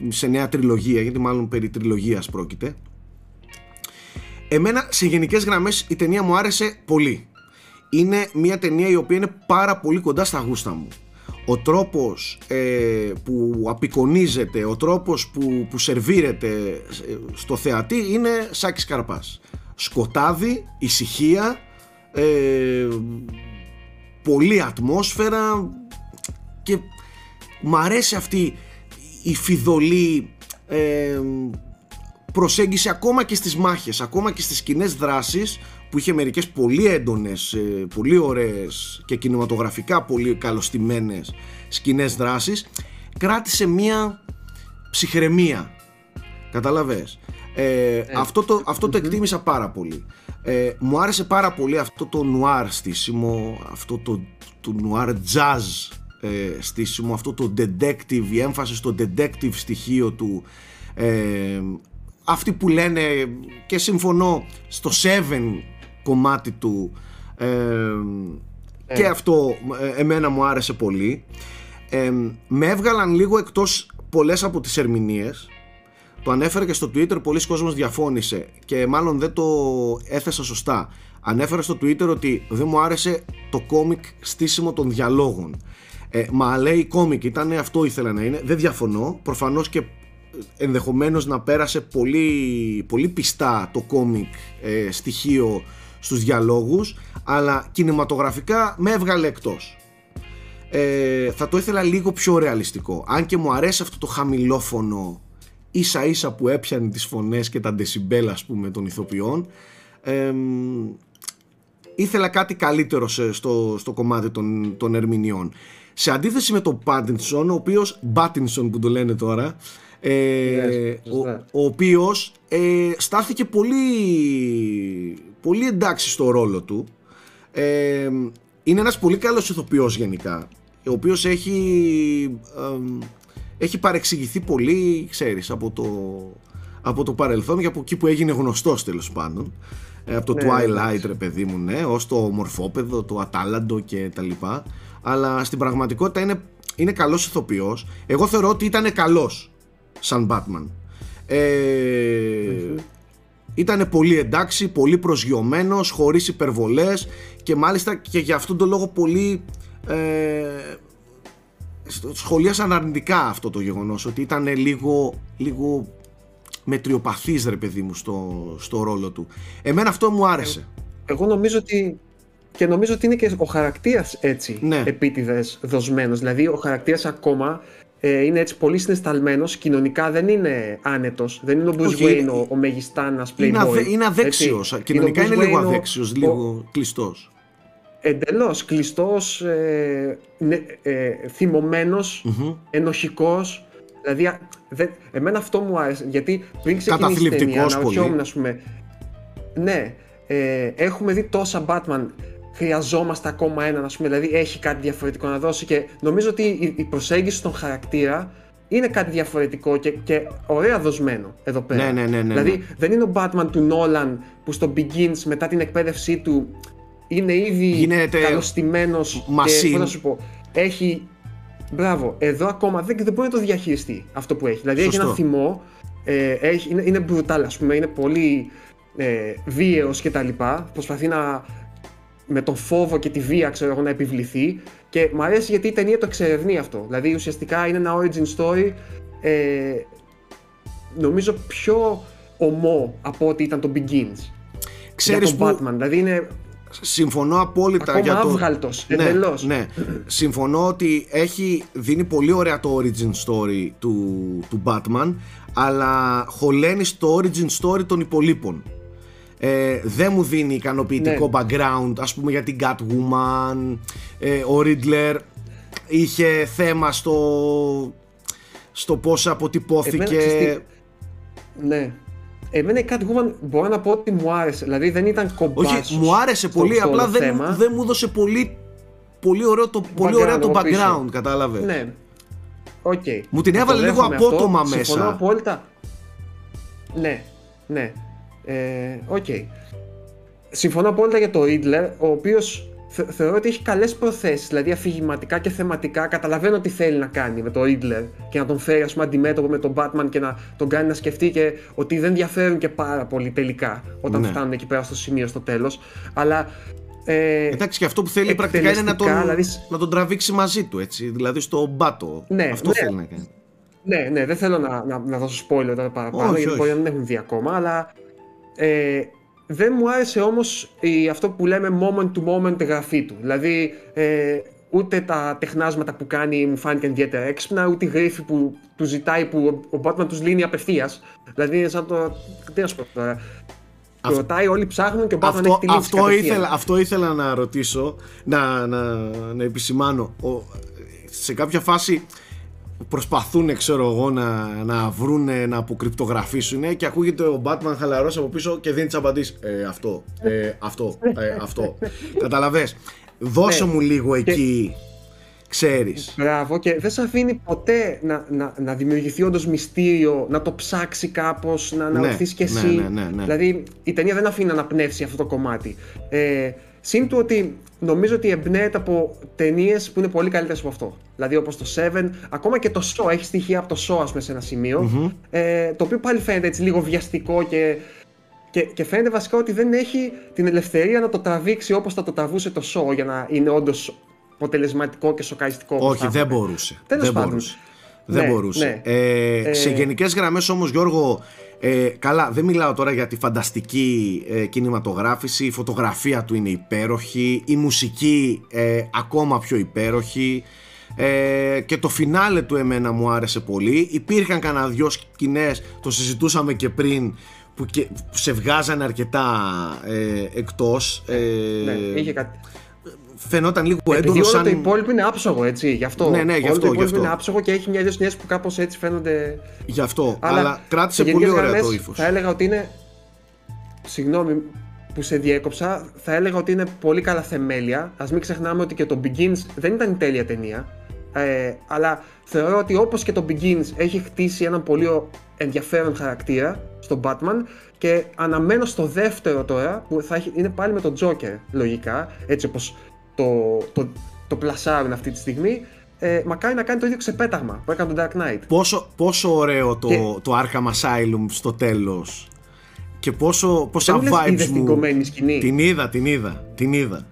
σε νέα τριλογία γιατί μάλλον περί τριλογίας πρόκειται. Εμένα σε γενικές γραμμές η ταινία μου άρεσε πολύ. Είναι μια ταινία η οποία είναι πάρα πολύ κοντά στα γούστα μου ο τρόπος ε, που απεικονίζεται, ο τρόπος που, που σερβίρεται ε, στο θεατή είναι Σάκης Καρπάς. Σκοτάδι, ησυχία, ε, πολλή ατμόσφαιρα και μ' αρέσει αυτή η φιδωλή ε, προσέγγιση ακόμα και στις μάχες, ακόμα και στις κοινές δράσεις που είχε μερικές πολύ έντονες, ε, πολύ ωραίες και κινηματογραφικά πολύ καλωστημένες σκηνές δράσης κράτησε μία ψυχραιμία. Καταλαβες. Ε, ε, αυτό το, αυτό το εκτίμησα πάρα πολύ. Ε, μου άρεσε πάρα πολύ αυτό το νουάρ στήσιμο αυτό το, του noir jazz ε, στήσιμο, αυτό το detective, η έμφαση στο detective στοιχείο του. Ε, αυτοί που λένε και συμφωνώ στο Seven κομμάτι του ε, και Ε. αυτό ε, εμένα μου άρεσε πολύ ε, με έβγαλαν λίγο εκτός πολλές από τις ερμηνείες το ανέφερα και στο Twitter, πολλοί κόσμος διαφώνησε και μάλλον δεν το έθεσα σωστά. Ανέφερα στο Twitter ότι δεν μου άρεσε το κόμικ στήσιμο των διαλόγων. Ε, μα λέει κόμικ ήταν, αυτό ήθελα να είναι. Δεν διαφωνώ. Προφανώς και ενδεχομένως να πέρασε πολύ, πολύ πιστά το κόμικ ε, στοιχείο στους διαλόγους αλλά κινηματογραφικά με έβγαλε εκτός. Ε, θα το ήθελα λίγο πιο ρεαλιστικό. Αν και μου αρέσει αυτό το χαμηλόφωνο ίσα ίσα που έπιανε τις φωνές και τα ντεσιμπέλ ας πούμε των ηθοποιών ε, ήθελα κάτι καλύτερο σε- στο, στο κομμάτι των, των ερμηνεών. Σε αντίθεση με τον Πάτινσον ο οποίος Μπάτινσον που το λένε τώρα ε, Yes, ο, σωστά. ο οποίος ε, στάθηκε πολύ πολύ εντάξει στο ρόλο του. Ε, είναι ένας πολύ καλός ηθοποιός γενικά ο οποίος έχει εμ, έχει παρεξηγηθεί πολύ ξέρεις από το, από το παρελθόν και από εκεί που έγινε γνωστός τέλος πάντων. Ε, από το Ναι, ναι, Twilight εντάξει. ρε παιδί μου ναι ως το μορφόπεδο, το ατάλαντο και τα λοιπά. Αλλά στην πραγματικότητα είναι, είναι καλός ηθοποιός. Εγώ θεωρώ ότι ήταν καλός σαν Batman. Ε, ήταν πολύ εντάξει, πολύ προσγειωμένος, χωρίς υπερβολές και μάλιστα και για αυτόν τον λόγο πολύ ε, στο- σχολίασαν αρνητικά αυτό το γεγονός ότι ήταν λίγο, λίγο μετριοπαθής ρε παιδί μου στο, στο ρόλο του. Εμένα αυτό μου άρεσε. Εγώ νομίζω ότι. Και νομίζω ότι είναι και ο χαρακτήρας έτσι Ναι. επίτηδες δοσμένος. Δηλαδή, ο χαρακτήρας ακόμα ε, είναι έτσι πολύ συναισθαλμένος. Κοινωνικά δεν είναι άνετος. Δεν είναι ο Bruce Όχι, Wayne, είναι- ο, ο μεγιστάνα playboy. Είναι, αδε, είναι αδέξιος, έτσι. κοινωνικά ο είναι, Bruce λίγο Wayne ο- αδέξιος, ο- λίγο κλειστός. Εντελώς κλειστός, ε, ναι, ε, θυμωμένος, Μμμ. ενοχικός. Δηλαδή, α, δεν, εμένα αυτό μου άρεσε. Γιατί πριν ξεκινήσει η Καταθλιπτικός ταινία, πολύ. αναρωτιόμουν, ας πούμε, ναι, ε, έχουμε δει τόσα Batman, χρειαζόμαστε ακόμα έναν, ας πούμε, δηλαδή έχει κάτι διαφορετικό να δώσει και νομίζω ότι η, η προσέγγιση στον χαρακτήρα είναι κάτι διαφορετικό και, και ωραία δοσμένο εδώ πέρα. Ναι, ναι, ναι, ναι, δηλαδή ναι. δεν είναι ο Batman του Νόλαν που στο Begins μετά την εκπαίδευσή του είναι ήδη Γίνεται καλωστημένος και machine. πώς να σου πω, έχει Μπράβο, εδώ ακόμα δεν, δεν μπορεί να το διαχειριστεί αυτό που έχει. Δηλαδή έχει Σωστό. ένα θυμό, ε, έχει, είναι, είναι brutal ας πούμε, είναι πολύ ε, βίαιος και τα λοιπά. Προσπαθεί να με τον φόβο και τη βία ξέρω εγώ να επιβληθεί και μου αρέσει γιατί η ταινία το εξερευνεί αυτό. Δηλαδή ουσιαστικά είναι ένα origin story ε, νομίζω πιο ομό από ό,τι ήταν το Begins. Ξέρεις για τον που Batman. Δηλαδή είναι συμφωνώ απόλυτα ακόμα για το... άβγαλτος, ναι, εντελώς. ναι. Συμφωνώ ότι έχει, δίνει πολύ ωραία το origin story του, του Batman αλλά χωλαίνει στο origin story των υπολείπων. Ε, δεν μου δίνει ικανοποιητικό Ναι. background ας πούμε για την Catwoman ε, ο Riddler είχε θέμα στο στο πώς αποτυπώθηκε Εμένα, ξέρεις τι, Ναι. Εμένα η Catwoman μπορώ να πω ότι μου άρεσε. Δηλαδή δεν ήταν κομπάρσος όχι μου άρεσε στο- πολύ στο απλά όλο δεν, θέμα. δεν μου έδωσε πολύ πολύ ωραίο το, πολύ Background ωραίο το από πίσω. background κατάλαβες Ναι. Οκ. Μου την Να έβαλε το λίγο δέχομαι αυτό. απότομα μέσα. Συμφωνώ απόλυτα. Ναι. Ναι. Ε, Οκ. Συμφωνώ απόλυτα για το Riddler, ο οποίος θε- θεωρώ ότι έχει καλές προθέσεις, δηλαδή αφηγηματικά και θεματικά. Καταλαβαίνω τι θέλει να κάνει με το Riddler και να τον φέρει ας πούμε, αντιμέτωπο με τον Batman και να τον κάνει να σκεφτεί και ότι δεν διαφέρουν και πάρα πολύ τελικά όταν Ναι. φτάνουν εκεί πέρα στο σημείο στο τέλος. Αλλά ε, Εντάξει, και αυτό που θέλει πρακτικά είναι να τον, εκτελεστικά, δηλαδή, να τον τραβήξει μαζί του, έτσι. Δηλαδή στο μπάτο. Ναι, αυτό ναι. θέλει να κάνει. Ναι, ναι, δεν θέλω να, να, να δώσω spoiler τώρα παραπάνω, Όχι, γιατί όχι. μπορεί να μην έχουν δει ακόμα, αλλά ε, δεν μου άρεσε όμως η, αυτό που λέμε moment to moment γραφή του. Δηλαδή, ε, ούτε τα τεχνάσματα που κάνει μου φάνηκαν ιδιαίτερα έξυπνα, ούτε η γρήφη που του ζητάει που ο, ο Batman τους λύνει απευθείας. Δηλαδή, είναι σαν το... Τι να σου πω τώρα. Του Αυτό- ρωτάει, όλοι ψάχνουν και ο Batman Αυτό, έχει τη λύση αυτό, κατευθείαν. ήθελα, αυτό ήθελα να ρωτήσω, να, να, να επισημάνω. Ο, σε κάποια φάση προσπαθούν, ξέρω εγώ, να, να βρούνε, να αποκρυπτογραφήσουν και ακούγεται ο Batman χαλαρός από πίσω και δίνει τις απαντήσεις. Ε, αυτό, ε, αυτό, ε, αυτό. Καταλαβες. δώσε Ναι. μου λίγο εκεί, ξέρεις. Μπράβο, και δεν σε αφήνει ποτέ να, να, να δημιουργηθεί όντως μυστήριο, να το ψάξει κάπως, να αναρωθείς κι ναι, εσύ. ναι, ναι, ναι. Δηλαδή η ταινία δεν αφήνει να αναπνεύσει αυτό το κομμάτι. Ε, Συν του ότι νομίζω ότι εμπνέεται από ταινίες που είναι πολύ καλύτερες από αυτό. Δηλαδή όπως το Seven, ακόμα και το Saw έχει στοιχεία από το Saw, ας πούμε, σε ένα σημείο, ε, το οποίο πάλι φαίνεται έτσι λίγο βιαστικό και, και, και φαίνεται βασικά ότι δεν έχει την ελευθερία να το τραβήξει όπως θα το τραβούσε το Saw για να είναι όντως αποτελεσματικό και σοκαριστικό. όπως Όχι, θα δεν έπρεπε. μπορούσε. Τέλος δεν πάντων. μπορούσε. Δεν Ναι, μπορούσε. ναι. Ε, σε Ε, γενικές γραμμές όμως Γιώργο, ε, καλά δεν μιλάω τώρα για τη φανταστική ε, κινηματογράφηση, η φωτογραφία του είναι υπέροχη, η μουσική ε, ακόμα πιο υπέροχη ε, και το φινάλε του εμένα μου άρεσε πολύ. Υπήρχαν κανένα δυο σκηνές, το συζητούσαμε και πριν, που, και, που σε βγάζανε αρκετά ε, εκτός. Ε, Ναι, είχε κάτι. Φαινόταν λίγο Επειδή έντονο όλο σαν... το υπόλοιπο είναι άψογο, έτσι. Γι' αυτό. Ναι, ναι, γι' όλο αυτό, το γι' υπόλοιπο αυτό. είναι άψογο και έχει μια-δυο σκηνέ που κάπως έτσι φαίνονται. Γι' αυτό, αλλά, κράτησε σε πολύ γενικές ωραία το γραμμές ύφος. Θα έλεγα ότι είναι. Συγγνώμη που σε διέκοψα, θα έλεγα ότι είναι πολύ καλά θεμέλια. Α μην ξεχνάμε ότι και το Begins δεν ήταν η τέλεια ταινία. Ε, αλλά θεωρώ ότι όπως και το Begins έχει χτίσει έναν πολύ ο- ενδιαφέρον χαρακτήρα στον Batman και αναμένω στο δεύτερο τώρα που θα έχει, είναι πάλι με τον Joker λογικά έτσι όπως το, το, το πλασάρουν αυτή τη στιγμή ε, μακάρι να κάνει το ίδιο ξεπέταγμα που έκανε τον Dark Knight. Πόσο, πόσο ωραίο το, Και- το Arkham Asylum στο τέλος και πόσο, πόσα Δεν μου λες vibes είδες την μου... κομμένη σκηνή. Την είδα, την είδα, την είδα.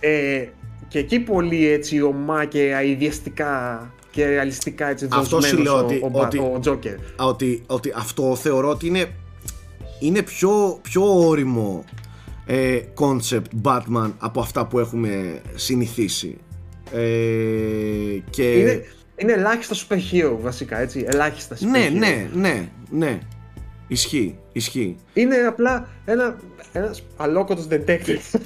ε, και εκεί πολύ έτσι ομά και αειδιαστικά και ρεαλιστικά έτσι Αυτό σου δοσμένος λέω ο, ότι- ο, Ba- ότι- ο Joker. Α, Ότι, ότι αυτό θεωρώ ότι είναι, είναι πιο, πιο όριμο ε, concept Batman από αυτά που έχουμε συνηθίσει. Ε, και... είναι, είναι ελάχιστα super hero βασικά έτσι ελάχιστα super ναι, hero. ναι, ναι, ναι. Ισχύει, ισχύει. Είναι απλά ένα, ένας αλόκοτος detective.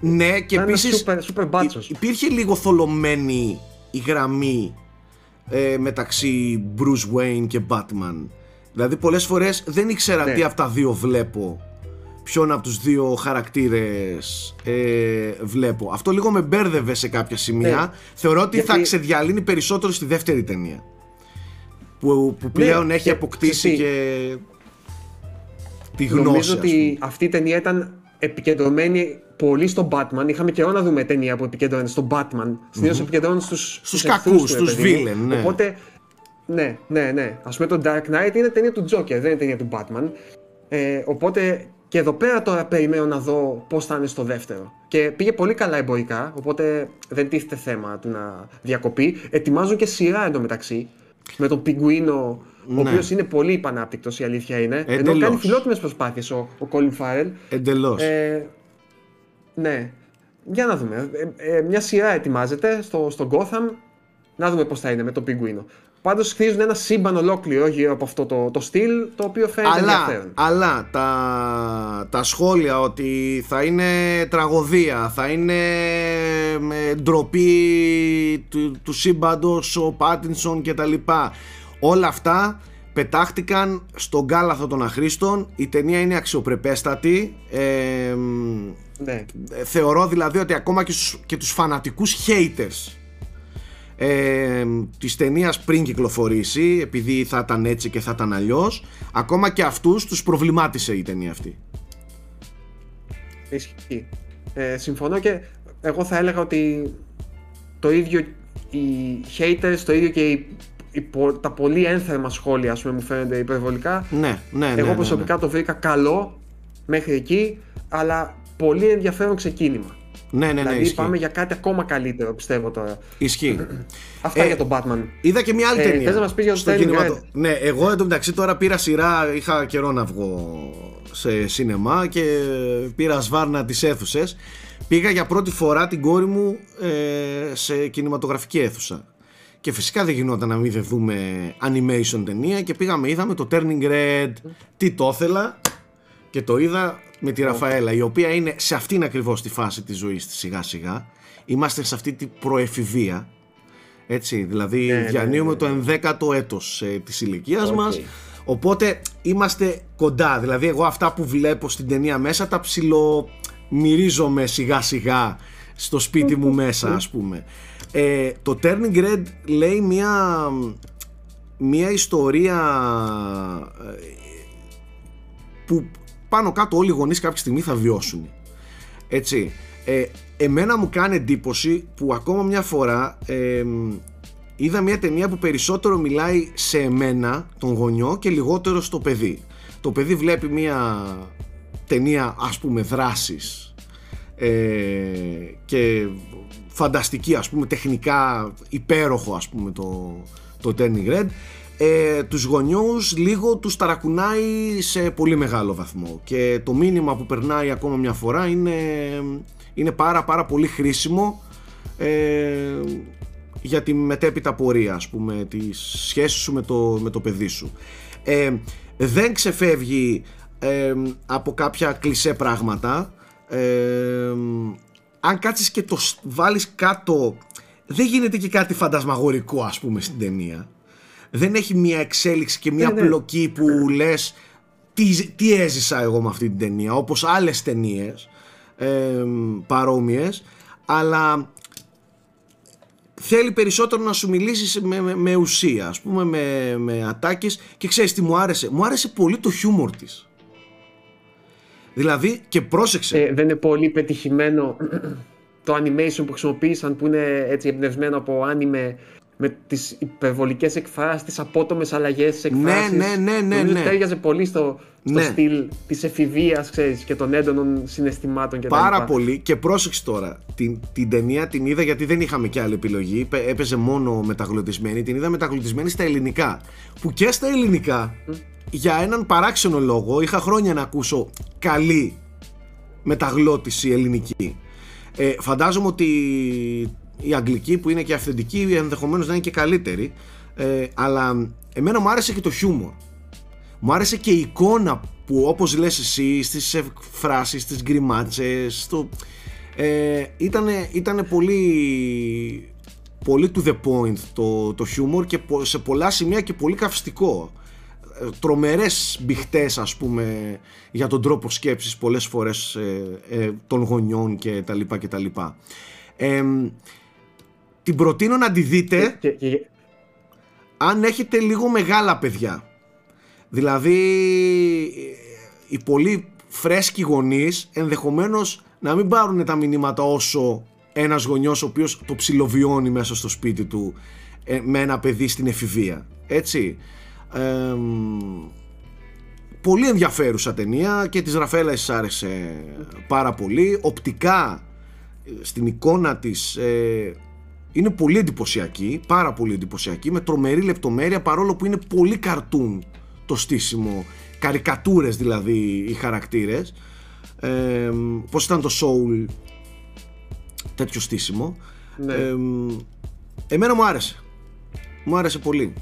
Ναι, και Να είναι επίσης. super- super μπάτσος. Υπήρχε λίγο θολωμένη η γραμμή ε, μεταξύ Bruce Wayne και Batman. Δηλαδή, πολλές φορές δεν ήξερα Ναι. τι από τα δύο βλέπω. Ποιον από τους δύο χαρακτήρες ε, βλέπω. Αυτό λίγο με μπέρδευε σε κάποια σημεία. Ναι. Θεωρώ ότι θα Γιατί- ξεδιαλύνει περισσότερο στη δεύτερη ταινία. Που, που πλέον έχει και αποκτήσει ξέρεις και τη γνώση. Νομίζω ας πούμε. ότι αυτή η ταινία ήταν επικεντρωμένη πολύ στον Batman. Είχαμε καιρό να δούμε ταινία που επικεντρώνεται στον Batman. Συνήθω επικεντρώνεται στους, Στους εχθρούς κακούς, του, ρε στους παιδί μου. villain, ναι. Οπότε, ναι, ναι, ναι. Α πούμε το Dark Knight είναι ταινία του Joker, δεν είναι ταινία του Batman. Ε, οπότε και εδώ πέρα τώρα περιμένω να δω πώς θα είναι στο δεύτερο. Και πήγε πολύ καλά εμπορικά, οπότε δεν τίθεται θέμα του να διακοπεί. Ετοιμάζουν και σειρά εντωμεταξύ με τον Πιγκουίνο, ο Ναι. οποίος είναι πολύ υπανάπτυκτος, η αλήθεια είναι. Ενώ Εντελώς. κάνει φιλότιμες προσπάθειες ο, ο Colin Farrell. Εντελώς. Ε, ναι. Για να δούμε. Ε, ε, μια σειρά ετοιμάζεται στο, στο Gotham. Να δούμε πώς θα είναι με τον Πιγκουίνο. Πάντως χτίζουν ένα σύμπαν ολόκληρο γύρω από αυτό το, το στυλ, το οποίο φαίνεται αλλά, ενδιαφέρον. αλλά τα, τα σχόλια ότι θα είναι τραγωδία, θα είναι με ντροπή του, του σύμπαντος ο Πάτινσον και τα λοιπά. Όλα αυτά πετάχτηκαν στον κάλαθο των αχρήστων. Η ταινία είναι αξιοπρεπέστατη. Ε, Ναι. θεωρώ δηλαδή ότι ακόμα και, στους, και τους φανατικούς haters ε, της ταινίας πριν κυκλοφορήσει επειδή θα ήταν έτσι και θα ήταν αλλιώς ακόμα και αυτούς τους προβλημάτισε η ταινία αυτή Ισχύει. Ε, συμφωνώ και εγώ θα έλεγα ότι το ίδιο οι haters, το ίδιο και οι, οι πο- τα πολύ ένθερμα σχόλια ας πούμε, μου φαίνονται υπερβολικά. ναι, ναι, ναι, Εγώ ναι, προσωπικά το βρήκα καλό μέχρι εκεί, αλλά πολύ ενδιαφέρον ξεκίνημα. Ναι, ναι, ναι, ναι, δηλαδή ισχύει. πάμε για κάτι ακόμα καλύτερο πιστεύω τώρα. ισχύει. Αυτά Ε, για τον Batman. Είδα και μια άλλη Ε, ταινία. θες να μας πεις για το στο Turning κινηματο- Red? Ναι, εγώ εντωμεταξύ τώρα πήρα σειρά, είχα καιρό να βγω σε σινεμά και πήρα σβάρνα τις αίθουσες. Πήγα για πρώτη φορά την κόρη μου ε, σε κινηματογραφική αίθουσα. Και φυσικά δεν γινόταν να μην δεν δούμε animation ταινία και πήγαμε, είδαμε το Turning Red. Τι το ήθελα και το είδα με τη Ραφαέλα, η οποία είναι σε αυτήν ακριβώς τη φάση της ζωής της σιγά σιγά. Είμαστε σε αυτή την προεφηβεία. Έτσι, δηλαδή Ναι, ναι, διανύουμε ναι, το ενδέκατο έτος ε, της ηλικίας Οκ. μας οπότε είμαστε κοντά δηλαδή εγώ αυτά που βλέπω στην ταινία μέσα τα ψιλο μυρίζομαι σιγά σιγά στο σπίτι μου μέσα ας πούμε ε, το Turning Red λέει μια μια ιστορία ε, που πάνω κάτω όλοι οι γονείς κάποια στιγμή θα βιώσουν. Έτσι. Ε, εμένα μου κάνει εντύπωση που ακόμα μια φορά ε, είδα μια ταινία που περισσότερο μιλάει σε εμένα τον γονιό και λιγότερο στο παιδί. Το παιδί βλέπει μια ταινία ας πούμε δράσης ε, και φανταστική ας πούμε τεχνικά υπέροχο ας πούμε το, το Turning Red ε, τους γονιούς λίγο τους ταρακουνάει σε πολύ μεγάλο βαθμό. Και το μήνυμα που περνάει ακόμα μια φορά είναι, είναι πάρα πάρα πολύ χρήσιμο ε, για τη μετέπειτα πορεία ας πούμε της σχέσης σου με το, με το παιδί σου. Ε, δεν ξεφεύγει ε, από κάποια κλισέ πράγματα. Ε, αν κάτσεις και το βάλεις κάτω δεν γίνεται και κάτι φαντασμαγορικό ας πούμε στην ταινία δεν έχει μια εξέλιξη και μια ναι, ναι. πλοκή που λες τι, τι έζησα εγώ με αυτή την ταινία όπως άλλες ταινίες ε, παρόμοιες αλλά θέλει περισσότερο να σου μιλήσεις με, με, ουσία ας πούμε με, με ατάκες. Και ξέρεις τι μου άρεσε; Μου άρεσε πολύ το χιούμορ της. Δηλαδή και πρόσεξε. Ε, δεν είναι πολύ πετυχημένο το animation που χρησιμοποίησαν που είναι έτσι εμπνευσμένο από άνιμε με τις υπερβολικές εκφράσεις, τις απότομες αλλαγές της εκφράσεις. Ναι, ναι, ναι, ναι. ναι. τέριαζε πολύ στο, στο ναι. στυλ της εφηβείας, ξέρεις, και των έντονων συναισθημάτων και Πάρα πολύ και πρόσεξε τώρα, την, την ταινία την είδα γιατί δεν είχαμε και άλλη επιλογή, έπαιζε μόνο μεταγλωτισμένη, την είδα μεταγλωτισμένη στα ελληνικά, που και στα ελληνικά, για έναν παράξενο λόγο, είχα χρόνια να ακούσω καλή μεταγλώτηση ελληνική. Ε, φαντάζομαι ότι η αγγλική που είναι και αυθεντική ενδεχομένως να είναι και καλύτερη ε, αλλά εμένα μου άρεσε και το χιούμορ. Μου άρεσε και η εικόνα που όπως λες εσύ στις φράσεις, στις γκριμάτσες το, ε, ήτανε, πολύ πολύ to the point το, το χιούμορ και σε πολλά σημεία και πολύ καυστικό. Ε, τρομερές μπιχτές ας πούμε για τον τρόπο σκέψης πολλές φορές ε, ε, των γονιών και τα λοιπά και τα λοιπά την προτείνω να τη δείτε αν έχετε λίγο μεγάλα παιδιά. Δηλαδή οι πολύ φρέσκοι γονείς ενδεχομένως να μην πάρουν τα μηνύματα όσο ένας γονιός ο οποίος το ψιλοβιώνει μέσα στο σπίτι του ε, με ένα παιδί στην εφηβεία. Έτσι. πολύ ενδιαφέρουσα ταινία και της Ραφέλα άρεσε πάρα πολύ. Οπτικά ε, στην εικόνα της ε, είναι πολύ εντυπωσιακή, πάρα πολύ εντυπωσιακή, με τρομερή λεπτομέρεια παρόλο που είναι πολύ καρτούν το στήσιμο, καρικατούρες δηλαδή οι χαρακτήρες. Ε, πώς ήταν το Soul, τέτοιο στήσιμο. Ναι. εμένα μου άρεσε. Μου άρεσε πολύ.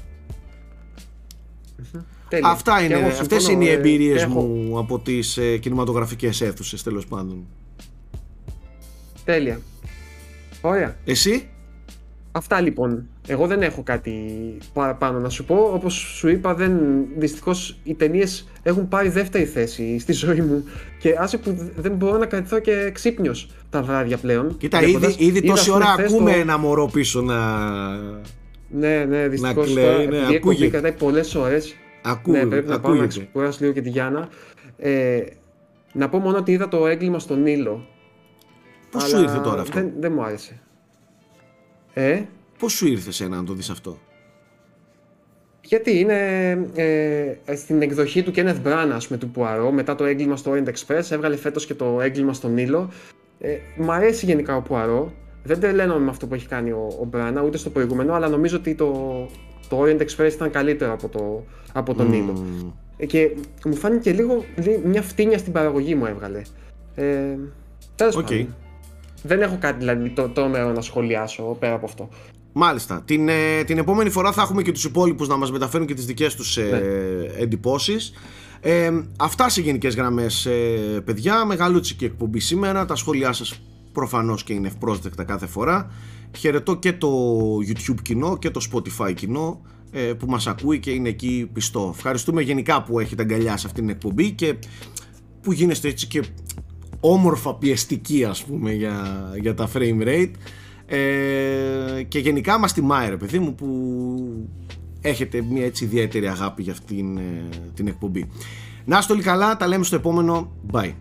Αυτά είναι, αυτές είναι οι ε, εμπειρίες μου από τις ε, κινηματογραφικές αίθουσες τέλος πάντων. Τέλεια. Ωραία. Εσύ; Αυτά λοιπόν. Εγώ δεν έχω κάτι παραπάνω να σου πω. Όπως σου είπα, δεν, δυστυχώς οι ταινίες έχουν πάρει δεύτερη θέση στη ζωή μου. Και άσε που δεν μπορώ να κρατηθώ και ξύπνιος τα βράδια πλέον. Κοίτα, ήδη, ήδη τόση ώρα ακούμε το... ένα μωρό πίσω να. Ναι, ναι, δυστυχώς. Ναι, ακούγεται. κρατάει πολλές ώρες. Ακούγεται. Ναι, πρέπει να πάω να ξεκουράσω λίγο και τη Γιάννα. Ε, να πω μόνο ότι είδα το έγκλημα στον Νείλο. Πώς σου ήρθε τώρα αυτό; Δεν, δεν μου άρεσε. Ε; Πώς σου ήρθε σένα να το δεις αυτό; Γιατί είναι ε, στην εκδοχή του Kenneth Branagh, ας πούμε, του Πουαρό, μετά το έγκλημα στο Orient Express, έβγαλε φέτος και το έγκλημα στον Νείλο. Ε, μ' αρέσει γενικά ο Πουαρό. Δεν τρελαίνω με αυτό που έχει κάνει ο, ο Branagh, ούτε στο προηγούμενο, αλλά νομίζω ότι το, το Orient Express ήταν καλύτερο από το, από τον mm. Νείλο. Ε, και μου φάνηκε λίγο μια φτύνια στην παραγωγή μου έβγαλε. Ε, τέλος okay. πάντων. Δεν έχω κάτι δηλαδή το τρομερό να σχολιάσω πέρα από αυτό. Μάλιστα. Την, ε, την επόμενη φορά θα έχουμε και τους υπόλοιπους να μας μεταφέρουν και τις δικές τους ε, ναι. εντυπώσεις. Ε, αυτά σε γενικές γραμμές ε, παιδιά. Μεγαλούτσικη εκπομπή σήμερα. Τα σχόλιά σας προφανώς και είναι ευπρόσδεκτα κάθε φορά. Χαιρετώ και το YouTube κοινό και το Spotify κοινό ε, που μας ακούει και είναι εκεί πιστό. Ευχαριστούμε γενικά που έχετε αγκαλιά σε αυτήν την εκπομπή και που γίνεστε έτσι και όμορφα πιεστική ας πούμε για, για τα frame rate ε, και γενικά μας τιμάει ρε παιδί μου που έχετε μια έτσι ιδιαίτερη αγάπη για αυτήν ε, την εκπομπή. Να είστε όλοι καλά, τα λέμε στο επόμενο. Bye.